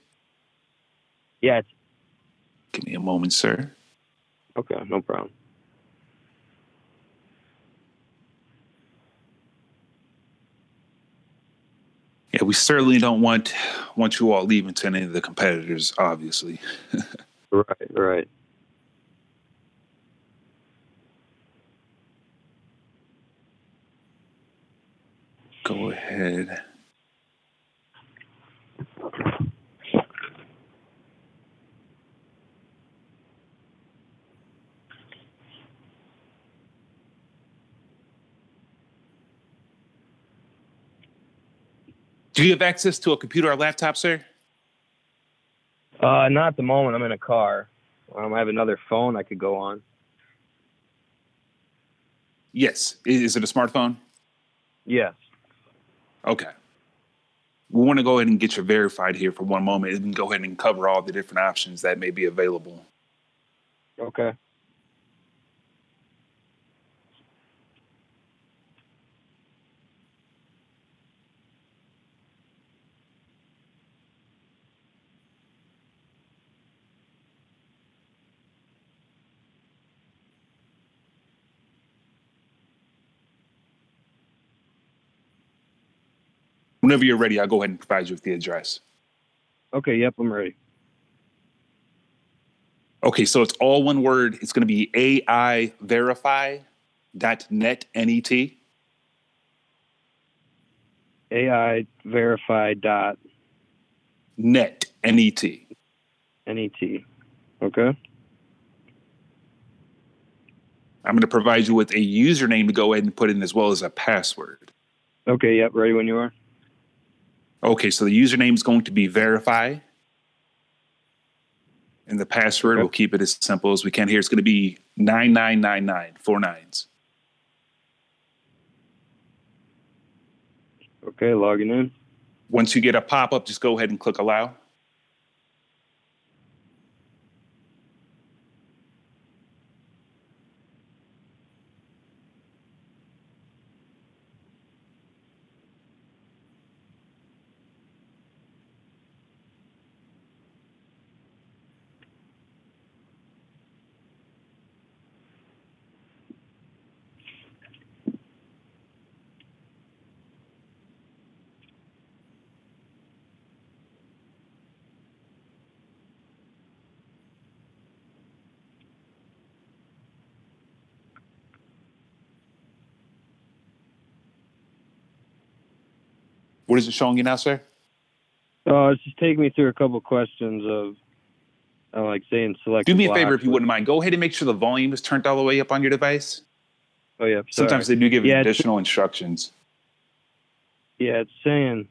Yeah. It's, Give me a moment, sir. okay, no problem. Yeah, we certainly don't want want you all leaving to any of the competitors, obviously. Right, right. Go ahead. Do you have access to a computer or laptop, sir? Uh, not at the moment. I'm in a car. Um, I have another phone I could go on. Yes. Is it a smartphone? Yes. Okay. We want to go ahead and get you verified here for one moment and go ahead and cover all the different options that may be available. Okay. Whenever you're ready, I'll go ahead and provide you with the address. Okay. Yep. I'm ready. Okay, so it's all one word. It's going to be AI verify dot net net. AI verify dot net net. net. Okay. I'm going to provide you with a username to go ahead and put in as well as a password. Okay. Yep. Ready when you are. Okay, so the username is going to be verify. And the password, we'll keep it as simple as we can here. It's going to be 9999, four nines. Okay, logging in. Once you get a pop up, just go ahead and click allow. What is it showing you now, sir? Oh, it's just taking me through a couple questions of, uh, like saying select. Do me a favor if you wouldn't mind. Go ahead and make sure the volume is turned all the way up on your device. Oh yeah. Sometimes they do give yeah, additional instructions. Yeah, it's saying.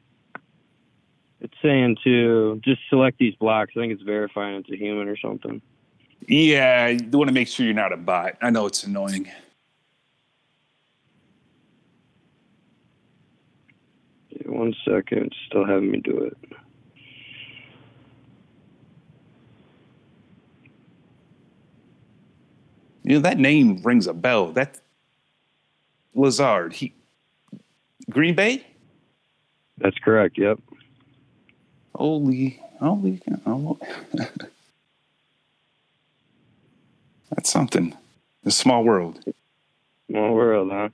It's saying to just select these blocks. I think it's verifying it's a human or something. Yeah, you want to make sure you're not a bot. I know it's annoying. One second, still having me do it. You know that name rings a bell. That Lazard. He Green Bay. That's correct. Yep. Holy, holy, oh. That's something. A small world. Small world, huh?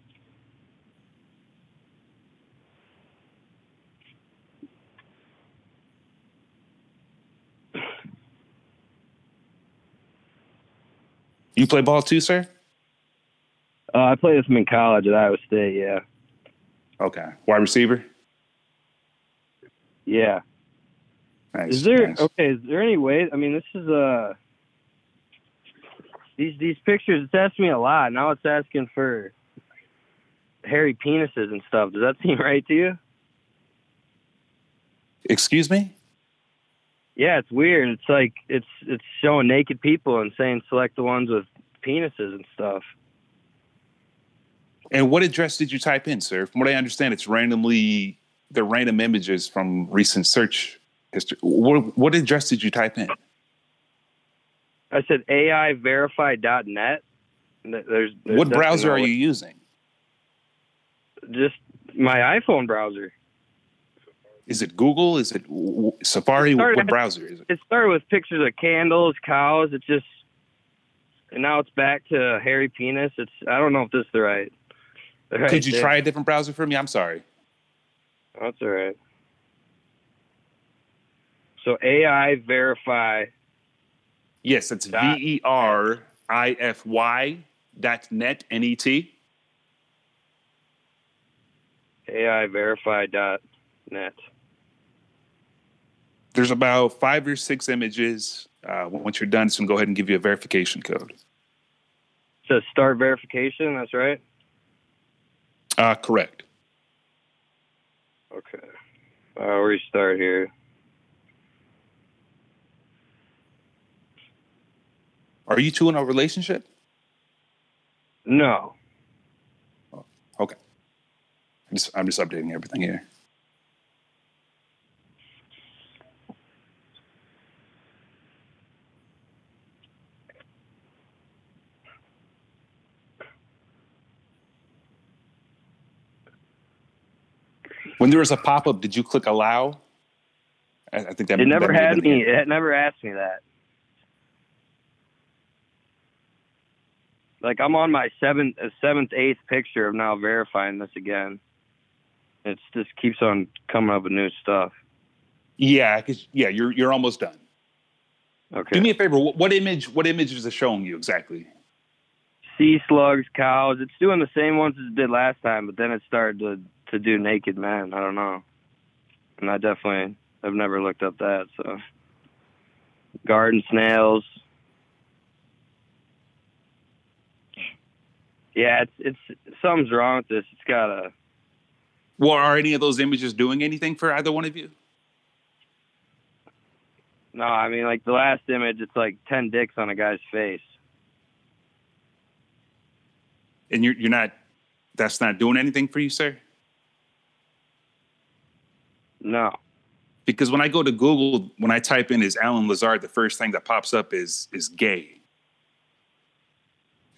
You play ball too, sir? Uh, I played with him in college at Iowa State. Yeah. Okay. Wide receiver? Yeah. Nice. is there nice. okay? Is there any way? I mean, this is uh these these pictures. It's asking me a lot. Now it's asking for hairy penises and stuff. Does that seem right to you? Excuse me? Yeah, it's weird. It's like it's it's showing naked people and saying select the ones with penises and stuff. And what address did you type in, sir? From what I understand, it's randomly they're random images from recent search history. What, what address did you type in? I said AIverify.net. There's, there's what browser are you using? Just my iPhone browser. Is it Google? Is it Safari? It started What browser is it? It started with pictures of candles, cows. It just, and now it's back to hairy penis. It's I don't know if this is the right. the right Could you thing. try a different browser for me? I'm sorry. That's all right. So AI verify. Yes, it's V E R I F Y dot net N E T. AI verify dot net. There's about five or six images. Uh, once you're done, it's going to go ahead and give you a verification code. So start verification. That's right. Uh, correct. Okay. I'll restart here. Are you two in a relationship? No. Okay. I'm just, I'm just updating everything here. When there was a pop up, did you click allow? I, I think that It never that had me. the- It never asked me that. Like I'm on my seventh, uh, seventh, eighth picture of now verifying this again. It just keeps on coming up with new stuff. Yeah, 'cause- yeah, you're you're almost done. Okay. Do me a favor. What, what image? What image is it showing you exactly? Sea slugs, cows. It's doing the same ones as it did last time, but then it started to to do naked men. I don't know. And I definitely have never looked up that. So garden snails. Yeah, it's it's something's wrong with this. It's got a Well, are any of those images doing anything for either one of you? no. I mean, like the last image, it's like ten dicks on a guy's face. And you're you're not. That's not doing anything for you, sir. No. Because when I go to Google, when I type in is Allen Lazard, the first thing that pops up is is gay.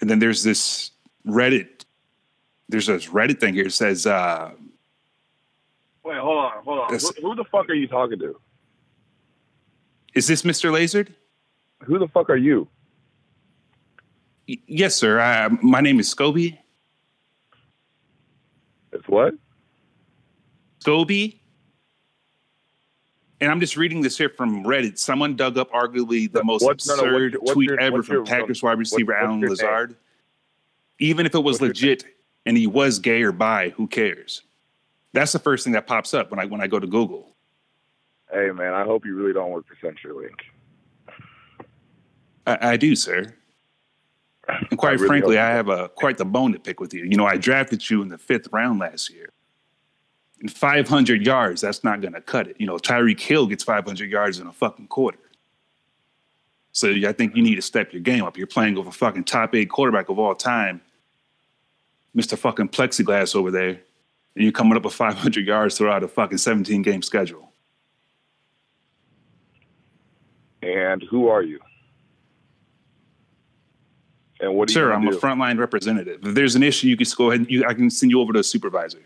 And then there's this Reddit. There's this Reddit thing here. It says, uh, Wait, hold on, hold on. Who, who the fuck are you talking to? "Is this Mr. Lazard? Who the fuck are you? Y- yes, sir. Uh, my name is Scoby. It's what? Scoby. And I'm just reading this here from Reddit. Someone dug up arguably the most What's- no, no, what's absurd what's tweet your- ever from Packers wide receiver Allen name? Lazard. Even if it was legit and he was gay or bi, who cares? That's the first thing that pops up when I when I go to Google. Hey man, I hope you really don't work for CenturyLink. I, I do, sir. And quite I really frankly, I have a quite the bone to pick with you. You know, I drafted you in the fifth round last year. In 500 yards, that's not going to cut it. You know, Tyreek Hill gets 500 yards in a fucking quarter. So I think you need to step your game up. You're playing with a fucking top eight quarterback of all time, Mr. fucking Plexiglass over there, and you're coming up with 500 yards throughout a fucking 17 game schedule. And who are you? And what do you Sir, I'm do? a frontline representative. If there's an issue, you can go ahead and you, I can send you over to a supervisor.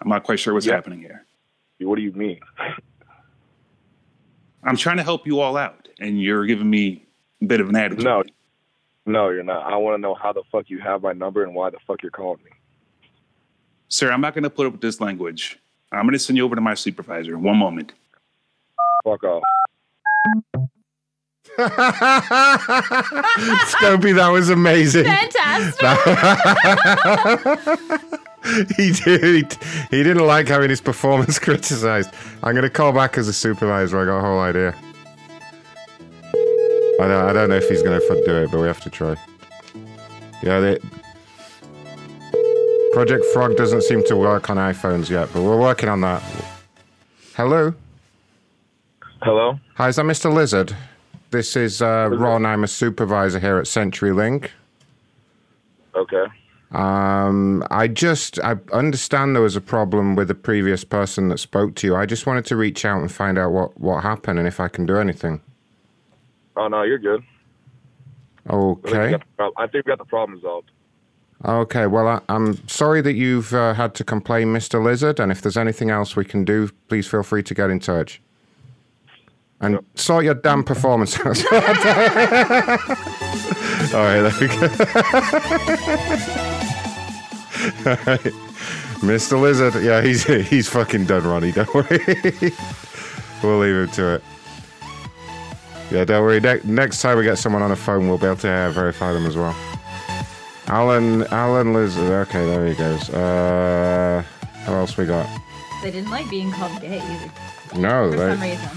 I'm not quite sure what's Yeah. happening here. What do you mean? I'm trying to help you all out, and you're giving me a bit of an attitude. No, no, you're not. I want to know how the fuck you have my number and why the fuck you're calling me. Sir, I'm not going to put up with this language. I'm going to send you over to my supervisor. One moment. Fuck off. Scoby, that was amazing. Fantastic. he did. He didn't like having his performance criticized. I'm going to call back as a supervisor. I got a whole idea. I don't, I don't know if he's going to do it, but we have to try. Yeah, they, Project Frog doesn't seem to work on iPhones yet, but we're working on that. Hello. Hello. Hi, is that Mr. Lizard? This is uh, Ron. I'm a supervisor here at CenturyLink. Okay. Um, I just I understand there was a problem with the previous person that spoke to you. I just wanted to reach out and find out what what happened and if I can do anything. Oh no, you're good. I think, we Okay. got the prob- I think we got the problem resolved. Okay. Well, I, I'm sorry that you've uh, had to complain, Mr. Lizard. And if there's anything else we can do, please feel free to get in touch. And sort your damn performance out. All right, there we go. All right. Mr. Lizard, yeah, he's he's fucking done, Ronnie. Don't worry. we'll leave him to it. Yeah, don't worry. Ne- next time we get someone on a phone, we'll be able to uh, verify them as well. Allen, Allen Lizard. Okay, there he goes. Uh, what else we got? They didn't like being called gay either, No, for they, some reason.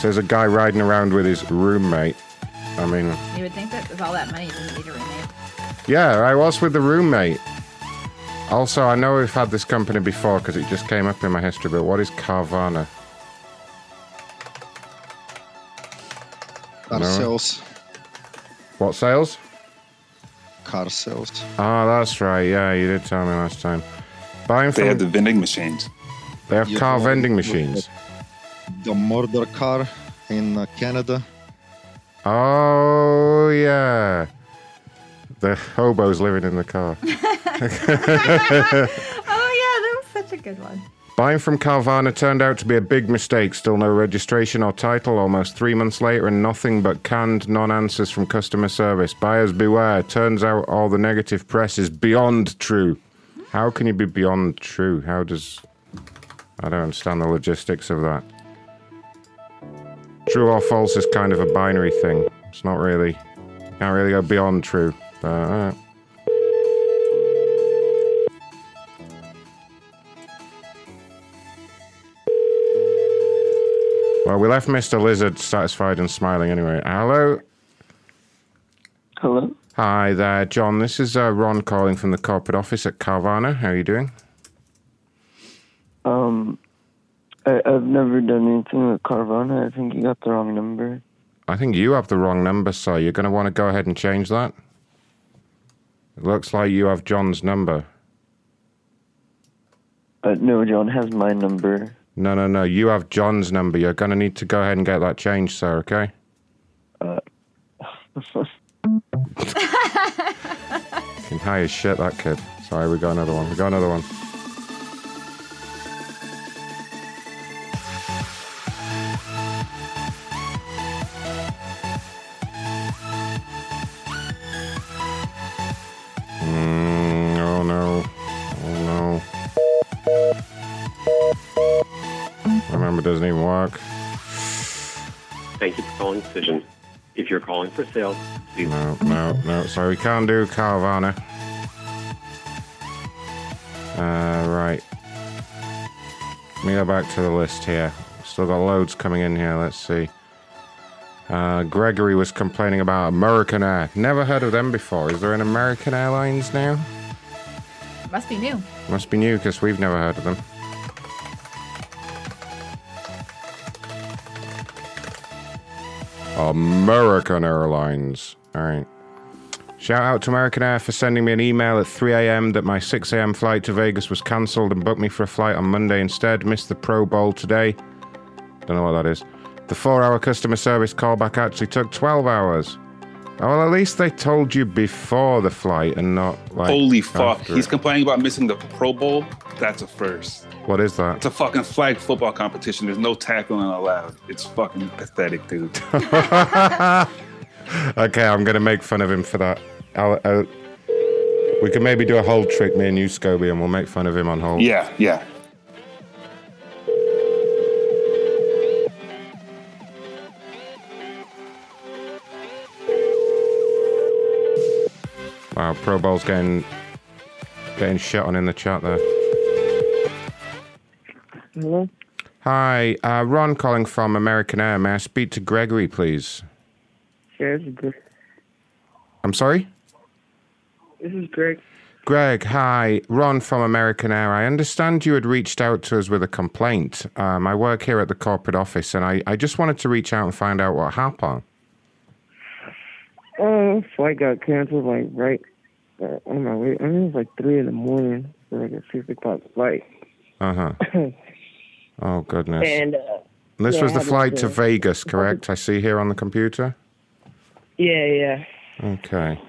So there's a guy riding around with his roommate. I mean, You would think that with all that money, you didn't need a roommate. yeah, I was with the roommate. Also, I know we've had this company before because it just came up in my history, but what is Carvana? Car No. sales. What sales? Car sales. Oh, that's right. Yeah, you did tell me last time. Buying They from have the vending machines. they have You car know, vending look machines. The murder car in uh, Canada. Oh yeah, the hobos living in the car. oh yeah, that was such a good one. Buying from Carvana turned out to be a big mistake. Still no registration or title. Almost three months later, and nothing but canned non-answers from customer service. Buyers beware. Turns out all the negative press is beyond true. How can you be beyond true? How does I don't understand the logistics of that. True or false is kind of a binary thing. It's not really. Can't really go beyond true. But, uh, well, we left Mr. Lizard satisfied and smiling anyway. Hello? Hello? Hi there, John. This is uh, Ron calling from the corporate office at Carvana. How are you doing? Um, I, I've never done anything with Carvana. I think you got the wrong number. I think you have the wrong number, sir. You're going to want to go ahead and change that. It looks like you have John's number. Uh, no, John has my number. No, no, no. You have John's number. You're gonna need to go ahead and get that changed, sir. Okay. Uh, Fucking high as shit, that kid. Sorry, we got another one. We got another one. Calling Decision. If you're calling for sales, please. No, no, no. Sorry, we can't do Carvana. Uh, right. Let me go back to the list here. Still got loads coming in here. Let's see. Uh, Gregory was complaining about American Air. Never heard of them before. Is there an American Airlines now? Must be new. Must be new because we've never heard of them. American Airlines. All right. Shout out to American Air for sending me an email at 3 a.m. that my 6 a.m. flight to Vegas was cancelled and booked me for a flight on Monday instead. Missed the Pro Bowl today. Don't know what that is. The four hour customer service callback actually took 12 hours. Oh, well, at least they told you before the flight and not like. Holy fuck. He's it. complaining about missing the Pro Bowl. That's a first. What is that? It's a fucking flag football competition. There's no tackling allowed. It's fucking pathetic, dude. okay, I'm gonna make fun of him for that. I'll, I'll- we can maybe do a hold trick, me and you, Scoby, and we'll make fun of him on hold. yeah, yeah. Wow, Pro Bowl's getting getting shit on in the chat there. Hello? Hi, uh, Ron calling from American Air. May I speak to Gregory, please? Sure, this is Greg. I'm sorry? This is Greg. Greg, hi. Ron from American Air. I understand you had reached out to us with a complaint. Um, I work here at the corporate office, and I, I just wanted to reach out and find out what happened. Uh, flight got canceled like right uh, on my way. I mean, it was like three in the morning for like a six o'clock flight. Uh huh. Oh, goodness. and uh, this yeah, was the flight to Vegas, correct? I see here on the computer. Yeah, yeah. Okay.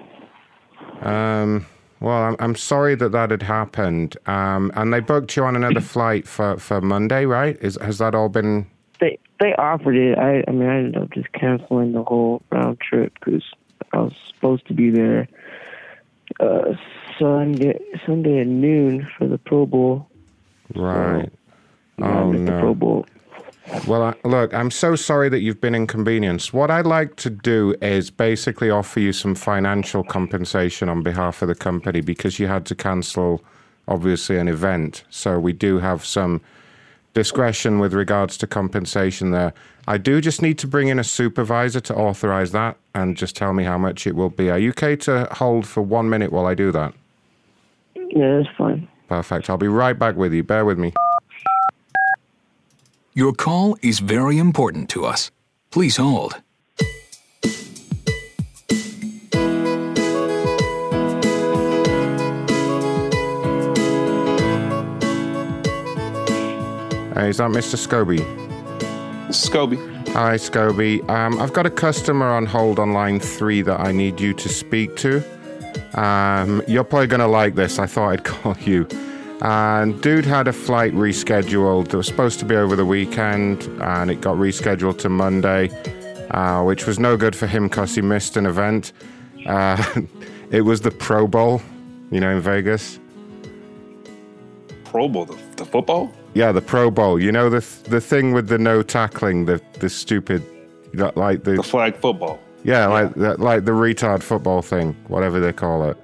Um, well, I'm, I'm sorry that that had happened. Um, and they booked you on another flight for, for Monday, right? Is Has that all been. They they offered it. I I mean, I ended up just canceling the whole round trip because I was supposed to be there uh Sunday Sunday at noon for the Pro Bowl. Right. I Oh, missed the Pro no. Bowl. Well, I, look, I'm so sorry that you've been inconvenienced. What I'd like to do is basically offer you some financial compensation on behalf of the company because you had to cancel, obviously, an event. So we do have some discretion with regards to compensation there. I do just need to bring in a supervisor to authorize that and just tell me how much it will be. Are you okay to hold for one minute while I do that? Yeah, that's fine. Perfect. I'll be right back with you. Bear with me. Your call is very important to us. Please hold. Hey, is that Mr. Scoby? Scoby. Hi, Scoby. Um, I've got a customer on hold on line three that I need you to speak to. Um, you're probably going to like this. I thought I'd call you. And dude had a flight rescheduled. It was supposed to be over the weekend, and it got rescheduled to Monday, uh, which was no good for him because he missed an event. Uh, it was the Pro Bowl, you know, in Vegas. Pro Bowl, the, the football? Yeah, the Pro Bowl. You know the the thing with the no tackling, the the stupid, like the The flag football. yeah, like the, like the retard football thing, whatever they call it.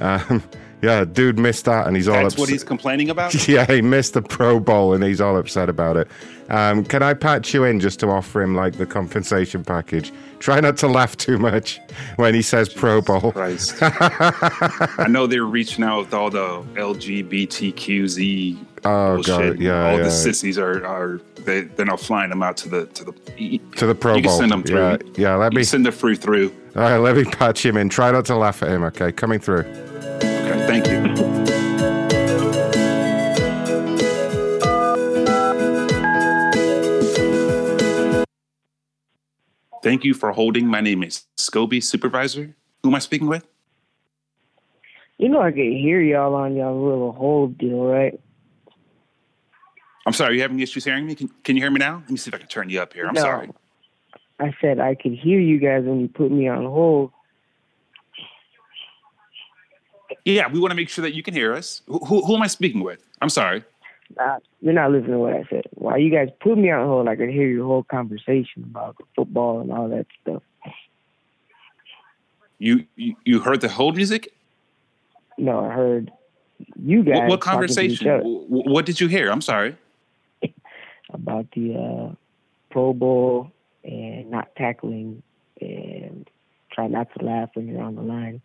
Um, yeah, dude missed that, and he's all That's upset. what he's complaining about? yeah, he missed the Pro Bowl, and he's all upset about it. Um, can I patch you in just to offer him like the compensation package? Try not to laugh too much when he says Pro Bowl. Christ. I know they're reaching out with all the LGBTQZ Oh bullshit. god, yeah, all yeah. the sissies are are they they're not flying them out to the to the to the Pro you Bowl. can send them through. Yeah, yeah. Let You me send the free through. All right, let me patch him in. Try not to laugh at him. Okay, coming through. Okay, thank you. Thank you for holding. My name is Scoby Supervisor. Who am I speaking with? You know I can hear y'all on y'all little hold deal, right? I'm sorry, you having issues hearing me? Can, can, you hear me now? Let me see if I can turn you up here. I'm no, sorry. I said I could hear you guys when you put me on hold. Yeah, we want to make sure that you can hear us. Who, who, who am I speaking with? I'm sorry. Uh, you're not listening to what I said. Why you guys put me on hold, I could hear your whole conversation about football and all that stuff. You, you you heard the hold music? No, I heard you guys What, what talking to each conversation? What did you hear? I'm sorry. about the uh, Pro Bowl and not tackling and try not to laugh when you're on the line.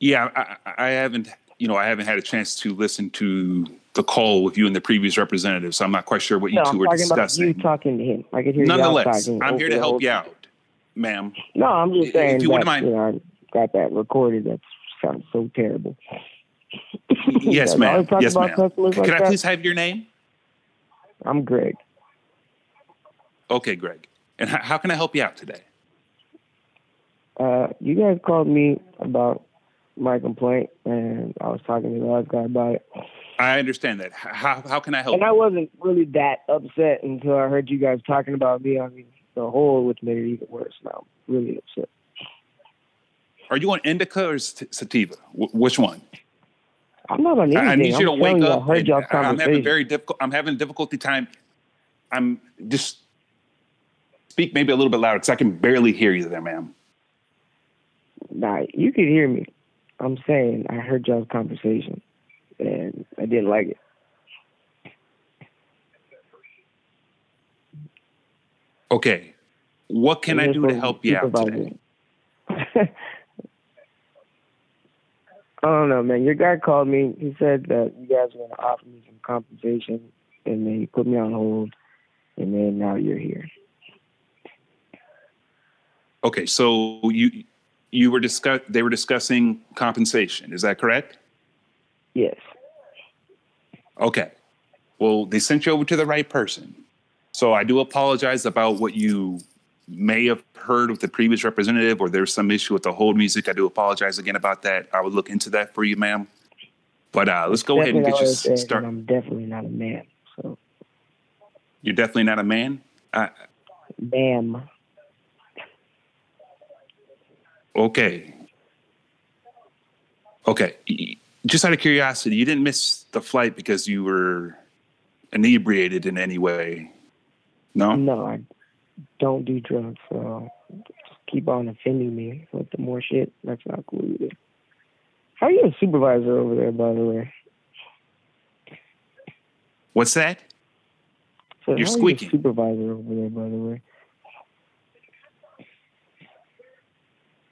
Yeah, I, I haven't. You know, I haven't had a chance to listen to the call with you and the previous representative, so I'm not quite sure what you no, two I'm were talking discussing. about you talking to him. I could hear Nonetheless. I'm here to help you out, ma'am. No, I'm just If saying you that wouldn't mind- you know, I got that recorded. That sounds so terrible. Yes, ma'am. Yes, ma'am. like I please have your name? I'm Greg. Okay, Greg. And how, how can I help you out today? Uh, you guys called me about my complaint, and I was talking to the last guy about it. I understand that. How how can I help? And I wasn't really that upset until I heard you guys talking about me on the, the whole, which made it even worse. Now I'm really upset. Are you on indica or sativa? Wh- which one? I'm not on anything. I need you to I'm wake telling I up. heard y'all's I'm having very difficult. I'm having difficulty time. I'm just speak maybe a little bit louder because I can barely hear you there, ma'am. Nah, you can hear me. I'm saying I heard y'all's conversation, and I didn't like it. Okay, what can I do to help you out today? I don't know, man. Your guy called me. He said that you guys were going to offer me some compensation, and then he put me on hold, and then now you're here. Okay, so you you were discuss they were discussing compensation. Is that correct? Yes. Okay. Well, they sent you over to the right person. So I do apologize about what you may have heard with the previous representative, or there's some issue with the hold music. I do apologize again about that. I would look into that for you, ma'am. But uh, let's go ahead and get you not what I said, started. I'm definitely not a man. So, You're definitely not a man. Uh, bam. Okay. Okay. Just out of curiosity, you didn't miss the flight because you were inebriated in any way. No. No, I don't do drugs. So just keep on offending me with the more shit. That's not cool either. How are you a supervisor over there, by the way? What's that? So You're squeaking. You a supervisor over there, by the way?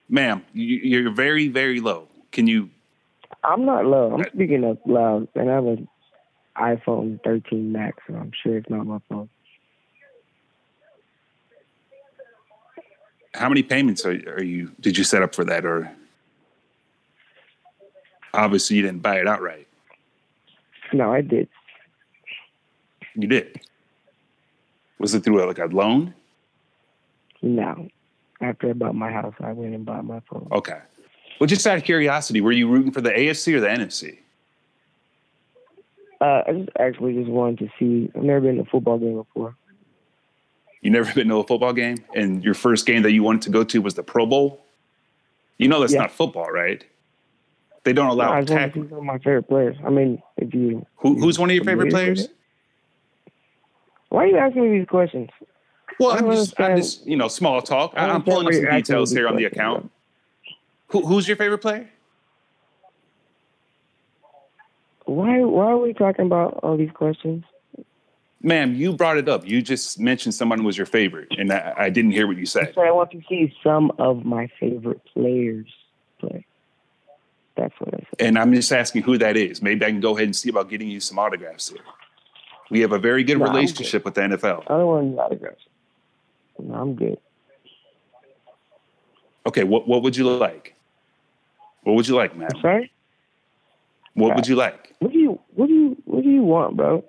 Ma'am, you- you're very, very low. Can you I'm not low. I'm speaking up loud, and I have an iPhone 13 Max, so I'm sure it's not my phone. how many payments are, are you did you set up for that or obviously you didn't buy it outright No, I did. you did was it through a, like a loan No. After I bought my house, I went and bought my phone. okay well just out of curiosity were you rooting for the afc or the nfc Uh, I just actually just wanted to see. I've never been to a football game before. you never been to a football game and your first game that you wanted to go to was the pro bowl you know that's Yeah. not football right they don't allow I just want to tackling see of my favorite players. I mean, if you Who, who's one of your favorite players? Why are you asking me these questions? Well, I'm just, I'm just, you know, small talk. I I'm pulling up some details here on the account. Who, who's your favorite player? Why why are we talking about all these questions? Ma'am, you brought it up. You just mentioned someone was your favorite, and I, I didn't hear what you said. So I want to see some of my favorite players play. That's what I said. And I'm just asking who that is. Maybe I can go ahead and see about getting you some autographs here. We have a very good No, relationship with the NFL. I don't want any autographs. No, I'm good. Okay, what what would you like? What would you like, ma'am? Sorry? What would you uh, like? What do you what do you what do you want, bro?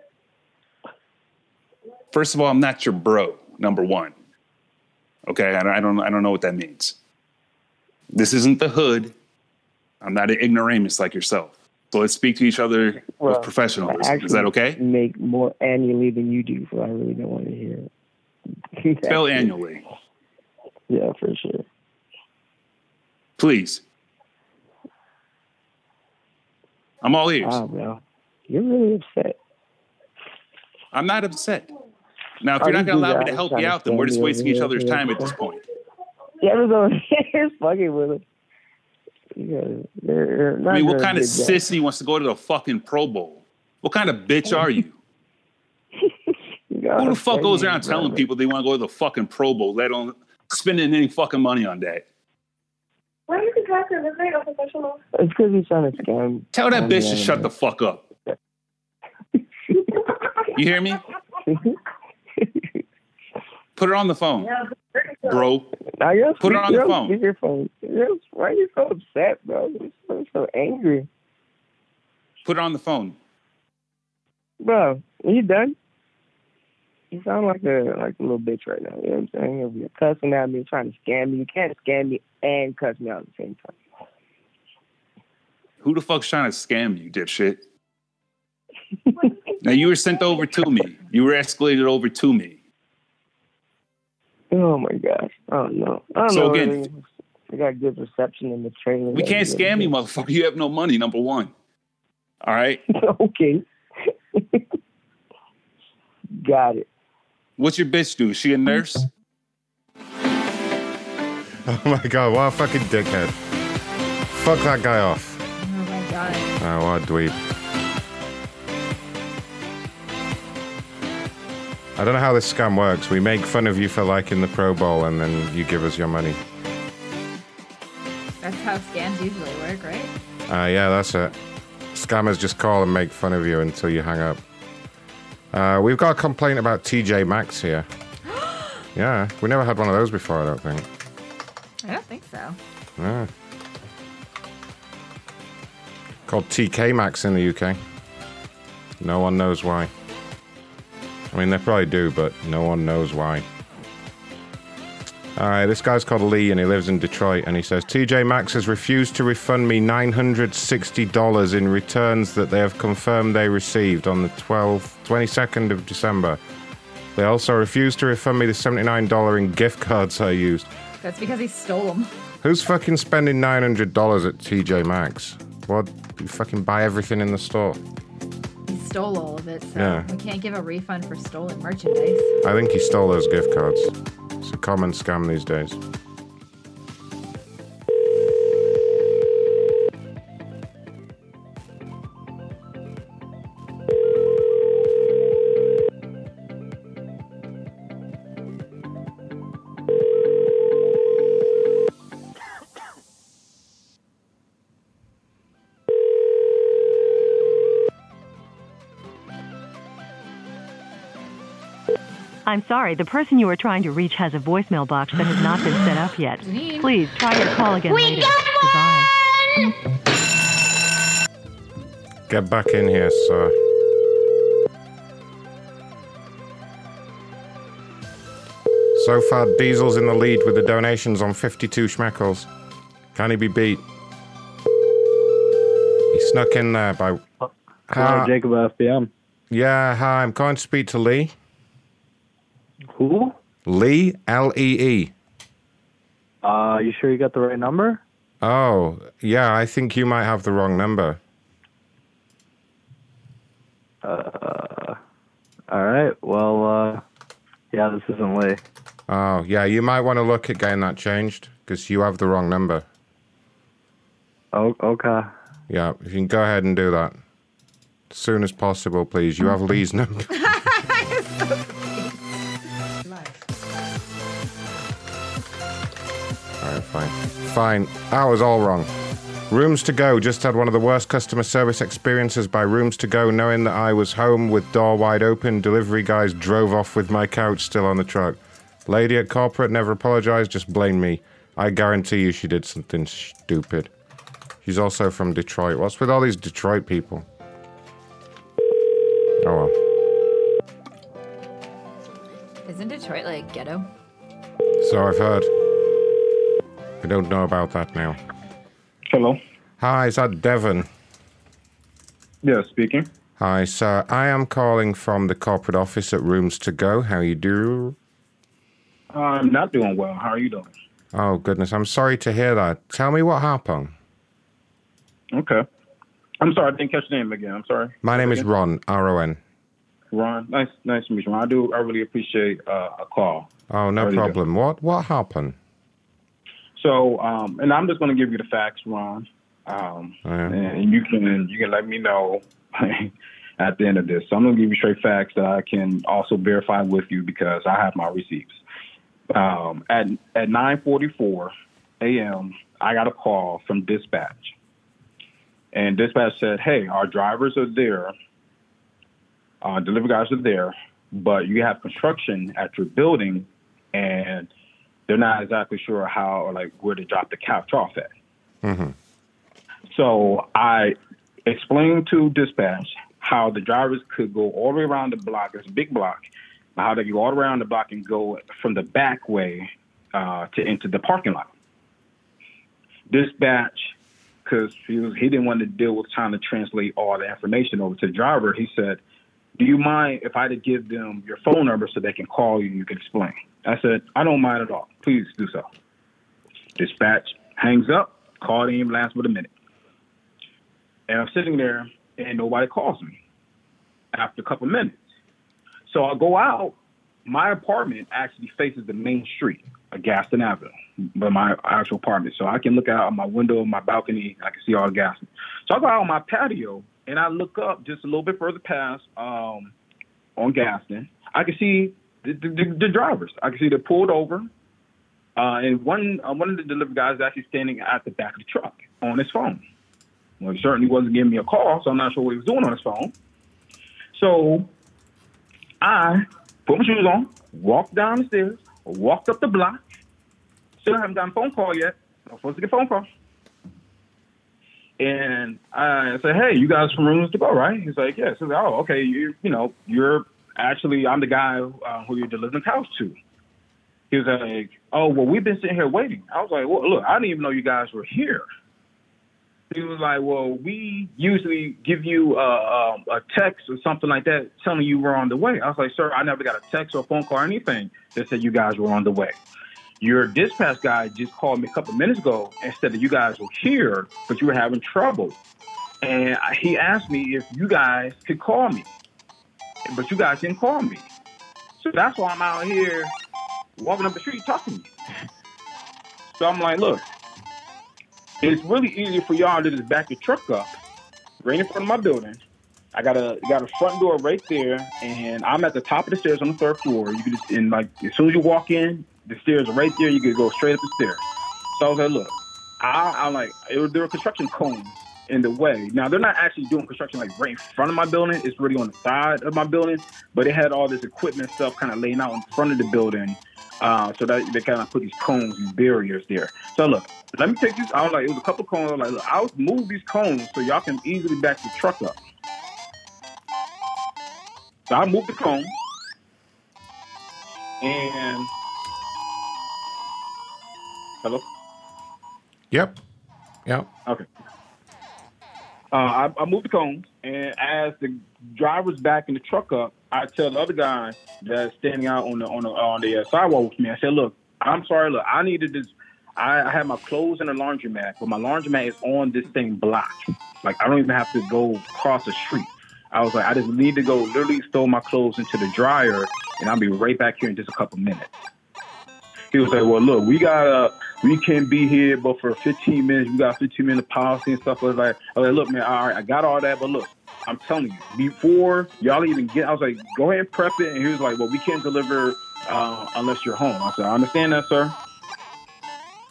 First of all, I'm not your bro. Number one. Okay, I don't, I don't, I don't know what that means. This isn't the hood. I'm not an ignoramus like yourself. So let's speak to each other Well, with professionalism. Is that okay? Make more annually than you do, so I really don't want to hear it. Spell annually, Yeah, for sure. please. I'm all ears. Oh, wow, bro. You're really upset. I'm not upset. Now, if Oh, you're not going to allow me to help you out, then we're just wasting each other's time at this point. Yeah, over fucking with it. Yeah, they're I not mean, what kind of sissy wants to go to the fucking Pro Bowl? What kind of bitch are you? Who the fuck goes around telling people they want to go to the fucking Pro Bowl, let alone spending any fucking money on that? Why are you contractor? This ain't professional. It's because he's trying to scam. Tell that bitch to shut the fuck up. You hear me? Put her on the phone, bro. Now you're Put it on the you're phone. You're, why are you so upset, bro? You're so, so angry, Put her on the phone. bro. Are you done? You sound like a like a little bitch right now. You know what I'm saying? You're cussing at me, trying to scam me. You can't scam me and cuss me out at the same time. Who the fuck's trying to scam you, dipshit? now you were sent over to me. You were escalated over to me. Oh my gosh. Oh no. I don't So know. again- really. we got good reception in the trailer. We can't scam you, motherfucker. You have no money, number one. All right? okay. got it. What's your bitch do? Is she a nurse? Oh my god, what a fucking dickhead. Fuck that guy off. Oh my god. Oh, what a dweeb. I don't know how this scam works. We make fun of you for liking the Pro Bowl and then you give us your money. That's how scams usually work, right? Uh, yeah, that's it. Scammers just call and make fun of you until you hang up. Uh, we've got a complaint about TJ Maxx here. yeah, we never had one of those before, I don't think. I don't think so. Yeah. Called TK Maxx in the UK. No one knows why. I mean, they probably do, but no one knows why. All right, this guy's called Lee and he lives in Detroit. And he says TJ Maxx has refused to refund me $960 in returns that they have confirmed they received on the 12th, 22nd of December. They also refused to refund me the $79 in gift cards I used. That's because he stole them. Who's fucking spending $900 at TJ Maxx? What? You fucking buy everything in the store. He stole all of it, so Yeah. we can't give a refund for stolen merchandise. I think he stole those gift cards. It's a common scam these days. I'm sorry, the person you are trying to reach has a voicemail box that has not been set up yet. Please try your call again We later. got Goodbye. Get back in here, sir. So far, Diesel's in the lead with the donations on 52 schmeckles. Can he be beat? He snuck in there by. Hello, Hi- Jacob FBM. Yeah, hi, I'm going to speak to Lee. Who? Lee, L E E. Uh, you sure you got the right number? Oh, yeah, I think you might have the wrong number. Uh, all right. Well, uh, yeah, this isn't Lee. Oh, yeah, you might want to look at getting that changed because you have the wrong number. Oh, okay. Yeah, if you can go ahead and do that. As soon as possible, please. You have Lee's number. Fine. Fine. That was all wrong. Rooms to Go just had one of the worst customer service experiences by Rooms to Go, knowing that I was home with door wide open. Delivery guys drove off with my couch still on the truck. Lady at corporate never apologized, just blamed me. I guarantee you she did something stupid. She's also from Detroit. What's with all these Detroit people? Oh well. Isn't Detroit like ghetto? So I've heard. I don't know about that now. Hello. Hi, is that Devon? Yeah, speaking. Hi, sir. I am calling from the corporate office at Rooms to Go. How you do? I'm not doing well. How are you doing? Oh goodness, I'm sorry to hear that. Tell me what happened. Okay. I'm sorry, I didn't catch your name again. I'm sorry. My name is Ron. R O N. Ron. Nice, nice to meet you. Ron. I do. I really appreciate uh, a call. Oh, no problem. What what happened? So, um, and I'm just going to give you the facts, Ron. Um, Oh, and you can you can let me know at the end of this. So I'm going to give you straight facts that I can also verify with you because I have my receipts. Um, at at 9:44 a.m., I got a call from dispatch, and dispatch said, "Hey, our drivers are there, uh, delivery guys are there, but you have construction at your building, and they're not exactly sure how or like where to drop the couch off at." Mm-hmm. So I explained to dispatch how the drivers could go all the way around the block. It's a big block. How they could go all the way around the block and go from the back way uh, to into the parking lot. Dispatch, because he was he didn't want to deal with trying to translate all the information over to the driver. He said, "Do you mind if I to give them your phone number so they can call you and you can explain?" I said, "I don't mind at all. Please do so." Dispatch hangs up. Call didn't even last but a minute. And I'm sitting there and nobody calls me after a couple minutes. So I go out. My apartment actually faces the main street of Gaston Avenue, but my actual apartment. So I can look out my window, my balcony, I can see all the Gaston. So I go out on my patio and I look up just a little bit further past um, on Gaston. I can see the, the, the, drivers. I can see they're pulled over. Uh, and one uh, one of the delivery guys is actually standing at the back of the truck on his phone. Well, he certainly wasn't giving me a call, so I'm not sure what he was doing on his phone. So I put my shoes on, walked down the stairs, walked up the block. Still haven't gotten a phone call yet. I'm supposed to get a phone call. And I said, "Hey, you guys from Rooms to Go, right?" He's like, "Yes." I said, "Oh, okay. You, you know, you're actually I'm the guy uh, who you're delivering the couch to." He was like, "Oh, well, we've been sitting here waiting." I was like, "Well, look, I didn't even know you guys were here." He was like, "Well, we usually give you uh, um, a text or something like that telling you we're on the way." I was like, "Sir, I never got a text or phone call or anything that said you guys were on the way." Your dispatch guy just called me a couple minutes ago and said that you guys were here, but you were having trouble. And he asked me if you guys could call me, but you guys didn't call me. So that's why I'm out here walking up the street talking to you. So I'm like, look, it's really easy for y'all to just back your truck up right in front of my building. I got a got a front door right there, and I'm at the top of the stairs on the third floor. You can just and like as soon as you walk in, the stairs are right there. You could go straight up the stairs. So I was like, look, I, I'm like, it was, there were construction cones in the way. Now they're not actually doing construction like right in front of my building. It's really on the side of my building, but it had all this equipment stuff kind of laying out in front of the building. Uh, so that they kind of put these cones, these barriers there. So look, let me take these. I was like, it was a couple cones. I was like, look, I'll move these cones so y'all can easily back the truck up. So I moved the cones, and hello. Yep. Yep. Okay. Uh, I, I moved the cones, and as the driver's backing the truck up, I tell the other guy that's standing out on the on the on the uh, sidewalk with me. I said, "Look, I'm sorry. Look, I needed this. I, I had my clothes in a laundromat, but my laundromat is on this same block. Like I don't even have to go across the street. I was like, I just need to go. Literally, throw my clothes into the dryer, and I'll be right back here in just a couple minutes." He was like, "Well, look, we gotta, we can't be here, but for 15 minutes, we got 15 minute policy and stuff." I was like, "I was like, look, man, all right, I got all that, but look, I'm telling you, before y'all even get, I was like, go ahead and prep it." And he was like, "Well, we can't deliver uh, unless you're home." I said, "I understand that, sir."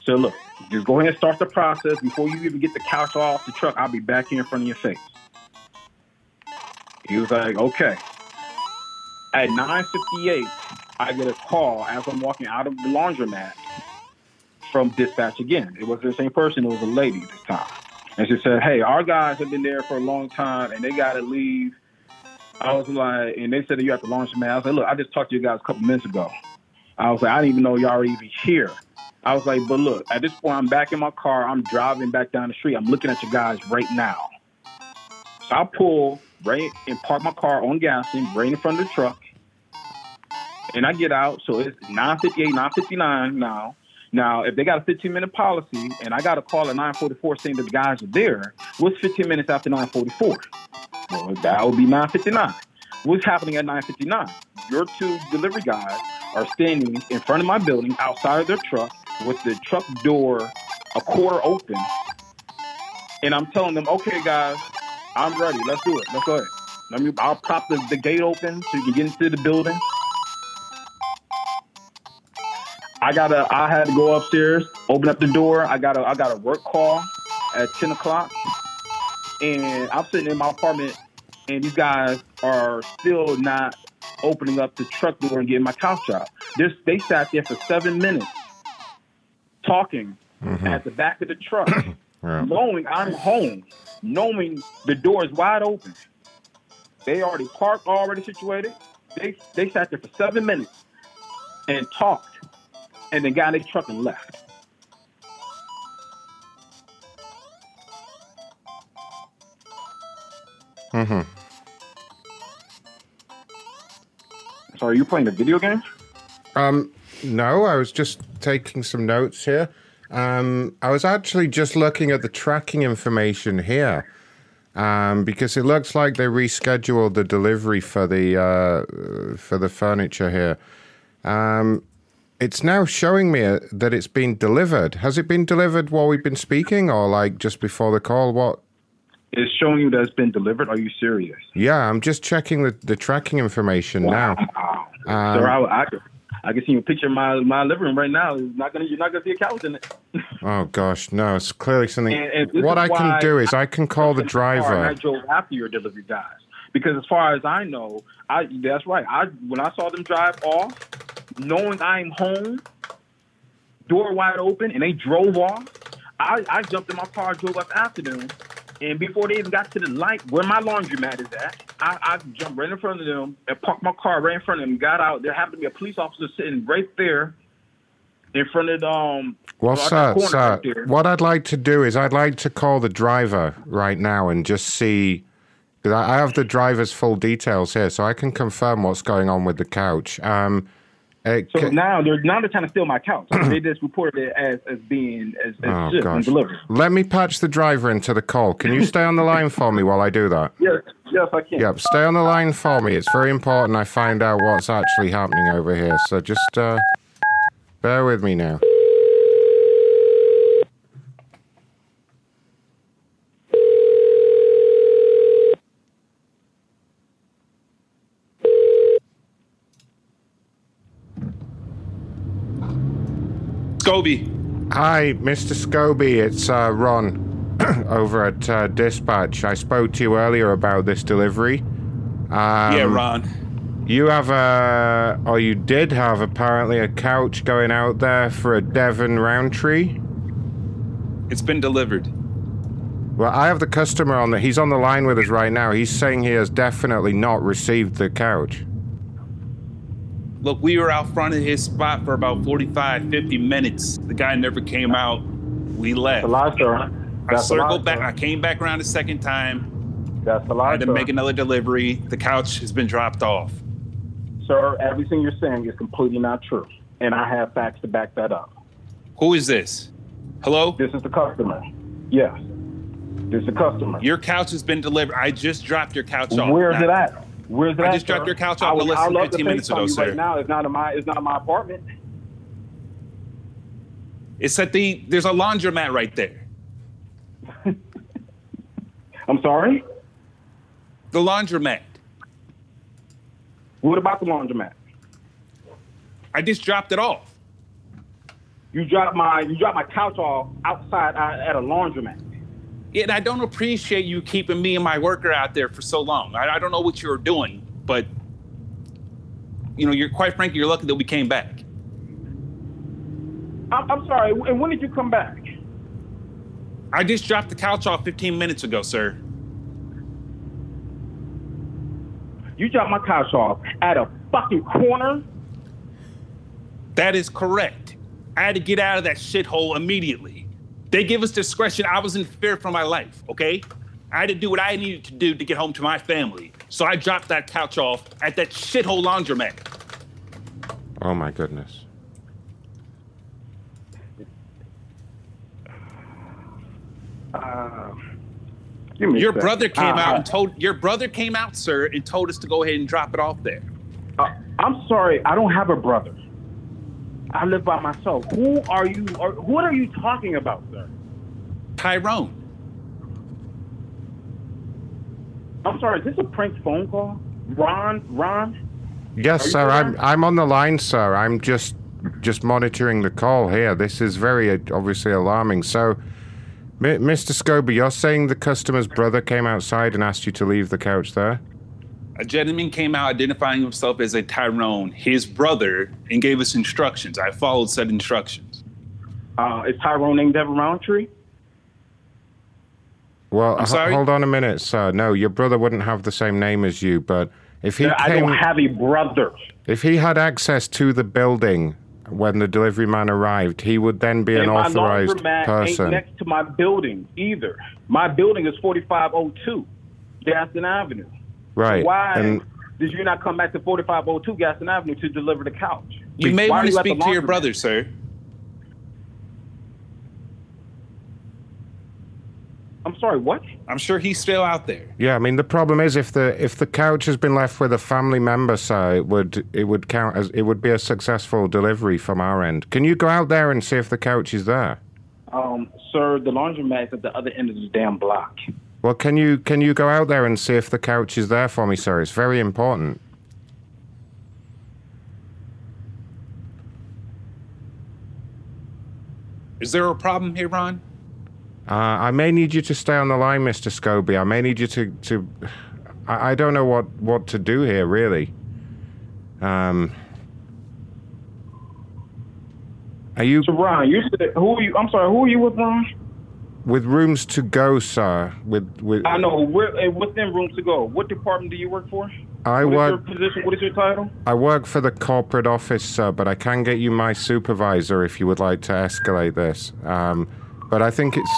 So look, just go ahead and start the process before you even get the couch off the truck. I'll be back here in front of your face. He was like, "Okay." At 9:58, I get a call as I'm walking out of the laundromat from dispatch again. It wasn't the same person; it was a lady this time. And she said, "Hey, our guys have been there for a long time, and they got to leave I was like, and they said that you have to launch man. I was like, look, I just talked to you guys a couple minutes ago. I was like, I didn't even know y'all were even here. I was like, but look, at this point, I'm back in my car. I'm driving back down the street. I'm looking at you guys right now. So I pull right and park my car on Gaston right in front of the truck. And I get out. So it's 958, 959 now. Now, if they got a 15 minute policy and I got a call at 944 saying that the guys are there, what's 15 minutes after 944? Well, that would be 959. What's happening at 959? Your two delivery guys are standing in front of my building outside of their truck with the truck door a quarter open. And I'm telling them, okay, guys, I'm ready. Let's do it. Let's go ahead. Let me, I'll prop the, the gate open so you can get into the building. I gotta. I had to go upstairs, open up the door. I got a. I got a work call at ten o'clock, and I'm sitting in my apartment, and these guys are still not opening up the truck door and getting my couch out. This they sat there for seven minutes talking mm-hmm. at the back of the truck, knowing I'm home, knowing the door is wide open. They already parked, already situated. They they sat there for seven minutes and talked, and then got in their truck and left. Mm-hmm. So are you playing a video game? Um, no, I was just taking some notes here. Um, I was actually just looking at the tracking information here. Um, because it looks like they rescheduled the delivery for the uh, for the furniture here. Um, it's now showing me uh, that it's been delivered. Has it been delivered while we've been speaking, or like just before the call? What? It's showing you that it's been delivered. Are you serious? Yeah, I'm just checking the, the tracking information now. Um, Sir, I, I, I can see you picture my my living room right now. It's not gonna you're not gonna see a couch in it. oh gosh, no! It's clearly something. And- and what I can do is I can call the and I driver. drove after your delivery guys because as far as I know, I that's right. I when I saw them drive off, knowing I'm home, door wide open, and they drove off. I, I jumped in my car, drove up after them, and before they even got to the light where my laundromat is at, I, I jumped right in front of them and parked my car right in front of them. Got out. There happened to be a police officer sitting right there in front of um. Well, sir, sir, right what I'd like to do is I'd like to call the driver right now and just see. Because I I have the driver's full details here, so I can confirm what's going on with the couch. Um, it So ca- now they're now they're trying to steal my couch. they just reported it as as being as, as oh shipped and delivered. let me patch the driver into the call. Can you stay on the line for me while I do that? Yes, yes, I can. Yep, stay on the line for me. It's very important I find out what's actually happening over here. So just uh, bear with me now. Scoby. Hi, Mr. Scoby. It's uh, Ron over at uh, Dispatch. I spoke to you earlier about this delivery. Um, yeah, Ron. You have a, or you did have apparently a couch going out there for a Devon Roundtree. It's been delivered. Well, I have the customer on the. He's on the line with us right now. He's saying he has definitely not received the couch. Look, we were out front of his spot for about 45, 50 minutes. The guy never came out. We left. That's a lie, sir. I That's lie, circled back. sir. I came back around a second time. That's a I lie, had to sir. make another delivery. The couch has been dropped off. Sir, everything you're saying is completely not true, and I have facts to back that up. Who is this? Hello? This is the customer. Yes, this is the customer. Your couch has been delivered. I just dropped your couch off. Where's Now- it at? Where's that? I just dropped your couch off would- less than 15 minutes ago, sir. Right now, it's not in my it's not in my apartment. It's at the. There's a laundromat right there. I'm sorry. The laundromat. What about the laundromat? I just dropped it off. You dropped my you dropped my couch off outside uh, at a laundromat. Yeah, and I don't appreciate you keeping me and my worker out there for so long. I, I don't know what you were doing, but you know, you're quite frankly, you're lucky that we came back. I'm, I'm sorry. And when did you come back? I just dropped the couch off 15 minutes ago, sir. You dropped my couch off at a fucking corner. That is correct. I had to get out of that shithole immediately. They give us discretion. I was in fear for my life, okay? I had to do what I needed to do to get home to my family. So I dropped that couch off at that shithole laundromat. Oh my goodness. Uh, give me Your brother came Uh, out and told your brother came out, sir, and told us to go ahead and drop it off there. Uh, I'm sorry, I don't have a brother. I live by myself. Who are you? Or what are you talking about, sir? Tyrone. I'm sorry. Is this a prank phone call? Ron, Ron. Yes, sir. there? I'm I'm on the line, sir. I'm just just monitoring the call here. This is very uh, obviously alarming. So, M- Mr. Scoby, you're saying the customer's brother came outside and asked you to leave the couch there? A gentleman came out identifying himself as a Tyrone, his brother, and gave us instructions. I followed said instructions. Uh, is Tyrone named Devin Roundtree? Well, I'm h- sorry? hold on a minute, sir. No, your brother wouldn't have the same name as you, but if he Sir, I came, don't have a brother. if he had access to the building when the delivery man arrived, he would then be an and my authorized laundromat ain't person. next to my building either. My building is 4502 Gaston Avenue. Right. Why And did you not come back to 4502 Gaston Avenue to deliver the couch? You may Why want to you speak to your laundromat? brother, sir. I'm sorry, what? I'm sure he's still out there. Yeah, I mean the problem is if the if the couch has been left with a family member, sir, it would it would count as it would be a successful delivery from our end. Can you go out there and see if the couch is there? Um, sir, the laundromat is at the other end of this damn block. Well, can you can you go out there and see if the couch is there for me, sir? It's very important. Is there a problem here, Ron? Uh, I may need you to stay on the line, Mr. Scoby. I may need you to to. I, I don't know what what to do here, really. Um. Are you So Ron, you said who are you? I'm sorry, who are you with, Ron? With rooms to go, sir? With with I know. Where, eh, within rooms to go. What department do you work for? I What is work. your position? What is your title? I work for the corporate office, sir, but I can get you my supervisor if you would like to escalate this. Um, but I think it's.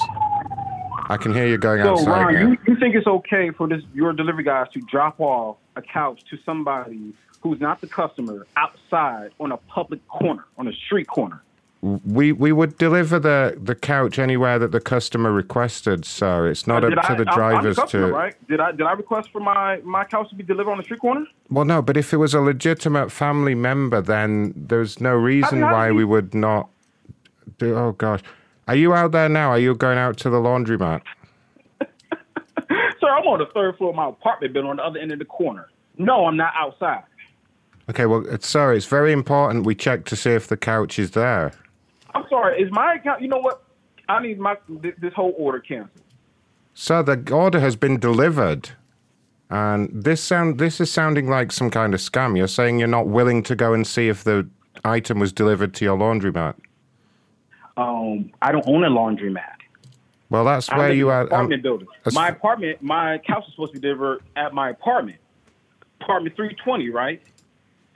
I can hear you going So outside Ron, you, you think it's okay for this your delivery guys to drop off a couch to somebody who's not the customer outside on a public corner, on a street corner? We we would deliver the, the couch anywhere that the customer requested, sir. It's not up to I- the drivers I'm customer, to. Right? Did I did I request for my my couch to be delivered on the street corner? Well, no, but if it was a legitimate family member, then there's no reason why do we would not. Do, oh gosh, are you out there now? Are you going out to the laundromat? Sir, I'm on the third floor of my apartment building on the other end of the corner. No, I'm not outside. Okay, well, it's, sir, it's very important we check to see if the couch is there. I'm sorry. Is my account? You know what? I need my th- this whole order canceled. Sir, the order has been delivered. And this sound this is sounding like some kind of scam. You're saying you're not willing to go and see if the item was delivered to your laundromat. Um, I don't own a laundromat. Well, that's where you in are. an apartment building. My apartment, my couch is supposed to be delivered at my apartment, apartment 320, right?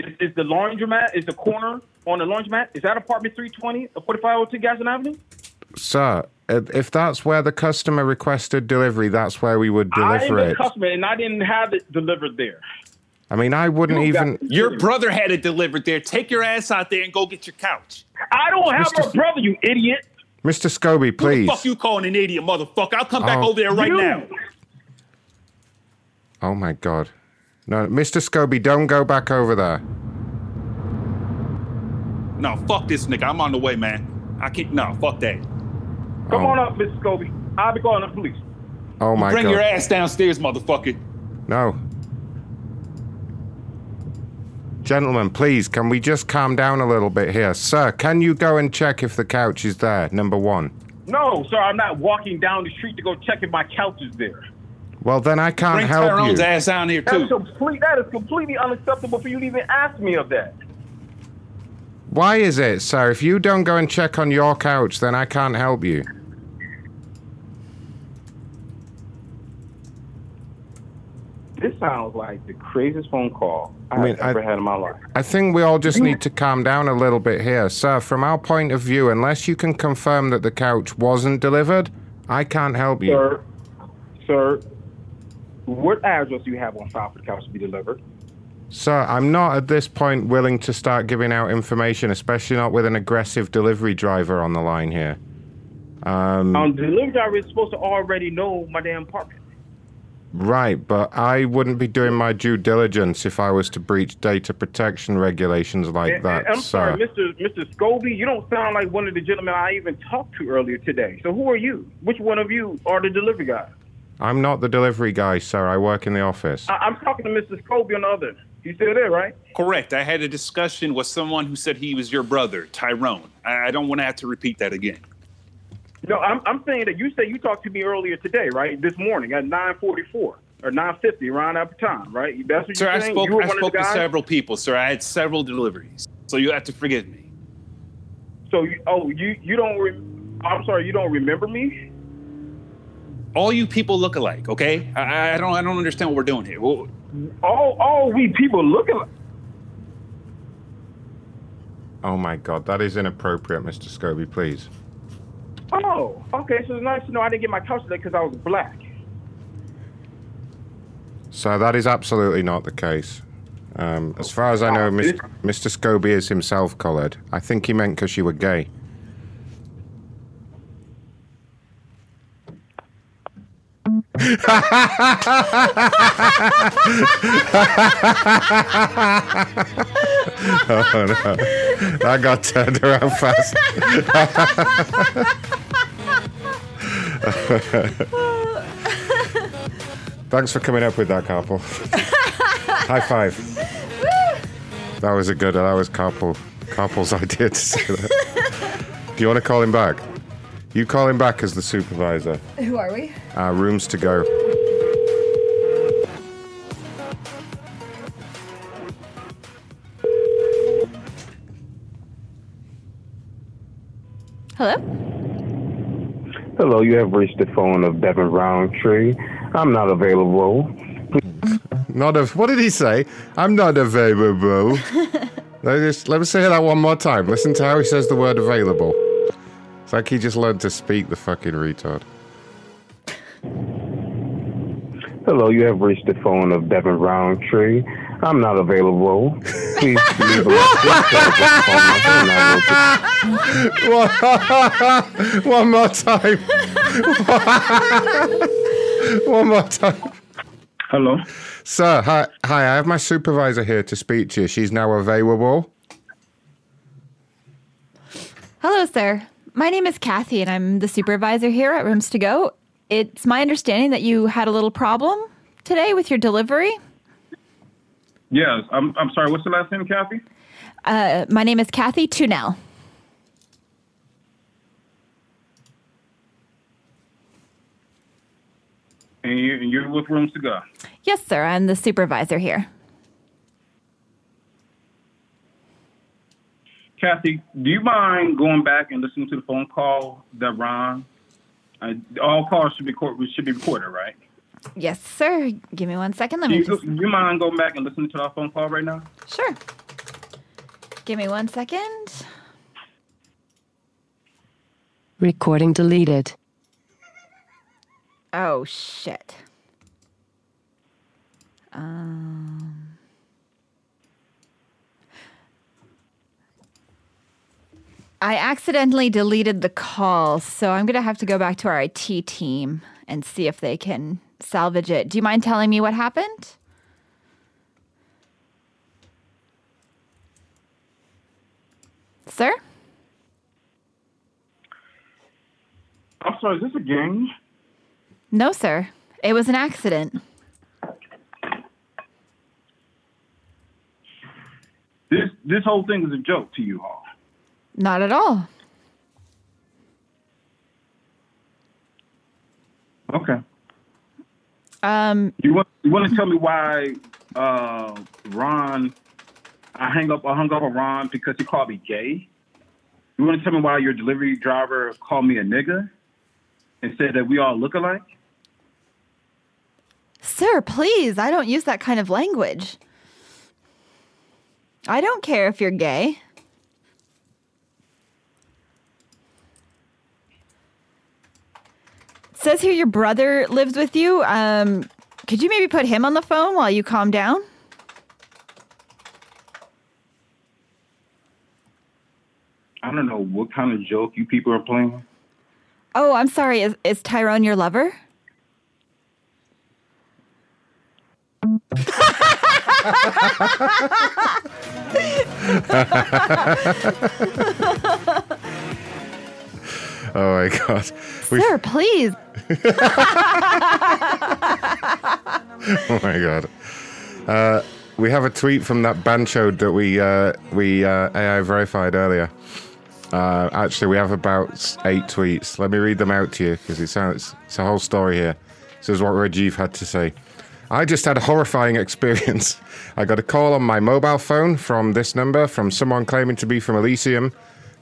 Is, is the laundromat, is the corner on the laundromat, is that apartment 320, 4502 Gaston Avenue? Sir, if if that's where the customer requested delivery, that's where we would I am deliver a it. customer and I didn't have it delivered there. I mean, I wouldn't You even. Your brother had it delivered there. Take your ass out there and go get your couch. I don't have Mr. a brother, you idiot. Mr. Scoby, Who the please. fuck you calling an idiot, motherfucker? I'll come back Oh. over there right You. now. Oh my God. No, Mr. Scoby, don't go back over there. No, fuck this nigga. I'm on the way, man. I can't. No, fuck that. Come Oh. on up, Mr. Scoby. I'll be calling the police. Oh my God. Bring God. your ass downstairs, motherfucker. No. Gentlemen, please, can we just calm down a little bit here? Sir, can you go and check if the couch is there? Number one. No, sir, I'm not walking down the street to go check if my couch is there. Well, then I can't Bring help Tyrone's you. ass down here That's too. complete. That is completely unacceptable for you to even ask me of that. Why is it, sir? If you don't go and check on your couch, then I can't help you. this sounds like the craziest phone call I I've mean, I- ever had in my life. I think we all just need to calm down a little bit here. Sir, from our point of view, unless you can confirm that the couch wasn't delivered, I can't help you. Sir, sir, what address do you have on file for the couch to be delivered? Sir, I'm not at this point willing to start giving out information, especially not with an aggressive delivery driver on the line here. Um, Um, the delivery driver is supposed to already know my damn apartment. right, but I wouldn't be doing my due diligence if I was to breach data protection regulations like And- that, and I'm sir. sorry, Mr. Mr. Scoby, you don't sound like one of the gentlemen I even talked to earlier today. So who are you? Which one of you are the delivery guy? I'm not the delivery guy, sir. I work in the office. I- I'm talking to Mr. Scoby on the other. You still there, right? Correct. I had a discussion with someone who said he was your brother, Tyrone. I, I don't want to have to repeat that again. No, I'm, I'm saying that you said you talked to me earlier today, right? This morning at 9:44 or 9:50, around that time, right? That's what Sir, you're I saying. spoke, you I spoke to several people, sir. I had several deliveries. So you have to forgive me. So, you, oh, you you don't. Re- I'm sorry, you don't remember me? All you people look alike, okay? I, I don't I don't understand what we're doing here. Well, All all we people look alike. Oh my god, that is inappropriate, Mr. Scoby, please. Oh, okay. So it's nice to know I didn't get my couch today because I was black. So that is absolutely not the case. Um, as far as I know, Mis- Mr. Scoby is himself coloured. I think he meant because you were gay. Oh no, that got turned around fast. Thanks for coming up with that, Carpal. High five. That was a good. That was Carpal. Carpal's idea to say that. Do you want to call him back? You call him back as the supervisor. Who are we? Uh, rooms to go. Hello? Hello, you have reached the phone of Devin Roundtree. I'm not available. Not of. What did he say? I'm not available. let, me just, let me say that one more time. Listen to how he says the word available. It's like he just learned to speak, the fucking retard. Hello, you have reached the phone of Devin Roundtree. I'm not available. Please leave a one, one more time. one more time. Hello. Sir, hi, hi. I have my supervisor here to speak to you. She's now available. Hello, sir. My name is Kathy, and I'm the supervisor here at Rooms to Go. It's my understanding that you had a little problem today with your delivery. Yes. I'm. I'm sorry. What's the last name, Kathy? Uh, my name is Kathy Tunell. And, you, and you're with Rooms to Go. Yes, sir. I'm the supervisor here. Kathy, do you mind going back and listening to the phone call that Ron? Uh, all calls should be court, should be recorded, right? Yes, sir. Give me one second. Let Do me you, just. do you mind going back and listening to our phone call right now? Sure. Give me one second. Recording deleted. Oh, shit. Um. I accidentally deleted the call, so I'm going to have to go back to our IT team and see if they can salvage it. Do you mind telling me what happened? Sir? I'm sorry. Is this a game? No, sir. It was an accident. This this whole thing is a joke to you all. Not at all. Okay. Um, You want you want to tell me why uh, Ron? I hang up. I hung up on Ron because he called me gay. You want to tell me why your delivery driver called me a nigger and said that we all look alike? Sir, please, I don't use that kind of language. I don't care if you're gay. Says here your brother lives with you. Um, could you maybe put him on the phone while you calm down? I don't know what kind of joke you people are playing. Oh, I'm sorry. Is, is Tyrone your lover? Oh my god. We- Sir, please. Oh my god. Uh, we have a tweet from that banchode that we uh, we uh, AI verified earlier. Uh, actually, we have about eight tweets. Let me read them out to you because it sounds it's a whole story here. This is what Rajiv had to say. I just had a horrifying experience. I got a call on my mobile phone from this number from someone claiming to be from Elysium.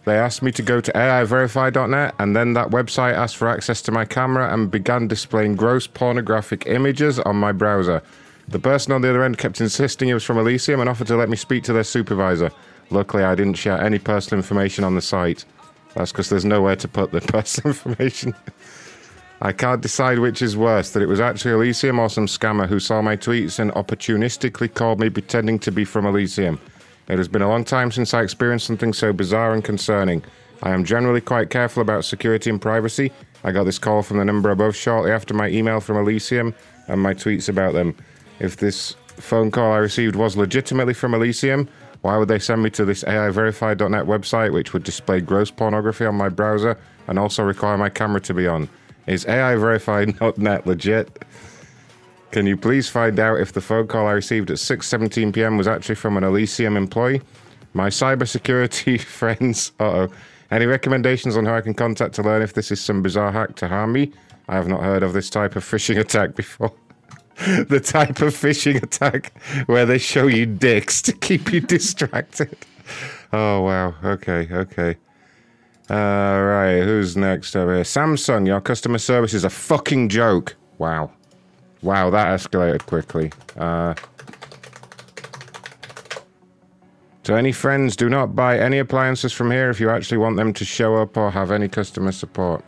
They asked me to go to AIverify.net, and then that website asked for access to my camera and began displaying gross pornographic images on my browser. The person on the other end kept insisting it was from Elysium and offered to let me speak to their supervisor. Luckily, I didn't share any personal information on the site. That's because there's nowhere to put the personal information. I can't decide which is worse that it was actually Elysium or some scammer who saw my tweets and opportunistically called me pretending to be from Elysium. It has been a long time since I experienced something so bizarre and concerning. I am generally quite careful about security and privacy. I got this call from the number above shortly after my email from Elysium and my tweets about them. If this phone call I received was legitimately from Elysium, why would they send me to this AIverify.net website, which would display gross pornography on my browser and also require my camera to be on? Is AIverify.net legit? Can you please find out if the phone call I received at 6:17 p.m. was actually from an Elysium employee? My cybersecurity friends. Uh oh. Any recommendations on how I can contact to learn if this is some bizarre hack to harm me? I have not heard of this type of phishing attack before. the type of phishing attack where they show you dicks to keep you distracted. Oh wow. Okay. Okay. All right. Who's next over here? Samsung. Your customer service is a fucking joke. Wow. Wow, that escalated quickly. Uh, to any friends, do not buy any appliances from here if you actually want them to show up or have any customer support.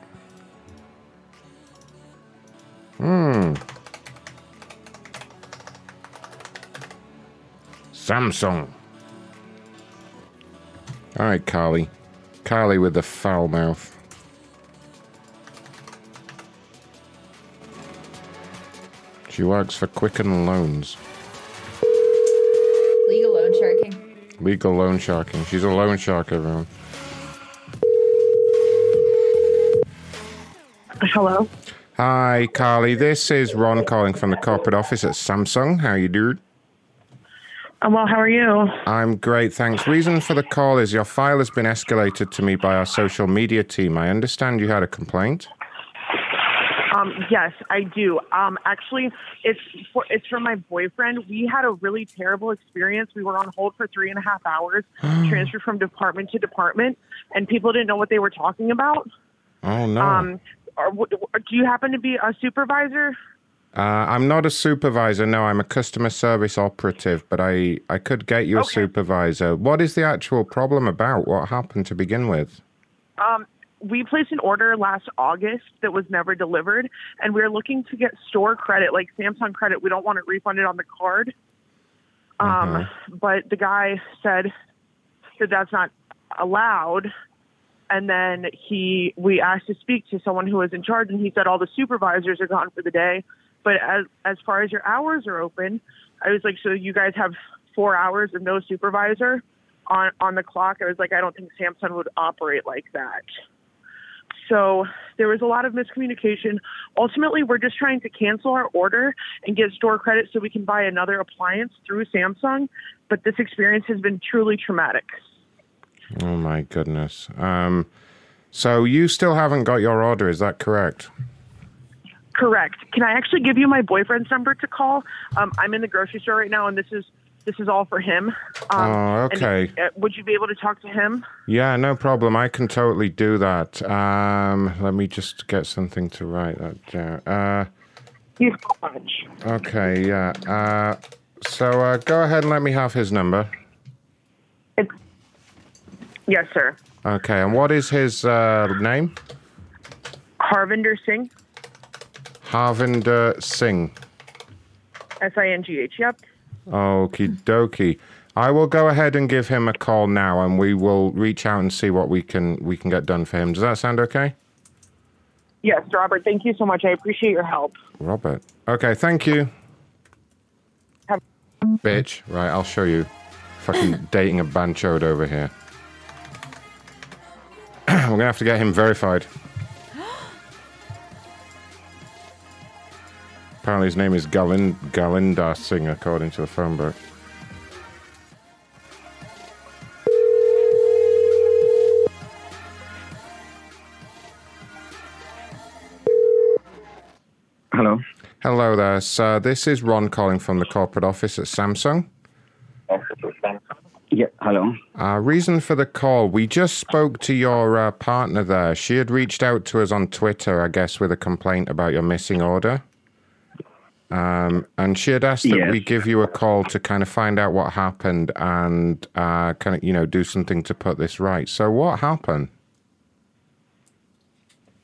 Hmm. Samsung. All right, Carly. Carly with the foul mouth. She works for Quicken Loans. Legal loan sharking. Legal loan sharking. She's a loan shark, everyone. Hello. Hi, Carly. This is Ron calling from the corporate office at Samsung. How you doing? I'm well. How are you? I'm great, thanks. Reason for the call is your file has been escalated to me by our social media team. I understand you had a complaint. Um, yes, I do. Um, actually, it's for, it's from my boyfriend. We had a really terrible experience. We were on hold for three and a half hours, transferred from department to department, and people didn't know what they were talking about. Oh no. Um, do you happen to be a supervisor? Uh, I'm not a supervisor. No, I'm a customer service operative, but I, I could get you a supervisor. What is the actual problem about? What happened to begin with? Um, we placed an order last August that was never delivered, and we are looking to get store credit, like Samsung credit. We don't want it refunded on the card. Um, But the guy said that that's not allowed. And then he, we asked to speak to someone who was in charge, and he said all the supervisors are gone for the day. But as as far as your hours are open, I was like, so you guys have four hours of no supervisor on on the clock. I was like, I don't think Samsung would operate like that. So there was a lot of miscommunication. Ultimately, we're just trying to cancel our order and get store credit so we can buy another appliance through Samsung. But this experience has been truly traumatic. Oh my goodness. Um, so you still haven't got your order, is that correct? Correct. Can I actually give you my boyfriend's number to call? Um, I'm in the grocery store right now, and this is this is all for him. Um, Oh, okay. uh, would you be able to talk to him? Yeah, no problem. I can totally do that. Um, let me just get something to write that down. Uh, you so much. Okay, yeah. Uh, so uh, go ahead and let me have his number. Yes, sir. Okay, and what is his uh, name? Harvinder Singh, Harvinder Singh. S I N G H. Yep. Okie dokie. I will go ahead and give him a call now, and we will reach out and see what we can we can get done for him. Does that sound okay, Yes, Robert. Thank you so much. I appreciate your help. Robert? Okay, thank you. Have- Bitch. Right, I'll show you. Fucking dating a banchode over here. We're gonna have to get him verified. Apparently, his name is Galin Galinda Singh, according to the phone book. Hello. Hello there, sir. This is Ron calling from the corporate office at Samsung. Yeah, hello. Uh, reason for the call we just spoke to your uh, partner there. She had reached out to us on Twitter, I guess, with a complaint about your missing order. Um, and she had asked that Yes. we give you a call to kind of find out what happened and uh, kind of, you know, do something to put this right. So, what happened?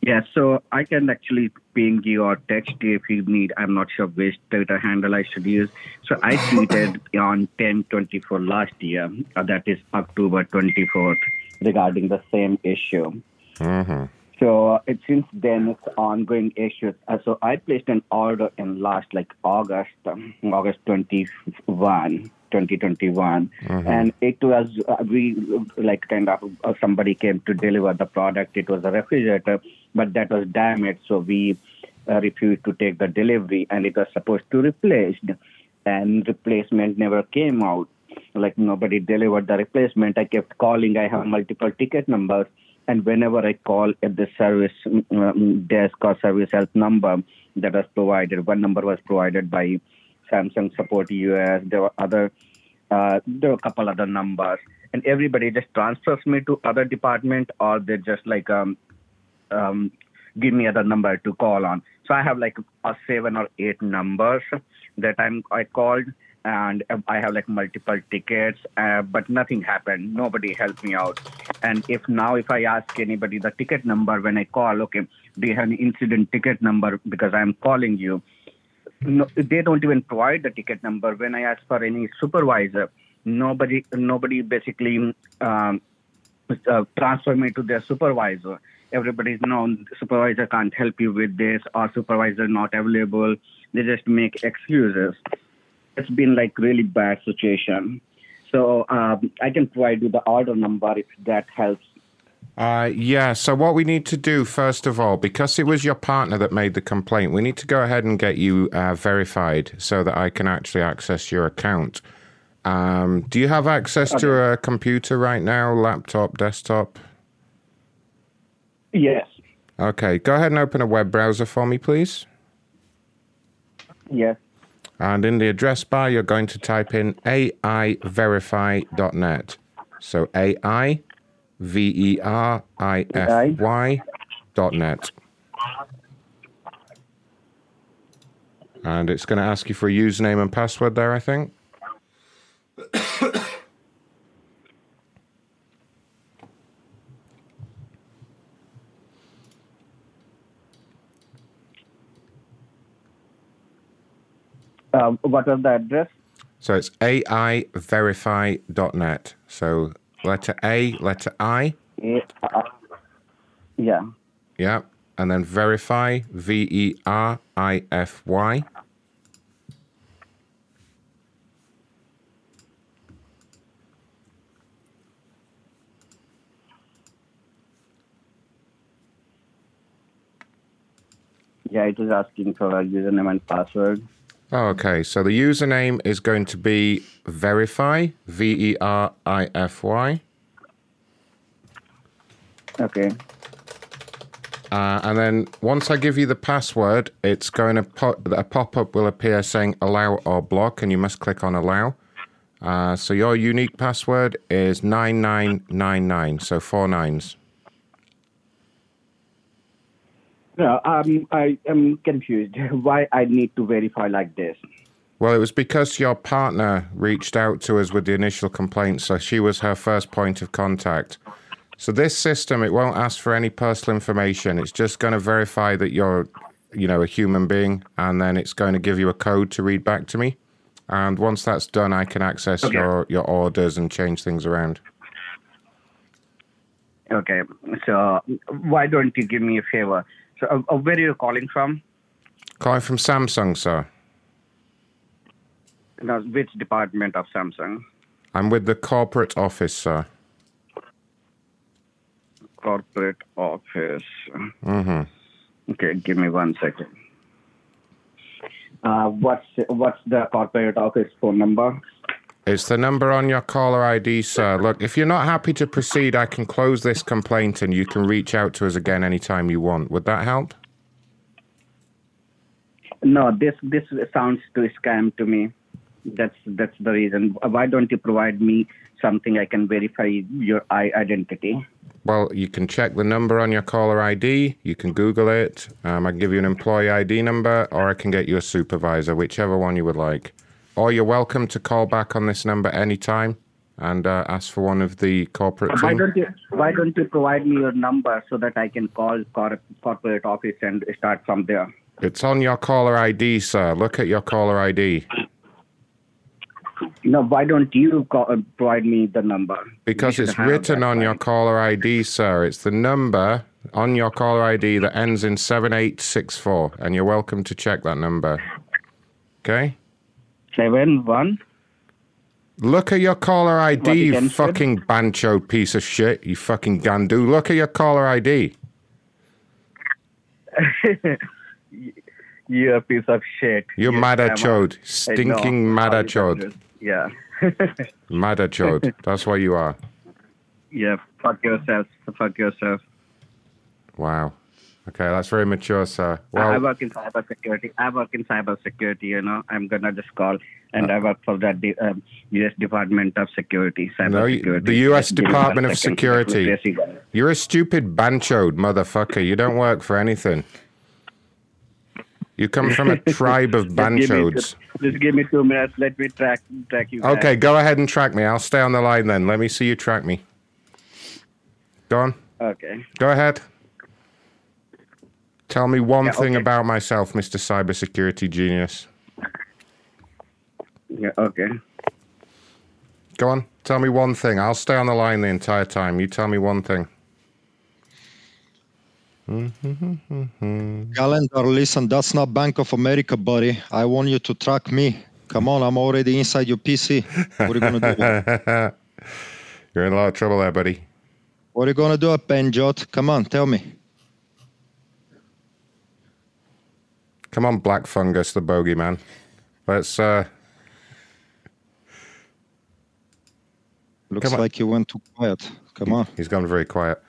Yeah, so I can actually ping you or text you if you need. I'm not sure which Twitter handle I should use. So I tweeted on 1024 last year, uh, that is October 24th, regarding the same issue. Mm-hmm. So uh, it, since then, it's ongoing issue. Uh, so I placed an order in last like August, um, August 21, 2021, Mhm. and it was uh, we like kind of uh, somebody came to deliver the product. It was a refrigerator, but that was damaged, so we uh, refused to take the delivery, and it was supposed to replaced, and replacement never came out. Like nobody delivered the replacement. I kept calling. I have multiple ticket numbers and whenever I call at the service um, desk or service help number that was provided, one number was provided by Samsung Support US. There were other, uh, there were a couple other numbers, and everybody just transfers me to other department, or they just like um, um, give me other number to call on. So I have like a seven or eight numbers that I'm I called, and I have like multiple tickets, uh, but nothing happened. Nobody helped me out. And if now if I ask anybody the ticket number when I call, okay, do you have an incident ticket number because I'm calling you? No, they don't even provide the ticket number. When I ask for any supervisor, nobody nobody basically um, uh, transfer me to their supervisor. Everybody's known supervisor can't help you with this or supervisor not available. They just make excuses. It's been like really bad situation. So um, I can provide you the order number if that helps. Uh, yeah, so what we need to do, first of all, because it was your partner that made the complaint, we need to go ahead and get you uh, verified so that I can actually access your account. Um, do you have access to a computer right now, laptop, desktop? Yes. Okay, go ahead and open a web browser for me, please. Yes. And in the address bar, you're going to type in aiverify.net. So A I V E R I F Y dot net. And it's going to ask you for a username and password there, I think. Uh, what was the address? So it's aiverify.net. So letter A, letter I. yeah. yeah, and then verify, V E R I F Y. Yeah, it is asking for a username and password. Oh, okay. So the username is going to be verify, V E R I F Y. Okay. Uh, and then once I give you the password, it's going to pop, a pop up will appear saying allow or block, and you must click on allow. Uh, so your unique password is 9999, so four nines. No, um, I am confused. Why I need to verify like this? Well, it was because your partner reached out to us with the initial complaint, so she was her first point of contact. So this system, it won't ask for any personal information. It's just going to verify that you're, you know, a human being, and then it's going to give you a code to read back to me. And once that's done, I can access Okay. your your orders and change things around. Okay, so why don't you give me a favor? So, uh, uh, where are you calling from? Calling from Samsung, sir. No, which department of Samsung? I'm with the corporate office, sir. Corporate office. hmm Okay, give me one second. Uh, what's what's the corporate office phone number? It's the number on your caller ID, sir. Look, if you're not happy to proceed, I can close this complaint and you can reach out to us again anytime you want. Would that help? No, this this sounds to scam to me. That's that's the reason. Why don't you provide me something I can verify your identity? Well, you can check the number on your caller ID. You can Google it. Um, I can give you an employee ID number, or I can get you a supervisor, whichever one you would like. Or you're welcome to call back on this number anytime and uh, ask for one of the corporate Why don't you Why don't you provide me your number so that I can call cor- corporate office and start from there? It's on your caller ID, sir. Look at your caller ID. No, why don't you call, uh, provide me the number? Because it's written on your caller ID, sir. It's the number on your caller ID that ends in 7864, and you're welcome to check that number. Okay? Seven one. Look at your caller ID, you fucking bancho piece of shit, you fucking gandu. Look at your caller ID. You're a piece of shit. You're Yes, mad at chode. Stinking mad at chode. Yeah. Mad at chode. That's what you are. yeah. Fuck yourself. Fuck yourself. Wow. Okay, that's very mature, sir. I work in cyber security. I work in cyber security. You know, I'm gonna just call, and I work for that the um, U.S. Department of Security, cyber no, you- the U.S. Just give me one Department of second. Security. You got it. You're a stupid banchode motherfucker. You don't work for anything. You come from a tribe of banchodes. Just give me two minutes. Let me track track you. Okay, back. go ahead and track me. I'll stay on the line then. Let me see you track me. Go on. Okay. Go ahead. Tell me one Yeah, thing okay. about myself, Mr. Cybersecurity Genius. Yeah. Okay. Go on. Tell me one thing. I'll stay on the line the entire time. You tell me one thing. Mm-hmm. Galinda, listen, that's not Bank of America, buddy. I want you to track me. Come on, I'm already inside your PC. What are you gonna do? You're in a lot of trouble there, buddy. What are you gonna do, Penjot? Come on, tell me. Come on, Black Fungus, the bogeyman. Let's uh Looks like you went too quiet. Come on. He's gone very quiet.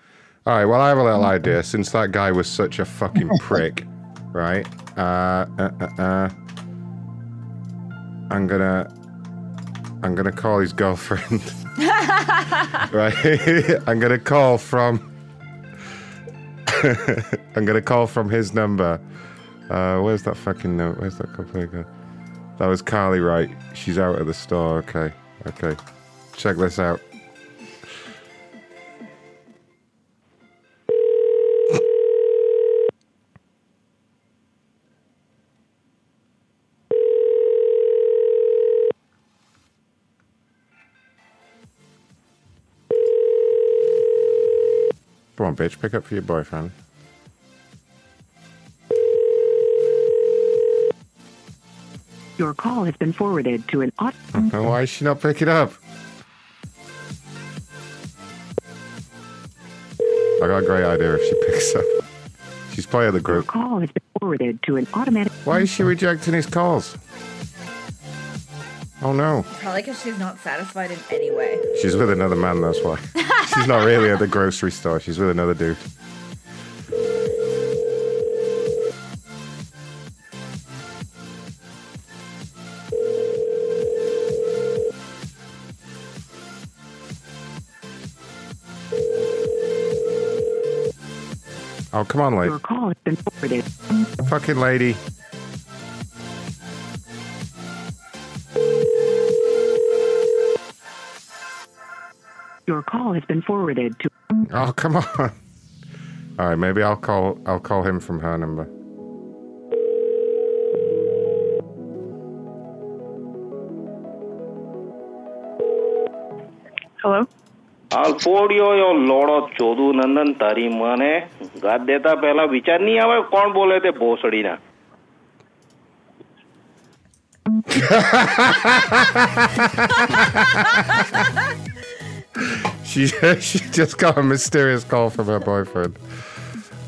All right, well, I have a little idea. Since that guy was such a fucking prick, right? Uh, uh, uh, uh, I'm gonna, I'm gonna call his girlfriend. right? I'm gonna call from. I'm gonna call from his number. Uh, where's that fucking note? Where's that complaint? go? That was Carly, right? She's out at the store. Okay, okay. Check this out. Come on, bitch, pick up for your boyfriend. Your call has been forwarded to an auto. Why is she not picking up? I got a great idea if she picks up. She's part of the group. Your Call has been forwarded to an automatic. Why is she rejecting his calls? Oh no. Probably because she's not satisfied in any way. She's with another man, that's why. She's not really at the grocery store, she's with another dude. Oh, come on, lady. Your call has been forwarded. Fucking lady. Your call has been forwarded to. Oh, come on. All right, maybe I'll call. I'll call him from her number. Hello? હાલ ફોડ્યો યો લોડો ચોદુ નંદન તારી મને ગાત દેતા પહેલા વિચાર નહીં આવે કોણ બોલે તે ભોસડીના she she just got a mysterious call from her boyfriend.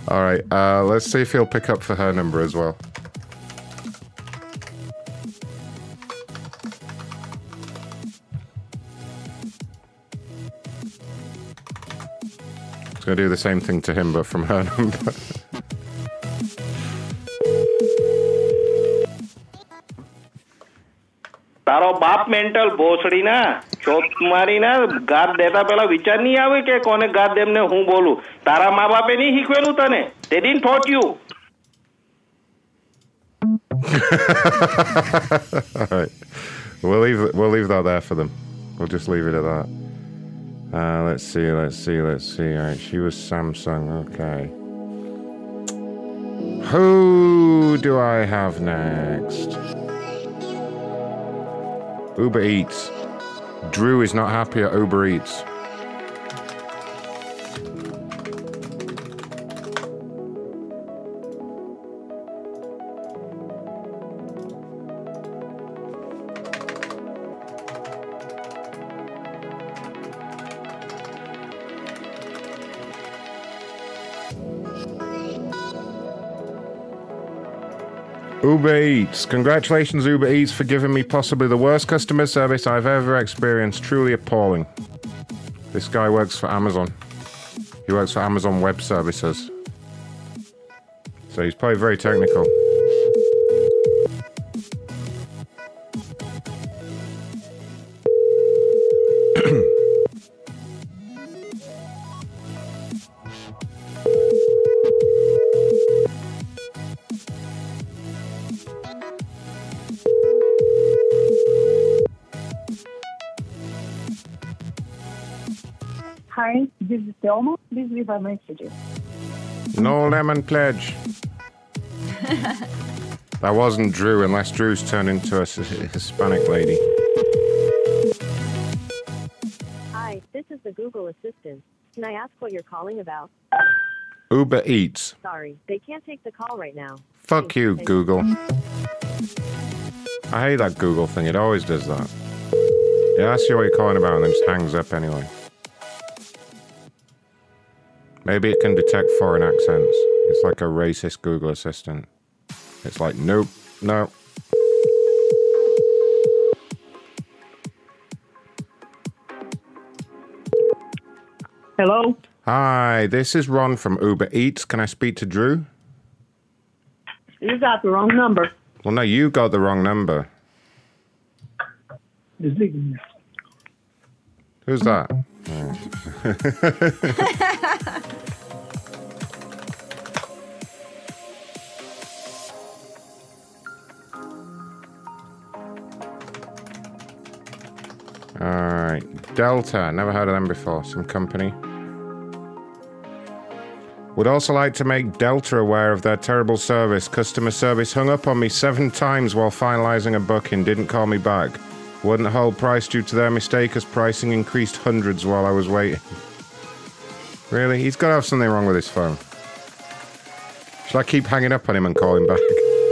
All right, uh, let's see if he'll pick up for her number as well. It's gonna do the same thing to him, but from her number. તારો બાપ mental ભોસડીના ચોથ Marina ગાત દેતા પહેલા વિચાર નહીં આવે કે કોને ગાત દેમને હું બોલું તારા મા બાપે નહીં શીખવેલું તને તે dean taught you All right, we'll leave we'll leave that there for them. We'll just leave it at that. Uh, let's see, let's see, let's see. All right, she was Samsung. Okay. Who do I have next? Uber Eats. Drew is not happy at Uber Eats. Uber Eats. Congratulations, Uber Eats, for giving me possibly the worst customer service I've ever experienced. Truly appalling. This guy works for Amazon. He works for Amazon Web Services. So he's probably very technical. Thelma. Please leave a message. No lemon pledge. That wasn't Drew, unless Drew's turned into a Hispanic lady. Hi, this is the Google Assistant. Can I ask what you're calling about? Uber Eats. Sorry, they can't take the call right now. Fuck you, Google. I hate that Google thing. It always does that. It asks you what you're calling about and then just hangs up anyway. Maybe it can detect foreign accents. It's like a racist Google Assistant. It's like, nope, no. Hello? Hi, this is Ron from Uber Eats. Can I speak to Drew? You got the wrong number. Well, no, you got the wrong number. Who's that? Delta. Never heard of them before. Some company. Would also like to make Delta aware of their terrible service. Customer service hung up on me seven times while finalizing a booking, didn't call me back. Wouldn't hold price due to their mistake as pricing increased hundreds while I was waiting. Really? He's got to have something wrong with his phone. Should I keep hanging up on him and call him back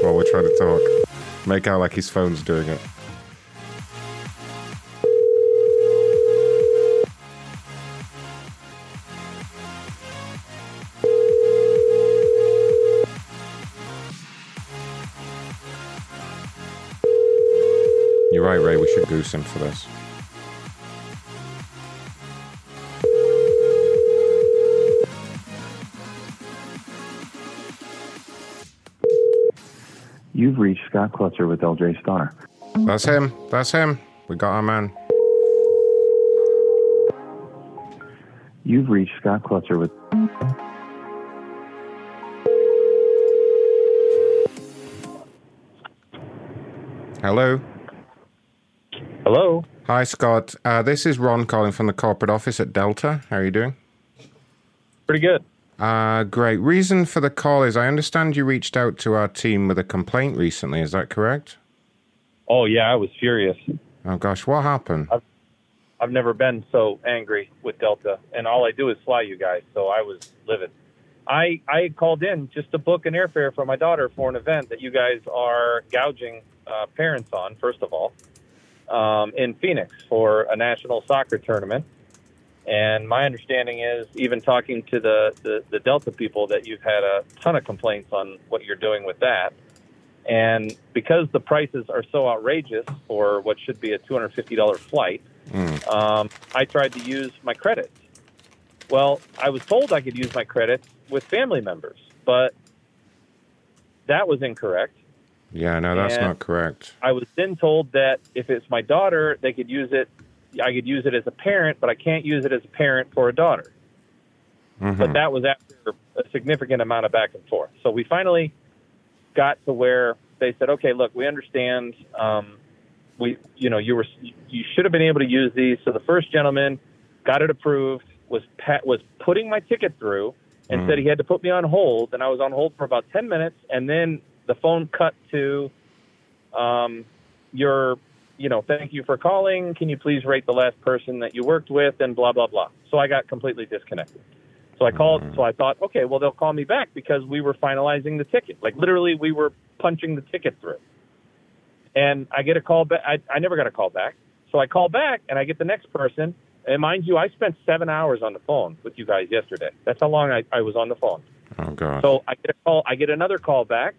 while we're trying to talk? Make out like his phone's doing it. You're right, Ray. We should goose him for this. You've reached Scott Klutzer with LJ Star. That's him. That's him. We got our man. You've reached Scott Klutzer with. Hello. Hello. Hi, Scott. Uh, this is Ron calling from the corporate office at Delta. How are you doing? Pretty good. Uh, great. Reason for the call is I understand you reached out to our team with a complaint recently. Is that correct? Oh yeah, I was furious. Oh gosh, what happened? I've never been so angry with Delta, and all I do is fly you guys, so I was livid. I I called in just to book an airfare for my daughter for an event that you guys are gouging uh, parents on. First of all, um, in Phoenix for a national soccer tournament. And my understanding is, even talking to the, the, the Delta people, that you've had a ton of complaints on what you're doing with that. And because the prices are so outrageous for what should be a $250 flight, um, I tried to use my credits. Well, I was told I could use my credits with family members, but that was incorrect. Yeah, no, that's And- not correct. I was then told that if it's my daughter, they could use it. I could use it as a parent, but I can't use it as a parent for a daughter. Mhm. But that was after a significant amount of back and forth. So we finally got to where they said, "Okay, look, we understand. Um, we, you know, you were you should have been able to use these." So the first gentleman got it approved. Was pat, was putting my ticket through and Mhm. said he had to put me on hold, and I was on hold for about ten minutes, and then the phone cut to um, your, you know, thank you for calling. Can you please rate the last person that you worked with and blah, blah, blah. So I got completely disconnected. So I called, so I thought, okay, well, they'll call me back because we were finalizing the ticket. Like literally, we were punching the ticket through. And I get a call back. I, I never got a call back. So I call back and I get the next person. And mind you, I spent seven hours on the phone with you guys yesterday. That's how long I, I was on the phone. Oh god. So I get a call. I get another call back,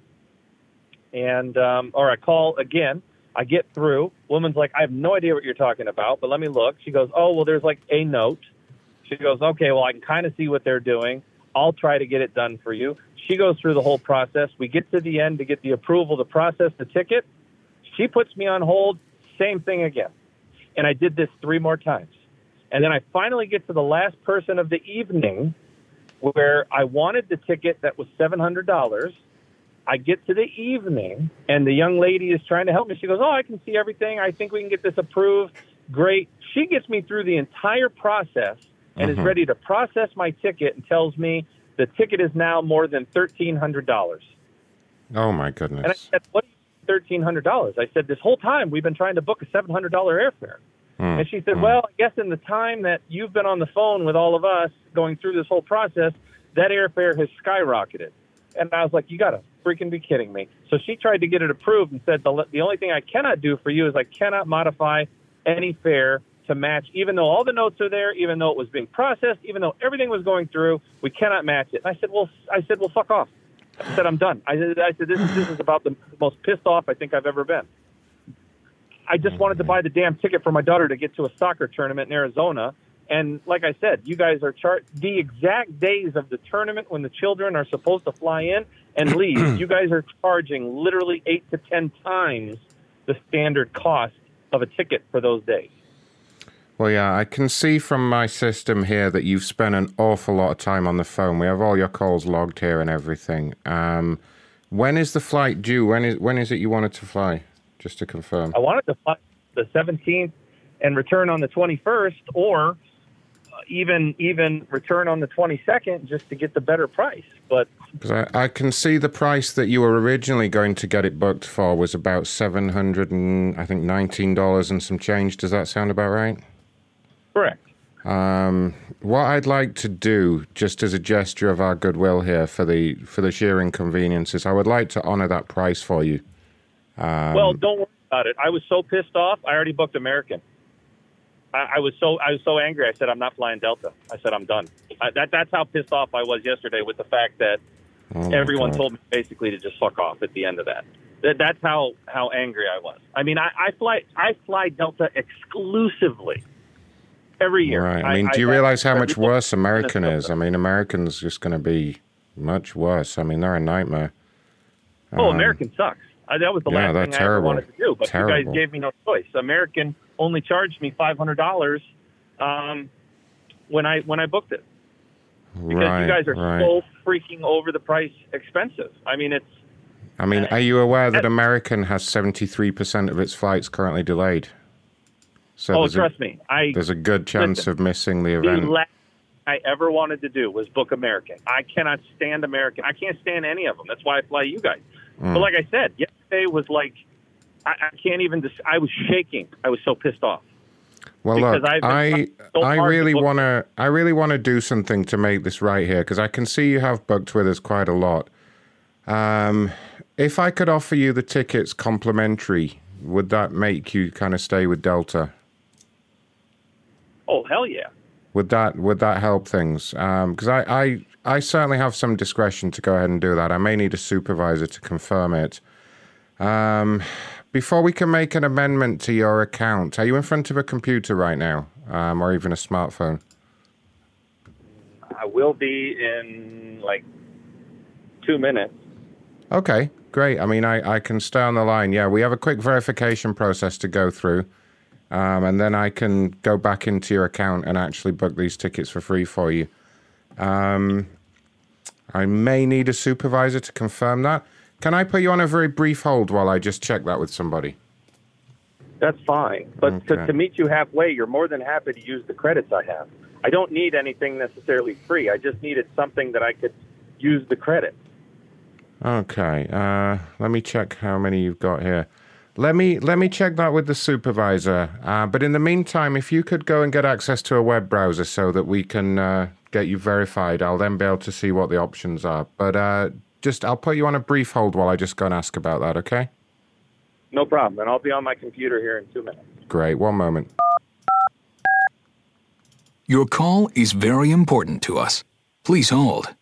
and um, or I call again. I get through. Woman's like, I have no idea what you're talking about, but let me look. She goes, Oh, well, there's like a note. She goes, Okay, well, I can kind of see what they're doing. I'll try to get it done for you. She goes through the whole process. We get to the end to get the approval to process the ticket. She puts me on hold. Same thing again. And I did this three more times. And then I finally get to the last person of the evening where I wanted the ticket that was $700. I get to the evening and the young lady is trying to help me. She goes, Oh, I can see everything. I think we can get this approved. Great. She gets me through the entire process and is Mhm. ready to process my ticket and tells me the ticket is now more than $1,300. Oh my goodness! And I said, What thirteen hundred dollars? I said, This whole time we've been trying to book a seven hundred dollar airfare. Hmm. And she said, Well, I guess in the time that you've been on the phone with all of us going through this whole process, that airfare has skyrocketed. And I was like, You gotta freaking be kidding me. So she tried to get it approved and said the the only thing I cannot do for you is I cannot modify any fare to match even though all the notes are there, even though it was being processed, even though everything was going through, we cannot match it. And I said, Well I said, Well fuck off. I said, I'm done. I said, I said this, is, this is about the most pissed off I think I've ever been. I just wanted to buy the damn ticket for my daughter to get to a soccer tournament in Arizona. And like I said, you guys are chart the exact days of the tournament when the children are supposed to fly in and leave. you guys are charging literally eight to ten times the standard cost of a ticket for those days. Well, yeah, I can see from my system here that you've spent an awful lot of time on the phone. We have all your calls logged here and everything. Um, when is the flight due? When is when is it you wanted to fly? Just to confirm. I wanted to fly the 17th and return on the 21st, or uh, even even return on the 22nd just to get the better price. But I, I can see the price that you were originally going to get it booked for was about seven hundred and I think nineteen dollars and some change. Does that sound about right? correct. Um, what I'd like to do, just as a gesture of our goodwill here for the for the sheer inconveniences, I would like to honour that price for you. Um, well, don't worry about it. I was so pissed off. I already booked American. I, I was so I was so angry. I said I'm not flying Delta. I said I'm done. I, that that's how pissed off I was yesterday with the fact that oh everyone God. told me basically to just fuck off at the end of that. that that's how how angry I was. I mean, I, I fly I fly Delta exclusively every year. Right. I mean, do you realize how much worse American is? I mean, American's just going to be much worse. I mean, they're a nightmare. Oh, Um, American sucks. I, that was the yeah, last thing I terrible. ever wanted to do, but you guys gave me no choice. American only charged me five hundred dollars um, when I when I booked it because right, you guys are right. so freaking over the price expensive. I mean, it's I mean, are you aware that American has 73% of its flights currently delayed? So oh, there's a- trust me, I There's a good chance Listen, of missing the event. the last I ever wanted to do was book American. I cannot stand American. I can't stand any of them. That's why I fly you guys. Mm. But like I said, yesterday was like I, I can't even. Dis- I was shaking. I was so pissed off. Well, look, I so I really want to I really want to do something to make this right here because I can see you have booked with us quite a lot. Um, if I could offer you the tickets complimentary, would that make you kind of stay with Delta? Oh hell yeah! Would that would that help things? Because I, I I certainly have some discretion to go ahead and do that. I may need a supervisor to confirm it. Um, before we can make an amendment to your account, are you in front of a computer right now, um, or even a smartphone? I will be in like two minutes. Okay, great. I mean, I, I can stay on the line. Yeah, we have a quick verification process to go through. Um, and then I can go back into your account and actually book these tickets for free for you. Um, I may need a supervisor to confirm that. Can I put you on a very brief hold while I just check that with somebody? That's fine. But to, Okay. to meet you halfway, you're more than happy to use the credits I have. I don't need anything necessarily free. I just needed something that I could use the credit. Okay. Uh, let me check how many you've got here. Let me let me check that with the supervisor. Uh, but in the meantime, if you could go and get access to a web browser so that we can uh, get you verified, I'll then be able to see what the options are. But uh, just I'll put you on a brief hold while I just go and ask about that. Okay? No problem. And I'll be on my computer here in two minutes. Great. One moment. Your call is very important to us. Please hold.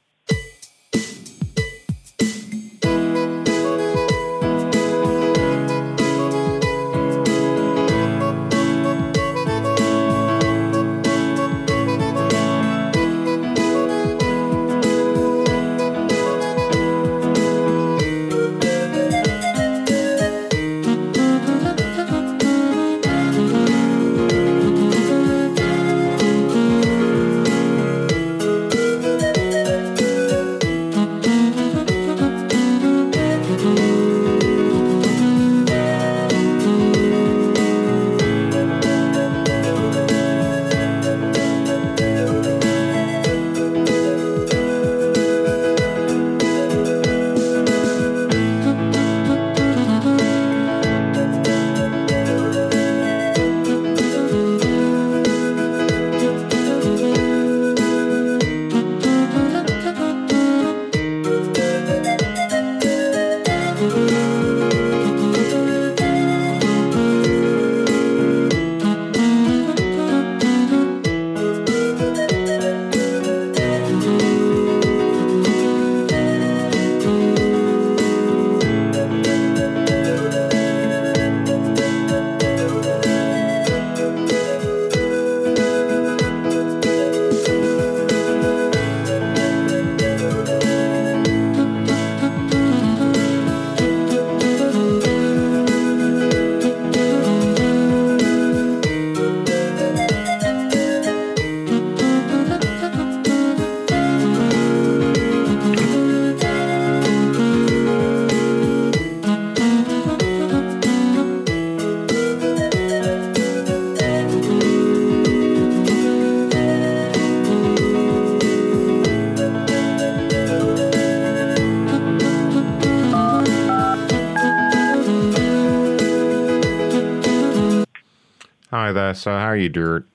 So how are you, Dirt?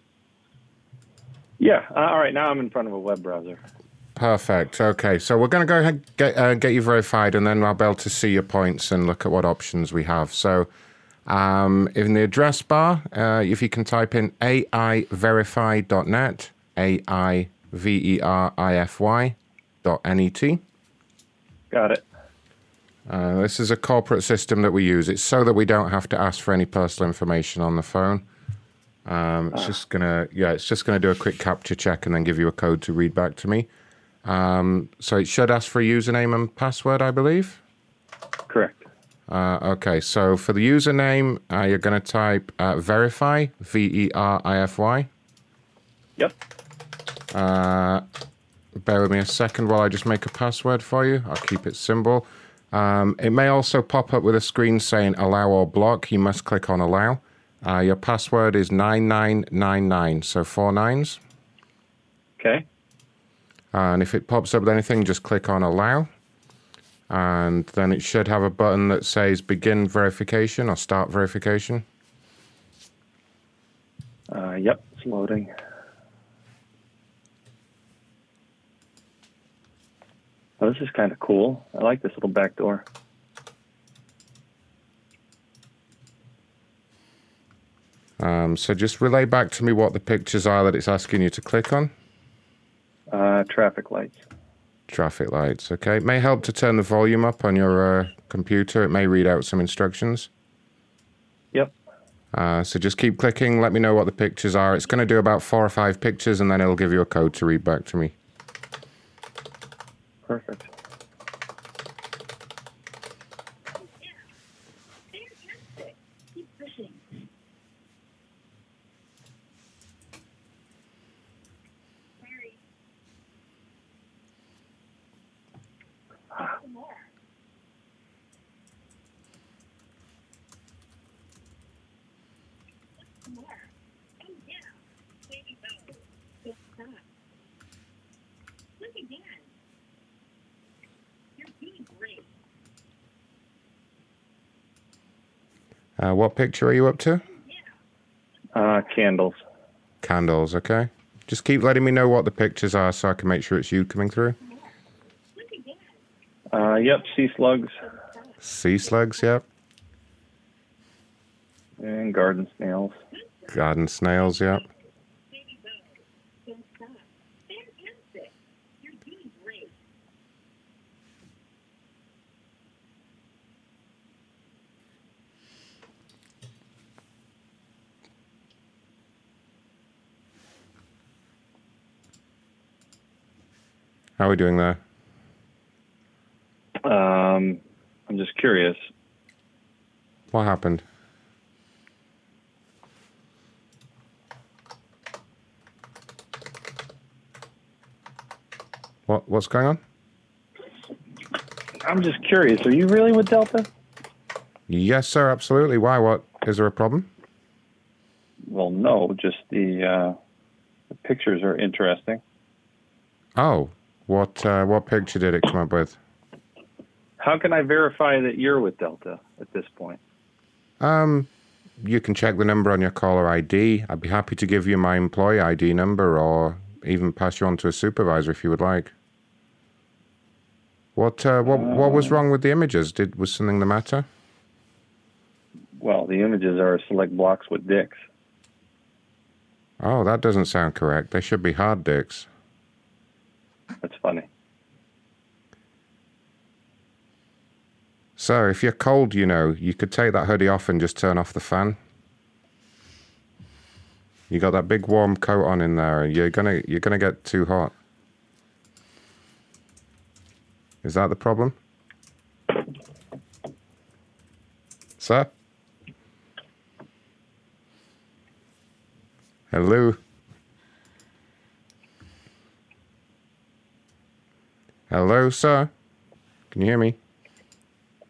Yeah. Uh, all right. Now I'm in front of a web browser. Perfect. Okay, so we're going to go ahead and get, uh, get you verified, and then I'll be able to see your points and look at what options we have. So, um, in the address bar, uh, if you can type in aiverify.net, A I V E R I F Y dot N E T. Got it. Uh, this is a corporate system that we use. It's so that we don't have to ask for any personal information on the phone. Um, it's just gonna, yeah, it's just gonna do a quick captcha check and then give you a code to read back to me. Um, so it should ask for a username and password, I believe. Correct. Uh, okay, so for the username, uh, you're going to type uh, verify, V E R I F Y. Yep. Uh, bear with me a second while I just make a password for you. I'll keep it simple. Um, it may also pop up with a screen saying allow or block. You must click on allow. Uh, your password is 9999, so four nines. Okay. And if it pops up with anything, just click on allow. And then it should have a button that says begin verification or start verification. Uh, yep, it's loading. Oh, this is kind of cool. I like this little back door. Um, so just relay back to me what the pictures are that it's asking you to click on. Uh, traffic lights. Traffic lights, okay. It may help to turn the volume up on your uh, computer. It may read out some instructions. Yep. Uh, so just keep clicking. Let me know what the pictures are. It's going to do about four or five pictures, and then it'll give you a code to read back to me. Perfect. Uh, what picture are you up to? Uh, candles. Candles, okay. Just keep letting me know what the pictures are so I can make sure it's you coming through. Uh, yep, sea slugs Sea slugs, yep. and garden snails. Garden snails, yep. We doing there? Um, I'm just curious. What happened? What what's going on? I'm just curious. Are you really with Delta? Yes, sir, absolutely. Why? What is there a problem? Well, no. Just the, uh, the pictures are interesting. Oh, what uh, what picture did it come up with? How can I verify that you're with Delta at this point? Um, you can check the number on your caller ID. I'd be happy to give you my employee ID number, or even pass you on to a supervisor if you would like. What uh, what what was wrong with the images? Did was something the matter? Well, the images are select blocks with dicks. Oh, that doesn't sound correct. They should be hard dicks. That's funny. So, if you're cold, you know, you could take that hoodie off and just turn off the fan. You got that big warm coat on in there, and you're gonna you're gonna get too hot. Is that the problem? Sir? Hello? Hello, sir? Can you hear me?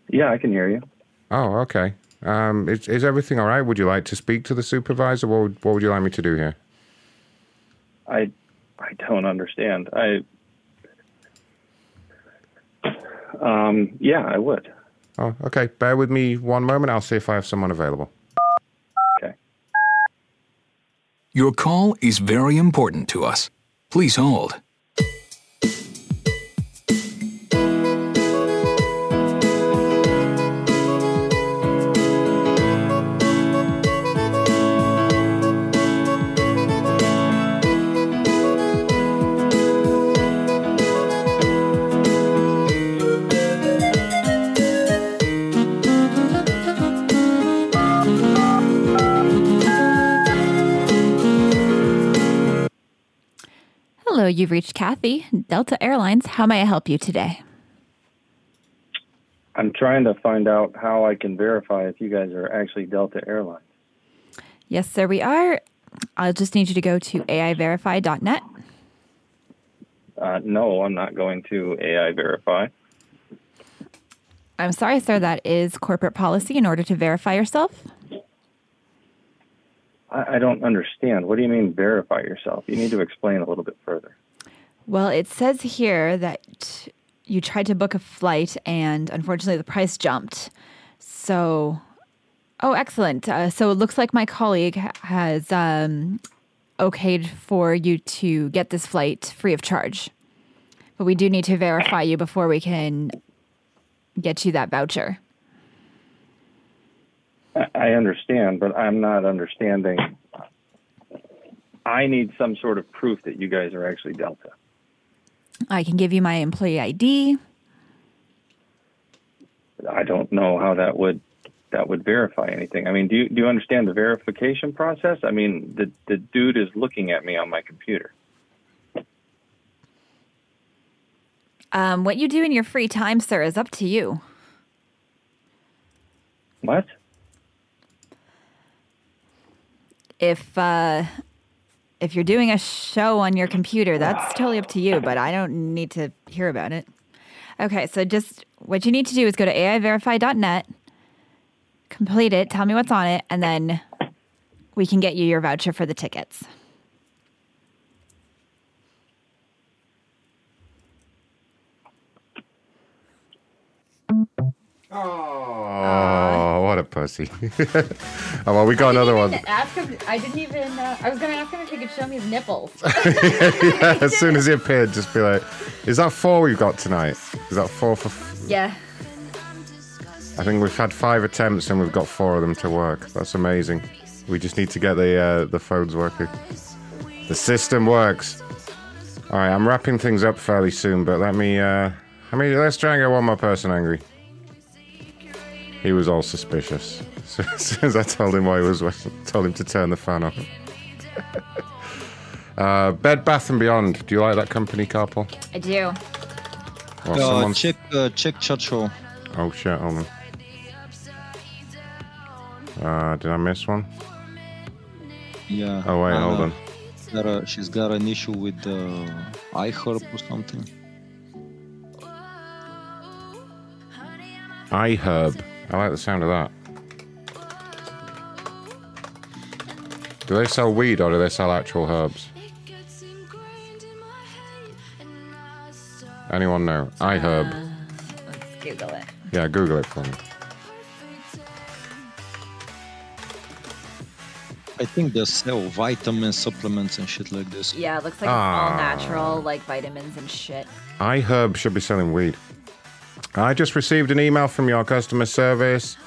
Yeah, I can hear you. Oh, okay. Um, is, is everything all right? Would you like to speak to the supervisor? What would, what would you like me to do here? I I don't understand. I um yeah, I would. Oh, okay. Bear with me one moment. I'll see if I have someone available. Okay. Your call is very important to us. Please hold. You've reached Kathy, Delta Airlines. How may I help you today? I'm trying to find out how I can verify if you guys are actually Delta Airlines. Yes, sir, we are. I'll just need you to go to aiverify.net. Uh, no, I'm not going to AI verify. I'm sorry, sir. That is corporate policy in order to verify yourself. I, I don't understand. What do you mean verify yourself? You need to explain a little bit further. Well, it says here that you tried to book a flight and unfortunately the price jumped. So, oh, excellent. Uh, so it looks like my colleague has um, okayed for you to get this flight free of charge. But we do need to verify you before we can get you that voucher. I, I understand, but I'm not understanding. I need some sort of proof that you guys are actually Delta. I can give you my employee ID. I don't know how that would that would verify anything. I mean, do you do you understand the verification process? I mean, the the dude is looking at me on my computer. Um, what you do in your free time, sir, is up to you. What? If uh, if you're doing a show on your computer, that's totally up to you. But I don't need to hear about it. Okay, so just what you need to do is go to aiverify.net, complete it, tell me what's on it, and then we can get you your voucher for the tickets. Oh, what a pussy. oh, well, we got another one. Ask him. I didn't even. Uh, I was going to ask him if he could show me his nipples. yeah, as soon as he appeared, just be like, is that four we've got tonight? Is that four for. F- yeah. I think we've had five attempts and we've got four of them to work. That's amazing. We just need to get the uh, the phones working. The system works. All right, I'm wrapping things up fairly soon, but let me. Uh, I mean, let's try and get one more person angry. He was all suspicious. So as soon as I told him why he was, told him to turn the fan off. uh, Bed Bath and Beyond. Do you like that company, Carpal? I do. Well, Uh, someone's- check uh, check chat show. Oh shit, hold on. Uh, did I miss one? Yeah. Oh, wait, hold uh, on. Got a, she's got an issue with uh, iHerb or something. iHerb. I like the sound of that. Do they sell weed or do they sell actual herbs? Anyone know? iHerb. Let's Google it. Yeah, Google it for me. I think they sell vitamin supplements, and shit like this. Yeah, it looks like Ah. all natural, like vitamins and shit. iHerb should be selling weed. I just received an email from your customer service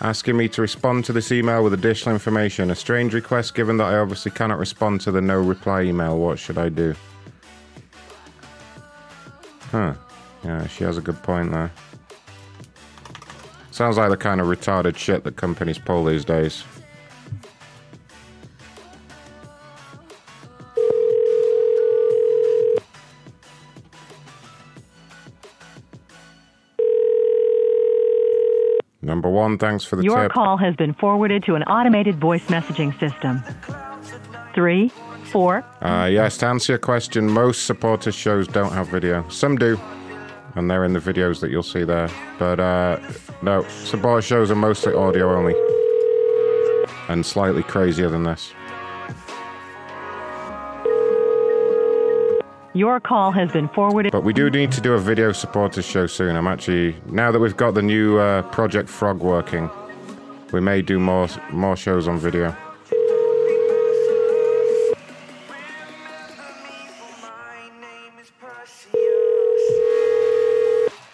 asking me to respond to this email with additional information. A strange request given that I obviously cannot respond to the no reply email. What should I do? Huh. Yeah, she has a good point there. Sounds like the kind of retarded shit that companies pull these days. Number one, thanks for the Your tip. call has been forwarded to an automated voice messaging system. Three, four, Uh, yes, to answer your question, most supporter shows don't have video. Some do, and they're in the videos that you'll see there. But uh, no, supporter shows are mostly audio only, and slightly crazier than this. Your call has been forwarded. But we do need to do a video supporters show soon. I'm actually now that we've got the new uh, Project Frog working, we may do more more shows on video.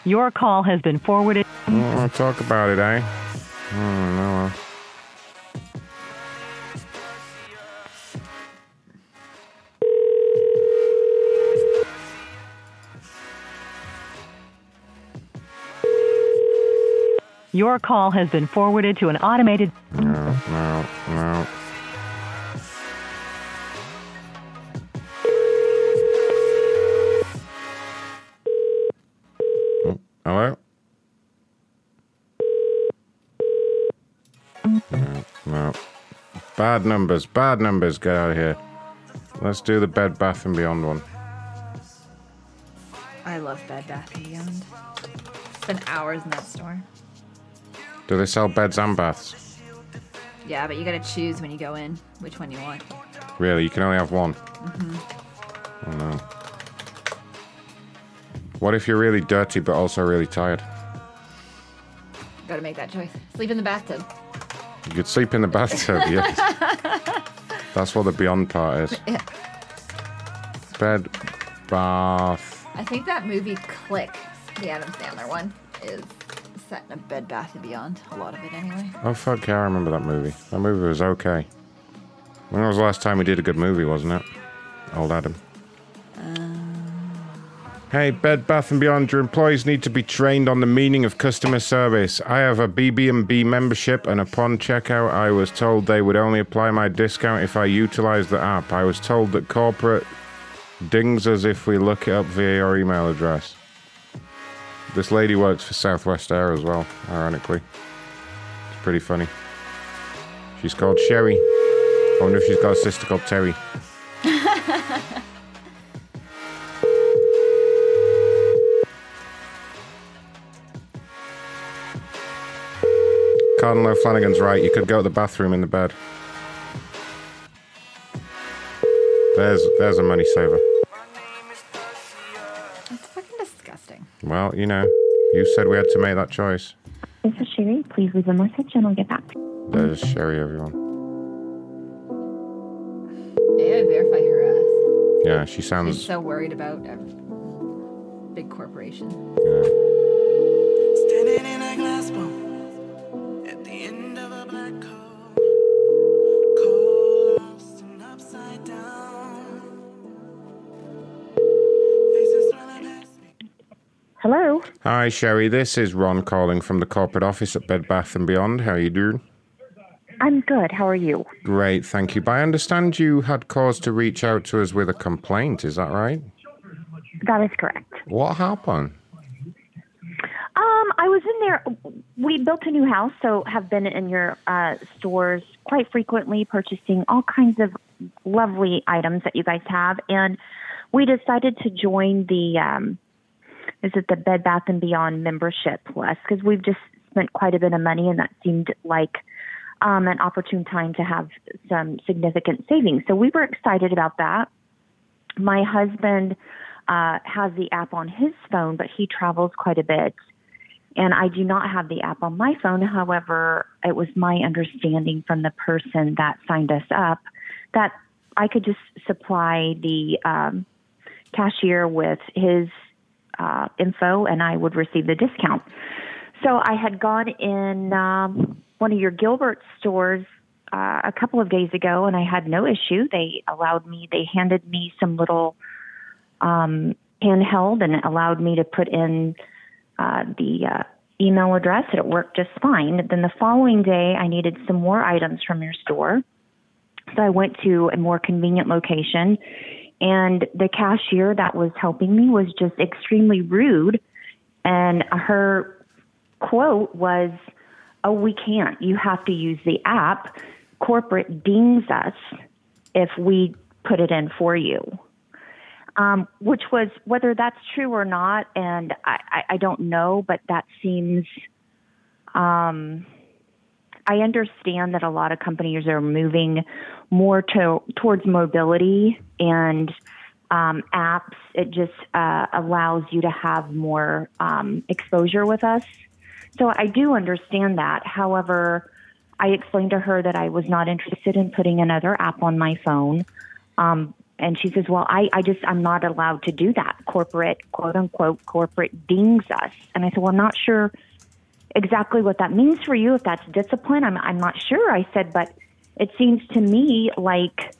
Your call has been forwarded. Oh, talk about it, eh? Oh, no. Your call has been forwarded to an automated. No, no, no. Oh, Hello? No, no. Bad numbers, bad numbers, get out of here. Let's do the Bed Bath and Beyond one. I love Bed Bath and Beyond. Spend hours in that store. Do they sell beds and baths? Yeah, but you gotta choose when you go in which one you want. Really? You can only have one? hmm Oh no. What if you're really dirty but also really tired? Gotta make that choice. Sleep in the bathtub. You could sleep in the bathtub, yes. That's what the beyond part is. Yeah. Bed, bath. I think that movie Click, the Adam Sandler one, is set in a Bed Bath and Beyond. A lot of it, anyway. Oh fuck yeah, I remember that movie. That movie was okay. When was the last time we did a good movie, wasn't it? Old Adam. Um. Hey, Bed Bath and Beyond, your employees need to be trained on the meaning of customer service. I have a BB&B membership and upon checkout I was told they would only apply my discount if I utilize the app. I was told that corporate dings us if we look it up via your email address. This lady works for Southwest Air as well, ironically. It's pretty funny. She's called Sherry. I wonder if she's got a sister called Terry. Cardinal O'Flanagan's right. You could go to the bathroom in the bed. There's there's a money saver. Well, you know, you said we had to make that choice. This is Sherry. Please leave a message and I'll get back to. There's Sherry, everyone. AI verify her ass. Yeah, she sounds. She's sounds. so worried about a big corporation. Standing in a glass bowl at the end of a black hole, lost and upside down. Hello. Hi, Sherry. This is Ron calling from the corporate office at Bed Bath and Beyond. How are you doing? I'm good. How are you? Great, thank you. But I understand you had cause to reach out to us with a complaint. Is that right? That is correct. What happened? Um, I was in there. We built a new house, so have been in your uh, stores quite frequently, purchasing all kinds of lovely items that you guys have, and we decided to join the um, is it the Bed Bath and Beyond membership plus? because we've just spent quite a bit of money, and that seemed like um, an opportune time to have some significant savings. So we were excited about that. My husband uh, has the app on his phone, but he travels quite a bit. And I do not have the app on my phone. However, it was my understanding from the person that signed us up that I could just supply the um, cashier with his uh, info and I would receive the discount. So I had gone in um, one of your Gilbert stores uh, a couple of days ago and I had no issue. They allowed me, they handed me some little um, handheld and allowed me to put in uh, the uh, email address and it worked just fine. Then the following day, I needed some more items from your store. So I went to a more convenient location and the cashier that was helping me was just extremely rude. And her quote was, Oh, we can't. You have to use the app. Corporate dings us if we put it in for you. Um, which was whether that's true or not, and I, I, I don't know, but that seems. Um, I understand that a lot of companies are moving more to towards mobility and um, apps. It just uh, allows you to have more um, exposure with us. So I do understand that. However, I explained to her that I was not interested in putting another app on my phone. Um, and she says, Well, I, I just, I'm not allowed to do that. Corporate, quote unquote, corporate dings us. And I said, Well, I'm not sure exactly what that means for you, if that's discipline. I'm, I'm not sure. I said, But it seems to me like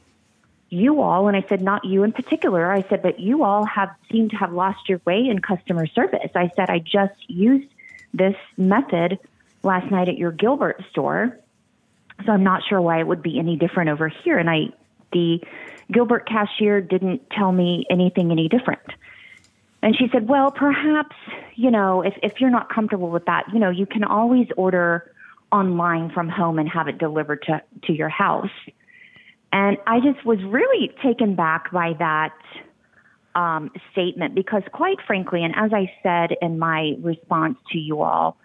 you all, and I said, Not you in particular. I said, But you all have seemed to have lost your way in customer service. I said, I just used this method last night at your Gilbert store. So I'm not sure why it would be any different over here. And I, the Gilbert cashier didn't tell me anything any different. And she said, well, perhaps, you know, if, if you're not comfortable with that, you know, you can always order online from home and have it delivered to, to your house. And I just was really taken back by that um, statement because, quite frankly, and as I said in my response to you all,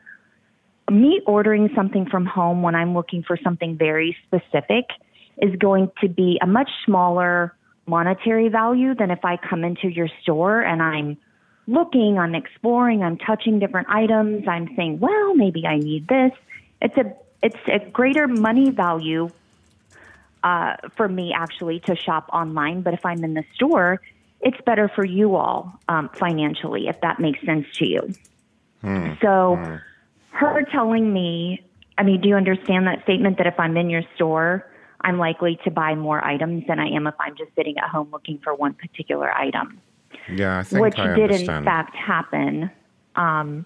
me ordering something from home when I'm looking for something very specific is going to be a much smaller monetary value than if I come into your store and I'm looking, I'm exploring, I'm touching different items, I'm saying, well, maybe I need this. It's a it's a greater money value uh, for me actually to shop online. But if I'm in the store, it's better for you all um, financially if that makes sense to you. Hmm. So, her telling me, I mean, do you understand that statement that if I'm in your store, I'm likely to buy more items than I am if I'm just sitting at home looking for one particular item? Yeah, I think Which I did, understand. in fact, happen um,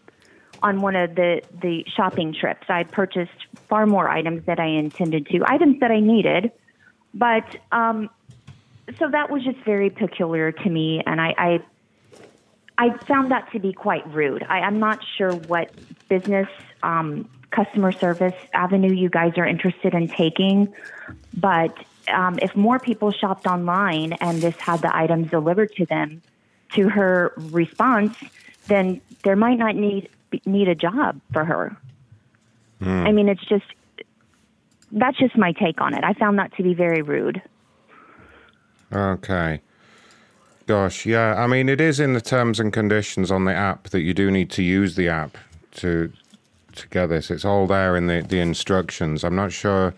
on one of the, the shopping trips. I purchased far more items that I intended to, items that I needed. But um, so that was just very peculiar to me, and I, I I found that to be quite rude. I, I'm not sure what business um, customer service avenue you guys are interested in taking, but um, if more people shopped online and this had the items delivered to them, to her response, then there might not need need a job for her. Hmm. I mean, it's just that's just my take on it. I found that to be very rude. Okay. Gosh, yeah. I mean, it is in the terms and conditions on the app that you do need to use the app to to get this. It's all there in the, the instructions. I'm not sure.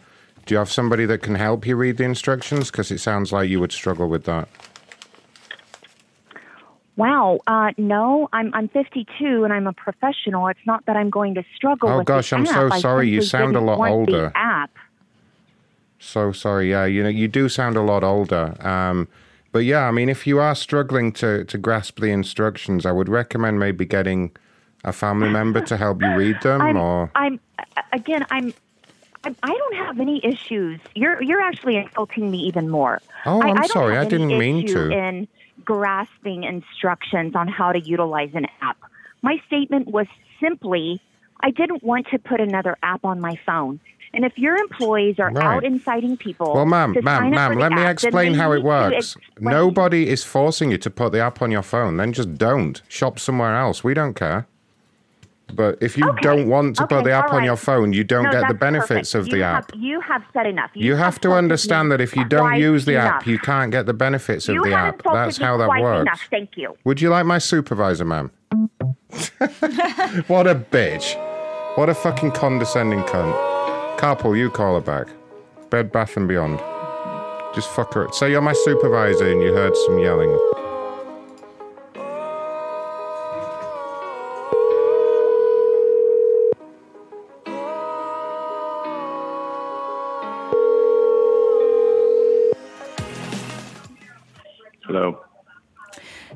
Do you have somebody that can help you read the instructions? Because it sounds like you would struggle with that. Wow. Uh, no, I'm I'm 52 and I'm a professional. It's not that I'm going to struggle. Oh, gosh, I'm so app. I sorry. You sound a lot older. app. So sorry. Yeah, you know, you do sound a lot older. Um, but yeah, I mean, if you are struggling to to grasp the instructions, I would recommend maybe getting a family member to help you read them, I'm, or I'm again. I'm. I'm- don't have any issues. You're you're actually insulting me even more. Oh, I, I'm I sorry. I didn't mean to. In grasping instructions on how to utilize an app. My statement was simply, I didn't want to put another app on my phone. And if your employees are Right. out inciting people, Well, ma'am, ma'am, ma'am, let me app, then explain how it works. Nobody is forcing you to put the app on your phone. Then just don't. Shop somewhere else. We don't care. But if you don't want to put the app all on your phone, you don't No, get the benefits perfect. of the you app. Have, you have said enough. You have to understand that if you don't use the app, you can't get the benefits of you the app. That's how that works. Enough. Thank you. Would you like my supervisor, ma'am? what a bitch. What a fucking condescending cunt. Carpool, you call her back. Bed, Bath and Beyond. Just fuck her. Say you're my supervisor and you heard some yelling. Hello.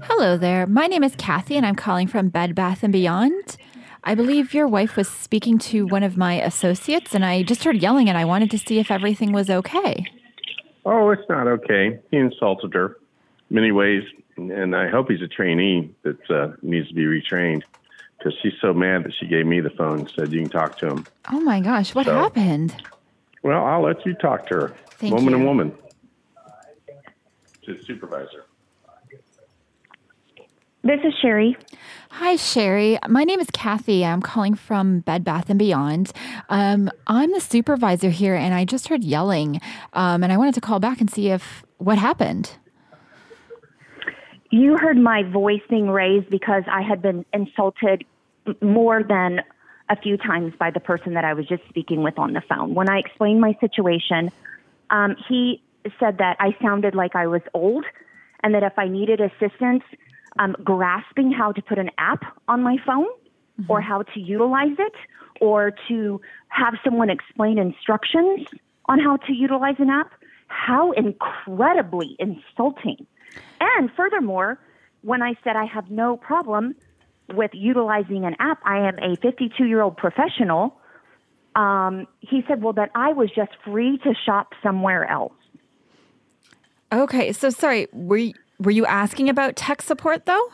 Hello there. My name is Kathy, and I'm calling from Bed Bath and Beyond. I believe your wife was speaking to one of my associates, and I just heard yelling, and I wanted to see if everything was okay. Oh, it's not okay. He insulted her many ways, and I hope he's a trainee that uh, needs to be retrained because she's so mad that she gave me the phone and said you can talk to him. Oh my gosh, what So- happened? Well, I'll let you talk to her. Thank woman you. and woman. To the supervisor. This is Sherry. Hi, Sherry. My name is Kathy. I'm calling from Bed Bath and Beyond. Um, I'm the supervisor here, and I just heard yelling, um, and I wanted to call back and see if what happened. You heard my voice being raised because I had been insulted more than a few times by the person that I was just speaking with on the phone. When I explained my situation, um, he said that I sounded like I was old and that if I needed assistance um, grasping how to put an app on my phone or how to utilize it or to have someone explain instructions on how to utilize an app, how incredibly insulting. And furthermore, when I said I have no problem with utilizing an app, I am a 52 year old professional. Um, he said, well, that I was just free to shop somewhere else. Okay, so sorry, were you, were you asking about tech support though?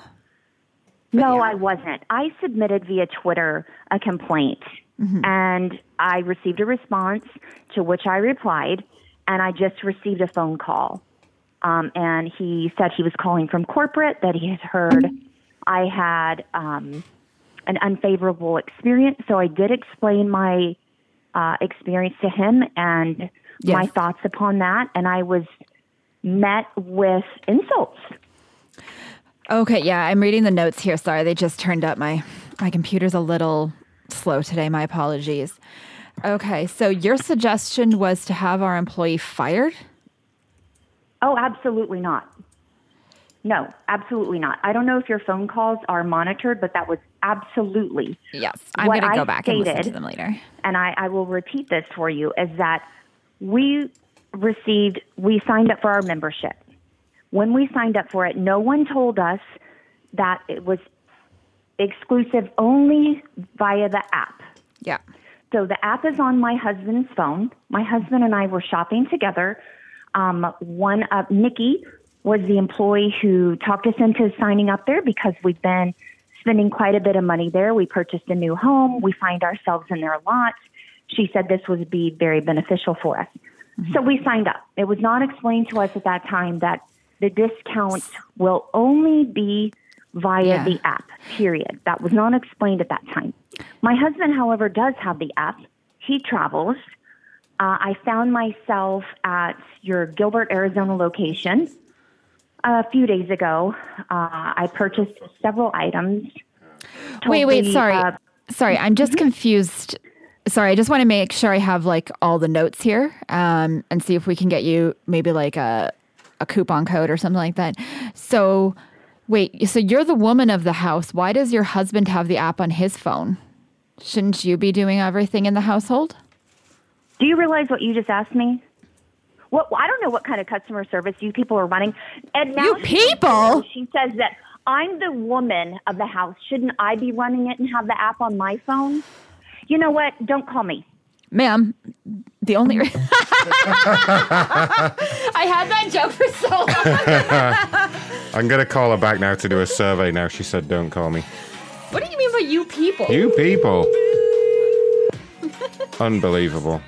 No, I wasn't. I submitted via Twitter a complaint and I received a response to which I replied, and I just received a phone call. Um, and he said he was calling from corporate, that he had heard I had um, an unfavorable experience. So I did explain my uh, experience to him and my thoughts upon that. And I was met with insults. Okay, yeah, I'm reading the notes here. Sorry, they just turned up. My my computer's a little slow today. My apologies. Okay, so your suggestion was to have our employee fired? Oh, absolutely not. No, absolutely not. I don't know if your phone calls are monitored, but that was absolutely Yes, I'm going to go I back and listen to them later. And I, I will repeat this for you: is that we received, we signed up for our membership. When we signed up for it, no one told us that it was exclusive only via the app. Yeah. So the app is on my husband's phone. My husband and I were shopping together. Um, one of Nikki was the employee who talked us into signing up there because we've been spending quite a bit of money there. We purchased a new home. We find ourselves in there a lot. She said this would be very beneficial for us. So we signed up. It was not explained to us at that time that the discount will only be via Yeah. the app, period. That was not explained at that time. My husband, however, does have the app. He travels. Uh, I found myself at your Gilbert, Arizona location a few days ago. Uh, I purchased several items. Told Wait, wait, sorry. uh, sorry, I'm just confused. Sorry, I just want to make sure I have like all the notes here um, and see if we can get you maybe like a, a coupon code or something like that. So, wait, so you're the woman of the house. Why does your husband have the app on his phone? Shouldn't you be doing everything in the household? Do you realize what you just asked me? What I don't know what kind of customer service you people are running. And now You she- people! She says that I'm the woman of the house. Shouldn't I be running it and have the app on my phone? You know what? Don't call me. Ma'am, the only. Re- I had that joke for so long. I'm going to call her back now to do a survey now. She said, don't call me. what do you mean by you people? You people. Unbelievable.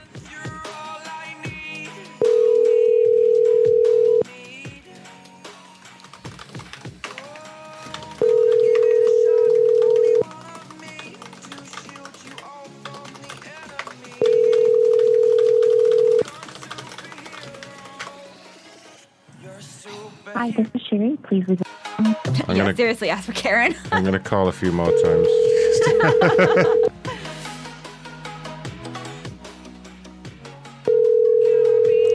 Hi, this is Sherry. Please leave. I'm yeah, gonna- seriously, ask for Karen. I'm going to call a few more times.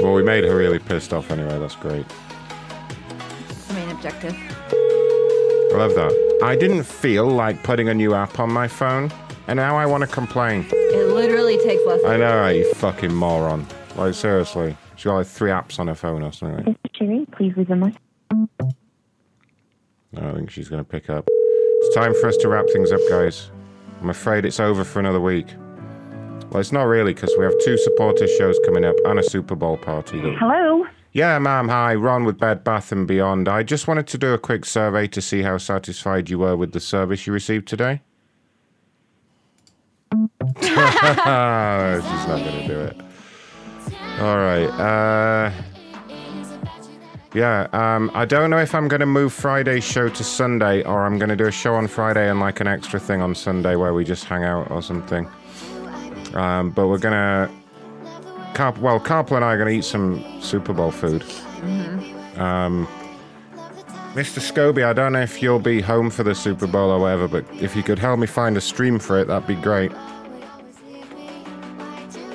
well, we made her really pissed off anyway. That's great. the main objective. I love that. I didn't feel like putting a new app on my phone, and now I want to complain. It literally takes less. Than I know, right, you fucking moron. Like, seriously. She's got like three apps on her phone or something. Right? This is Sherry. Please leave a message. I don't think she's going to pick up. It's time for us to wrap things up, guys. I'm afraid it's over for another week. Well, it's not really, because we have two supporter shows coming up and a Super Bowl party. Hello. Yeah, ma'am. Hi, Ron with Bed Bath and Beyond. I just wanted to do a quick survey to see how satisfied you were with the service you received today. She's not going to do it. All right. Uh, yeah. Um, I don't know if I'm going to move Friday's show to Sunday or I'm going to do a show on Friday and like an extra thing on Sunday where we just hang out or something. Um, but we're going to. Carp, well, Carpel and I are going to eat some Super Bowl food. Um, Mr. Scoby, I don't know if you'll be home for the Super Bowl or whatever, but if you could help me find a stream for it, that'd be great.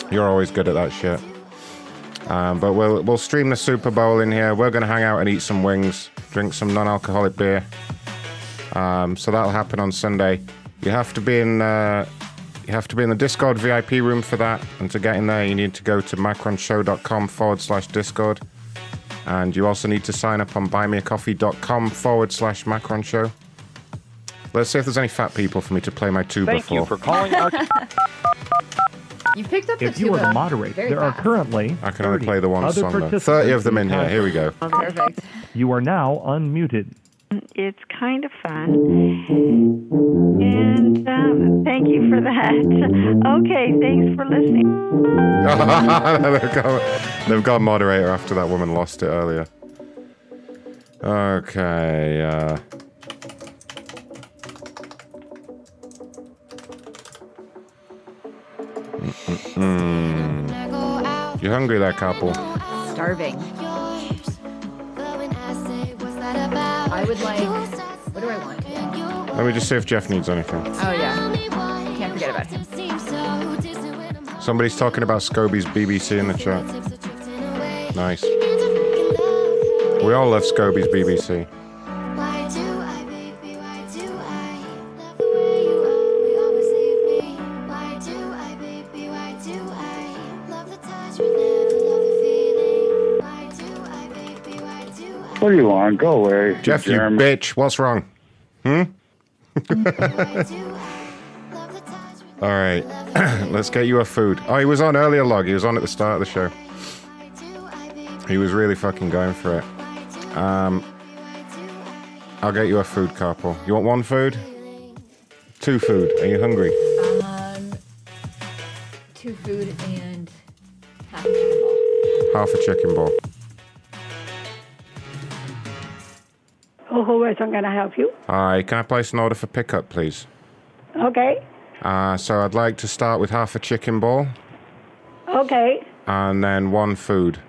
You're always good at that shit. Um, but we'll we'll stream the Super Bowl in here. We're gonna hang out and eat some wings, drink some non-alcoholic beer. Um, so that'll happen on Sunday. You have to be in uh, you have to be in the Discord VIP room for that. And to get in there, you need to go to macronshow.com forward slash Discord. And you also need to sign up on buymeacoffee.com forward slash Macron Show. Let's see if there's any fat people for me to play my tuba Thank for. you for calling our. You picked up If the you are tuba the moderator, very there are fast. currently I can only 30 play the one other song though. participants 30 of them in here. Here we go. Perfect. You are now unmuted. It's kind of fun. And um, thank you for that. Okay, thanks for listening. they've, got, they've got a moderator after that woman lost it earlier. Okay. Uh, mm-mm-mm. You hungry that couple? Starving. I would like. What do I want? Let me just see if Jeff needs anything. Oh yeah. Can't forget about him. Somebody's talking about Scoby's BBC in the chat. Nice. We all love Scoby's BBC. What do you want? Go away. Jeff, you Jeremy. bitch. What's wrong? Hmm? All right. Let's get you a food. Oh, he was on earlier, log. He was on at the start of the show. He was really fucking going for it. Um, I'll get you a food, couple. You want one food? Two food. Are you hungry? Um, two food and half a chicken ball. Half a chicken ball. Oh, who is I'm going to help you? Hi, can I place an order for pickup, please? Okay. Uh, so I'd like to start with half a chicken ball Okay. and then one food.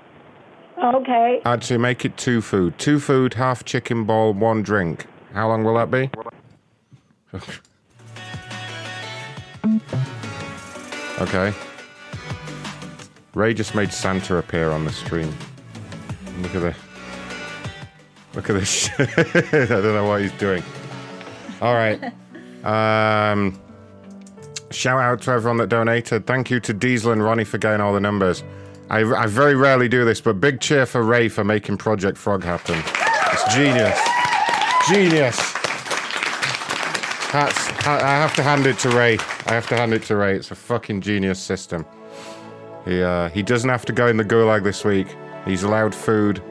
Okay. Actually, make it two food. Two food, half chicken ball, one drink. How long will that be? okay. Ray just made Santa appear on the stream. Look at the. Look at this. I don't know what he's doing. All right. Um, shout out to everyone that donated. Thank you to Diesel and Ronnie for getting all the numbers. I, I very rarely do this, but big cheer for Ray for making Project Frog happen. It's genius. Genius. That's, I have to hand it to Ray. I have to hand it to Ray. It's a fucking genius system. He, uh, he doesn't have to go in the gulag this week. He's allowed food.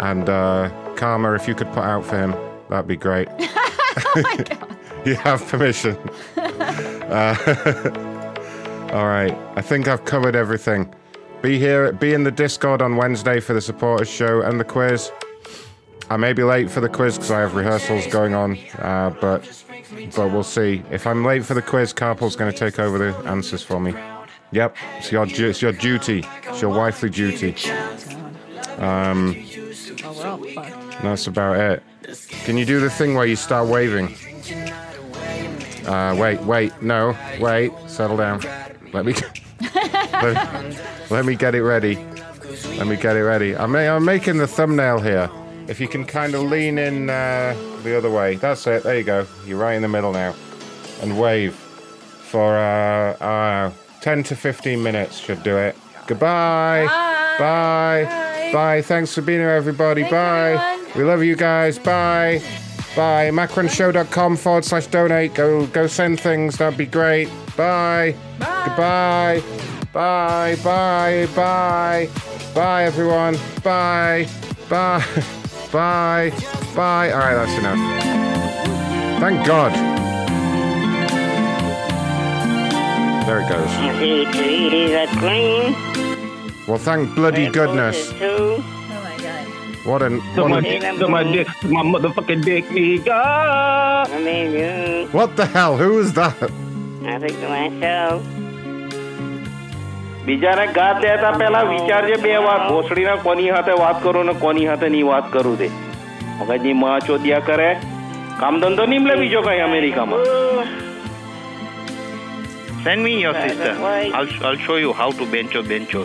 And uh, Karma, if you could put out for him, that'd be great. you have permission. Uh, all right. I think I've covered everything. Be here, be in the Discord on Wednesday for the supporters show and the quiz. I may be late for the quiz because I have rehearsals going on, uh, but but we'll see. If I'm late for the quiz, Carpel's going to take over the answers for me. Yep, it's your it's your duty. It's your wifely duty. Um, Oh, we're all fucked. that's about it. Can you do the thing where you start waving? Uh, wait, wait, no, wait, settle down. Let me, let, let me get it ready. Let me get it ready. I'm, I'm making the thumbnail here. If you can kind of lean in uh, the other way. That's it. There you go. You're right in the middle now. And wave for uh, uh, 10 to 15 minutes should do it. Goodbye. Bye. Bye. Thanks for being here, everybody. Bye. We love you guys. Bye. Bye. Macronshow.com forward slash donate. Go go send things. That'd be great. Bye. Goodbye. Bye. Bye. Bye. Bye, everyone. Bye. Bye. Bye. Bye. All right, that's enough. Thank God. There it goes. See trees are green. Well, thank bloody goodness. Too. What an. So What, my an, dick, so my dick, my motherfucking dick, nigga. I mean, you. what the hell? Who was that? I think to myself. બીજાને ગાત દેતા પહેલા વિચારજે બે વાત ભોસડીના કોની હાથે વાત કરું ને કોની હાથે ની વાત કરું તે મગજની માં ચોદ્યા કરે કામ ધંધો નહીં મળે બીજો કઈ અમેરિકામાં Send me your sister. I'll, I'll show you how to bencho bencho.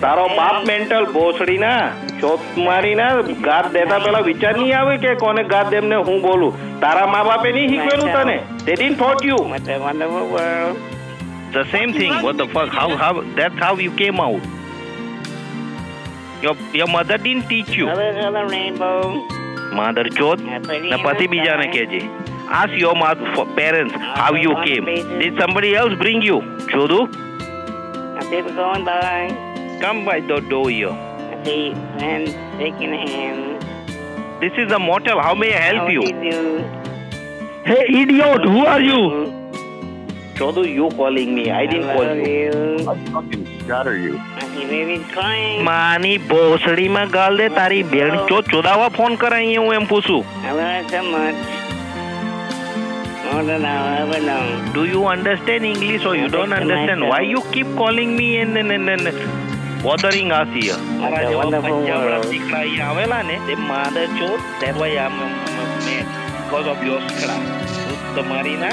તારો બાપ મેન્ટલ ભોસડી ના ચોથ મારી ના ગાત દેતા પેલા વિચાર નહીં આવે કે કોને ગાત દેમને હું બોલું તારા મા બાપે નહીં શીખવેલું તને they didn't taught you wonderful world the same thing what the fuck how how that's how you came out your your mother didn't teach you colors of the rainbow mother ચોથ ને પછી બીજાને કહેજે ask your mother for parents how you came did somebody else bring you જોધું I people going by come by the door here I see hands shaking hands this is a motel how may I help How you do you do? hey idiot who are you Chodu, you calling me. I didn't call you. I fucking scatter you. માની ભોસડીમાં ગાલ દે તારી બેન ચો ચોદાવા phone કરાય હું એમ પૂછું Do you understand English or you don't understand? Why you keep calling me and, and, and, and bothering us here? મારા જેવા પંજાબના દીકરા અહીંયા આવેલા ને તે માદર ચોર that why I'm mad because of your scratch. તમારી ના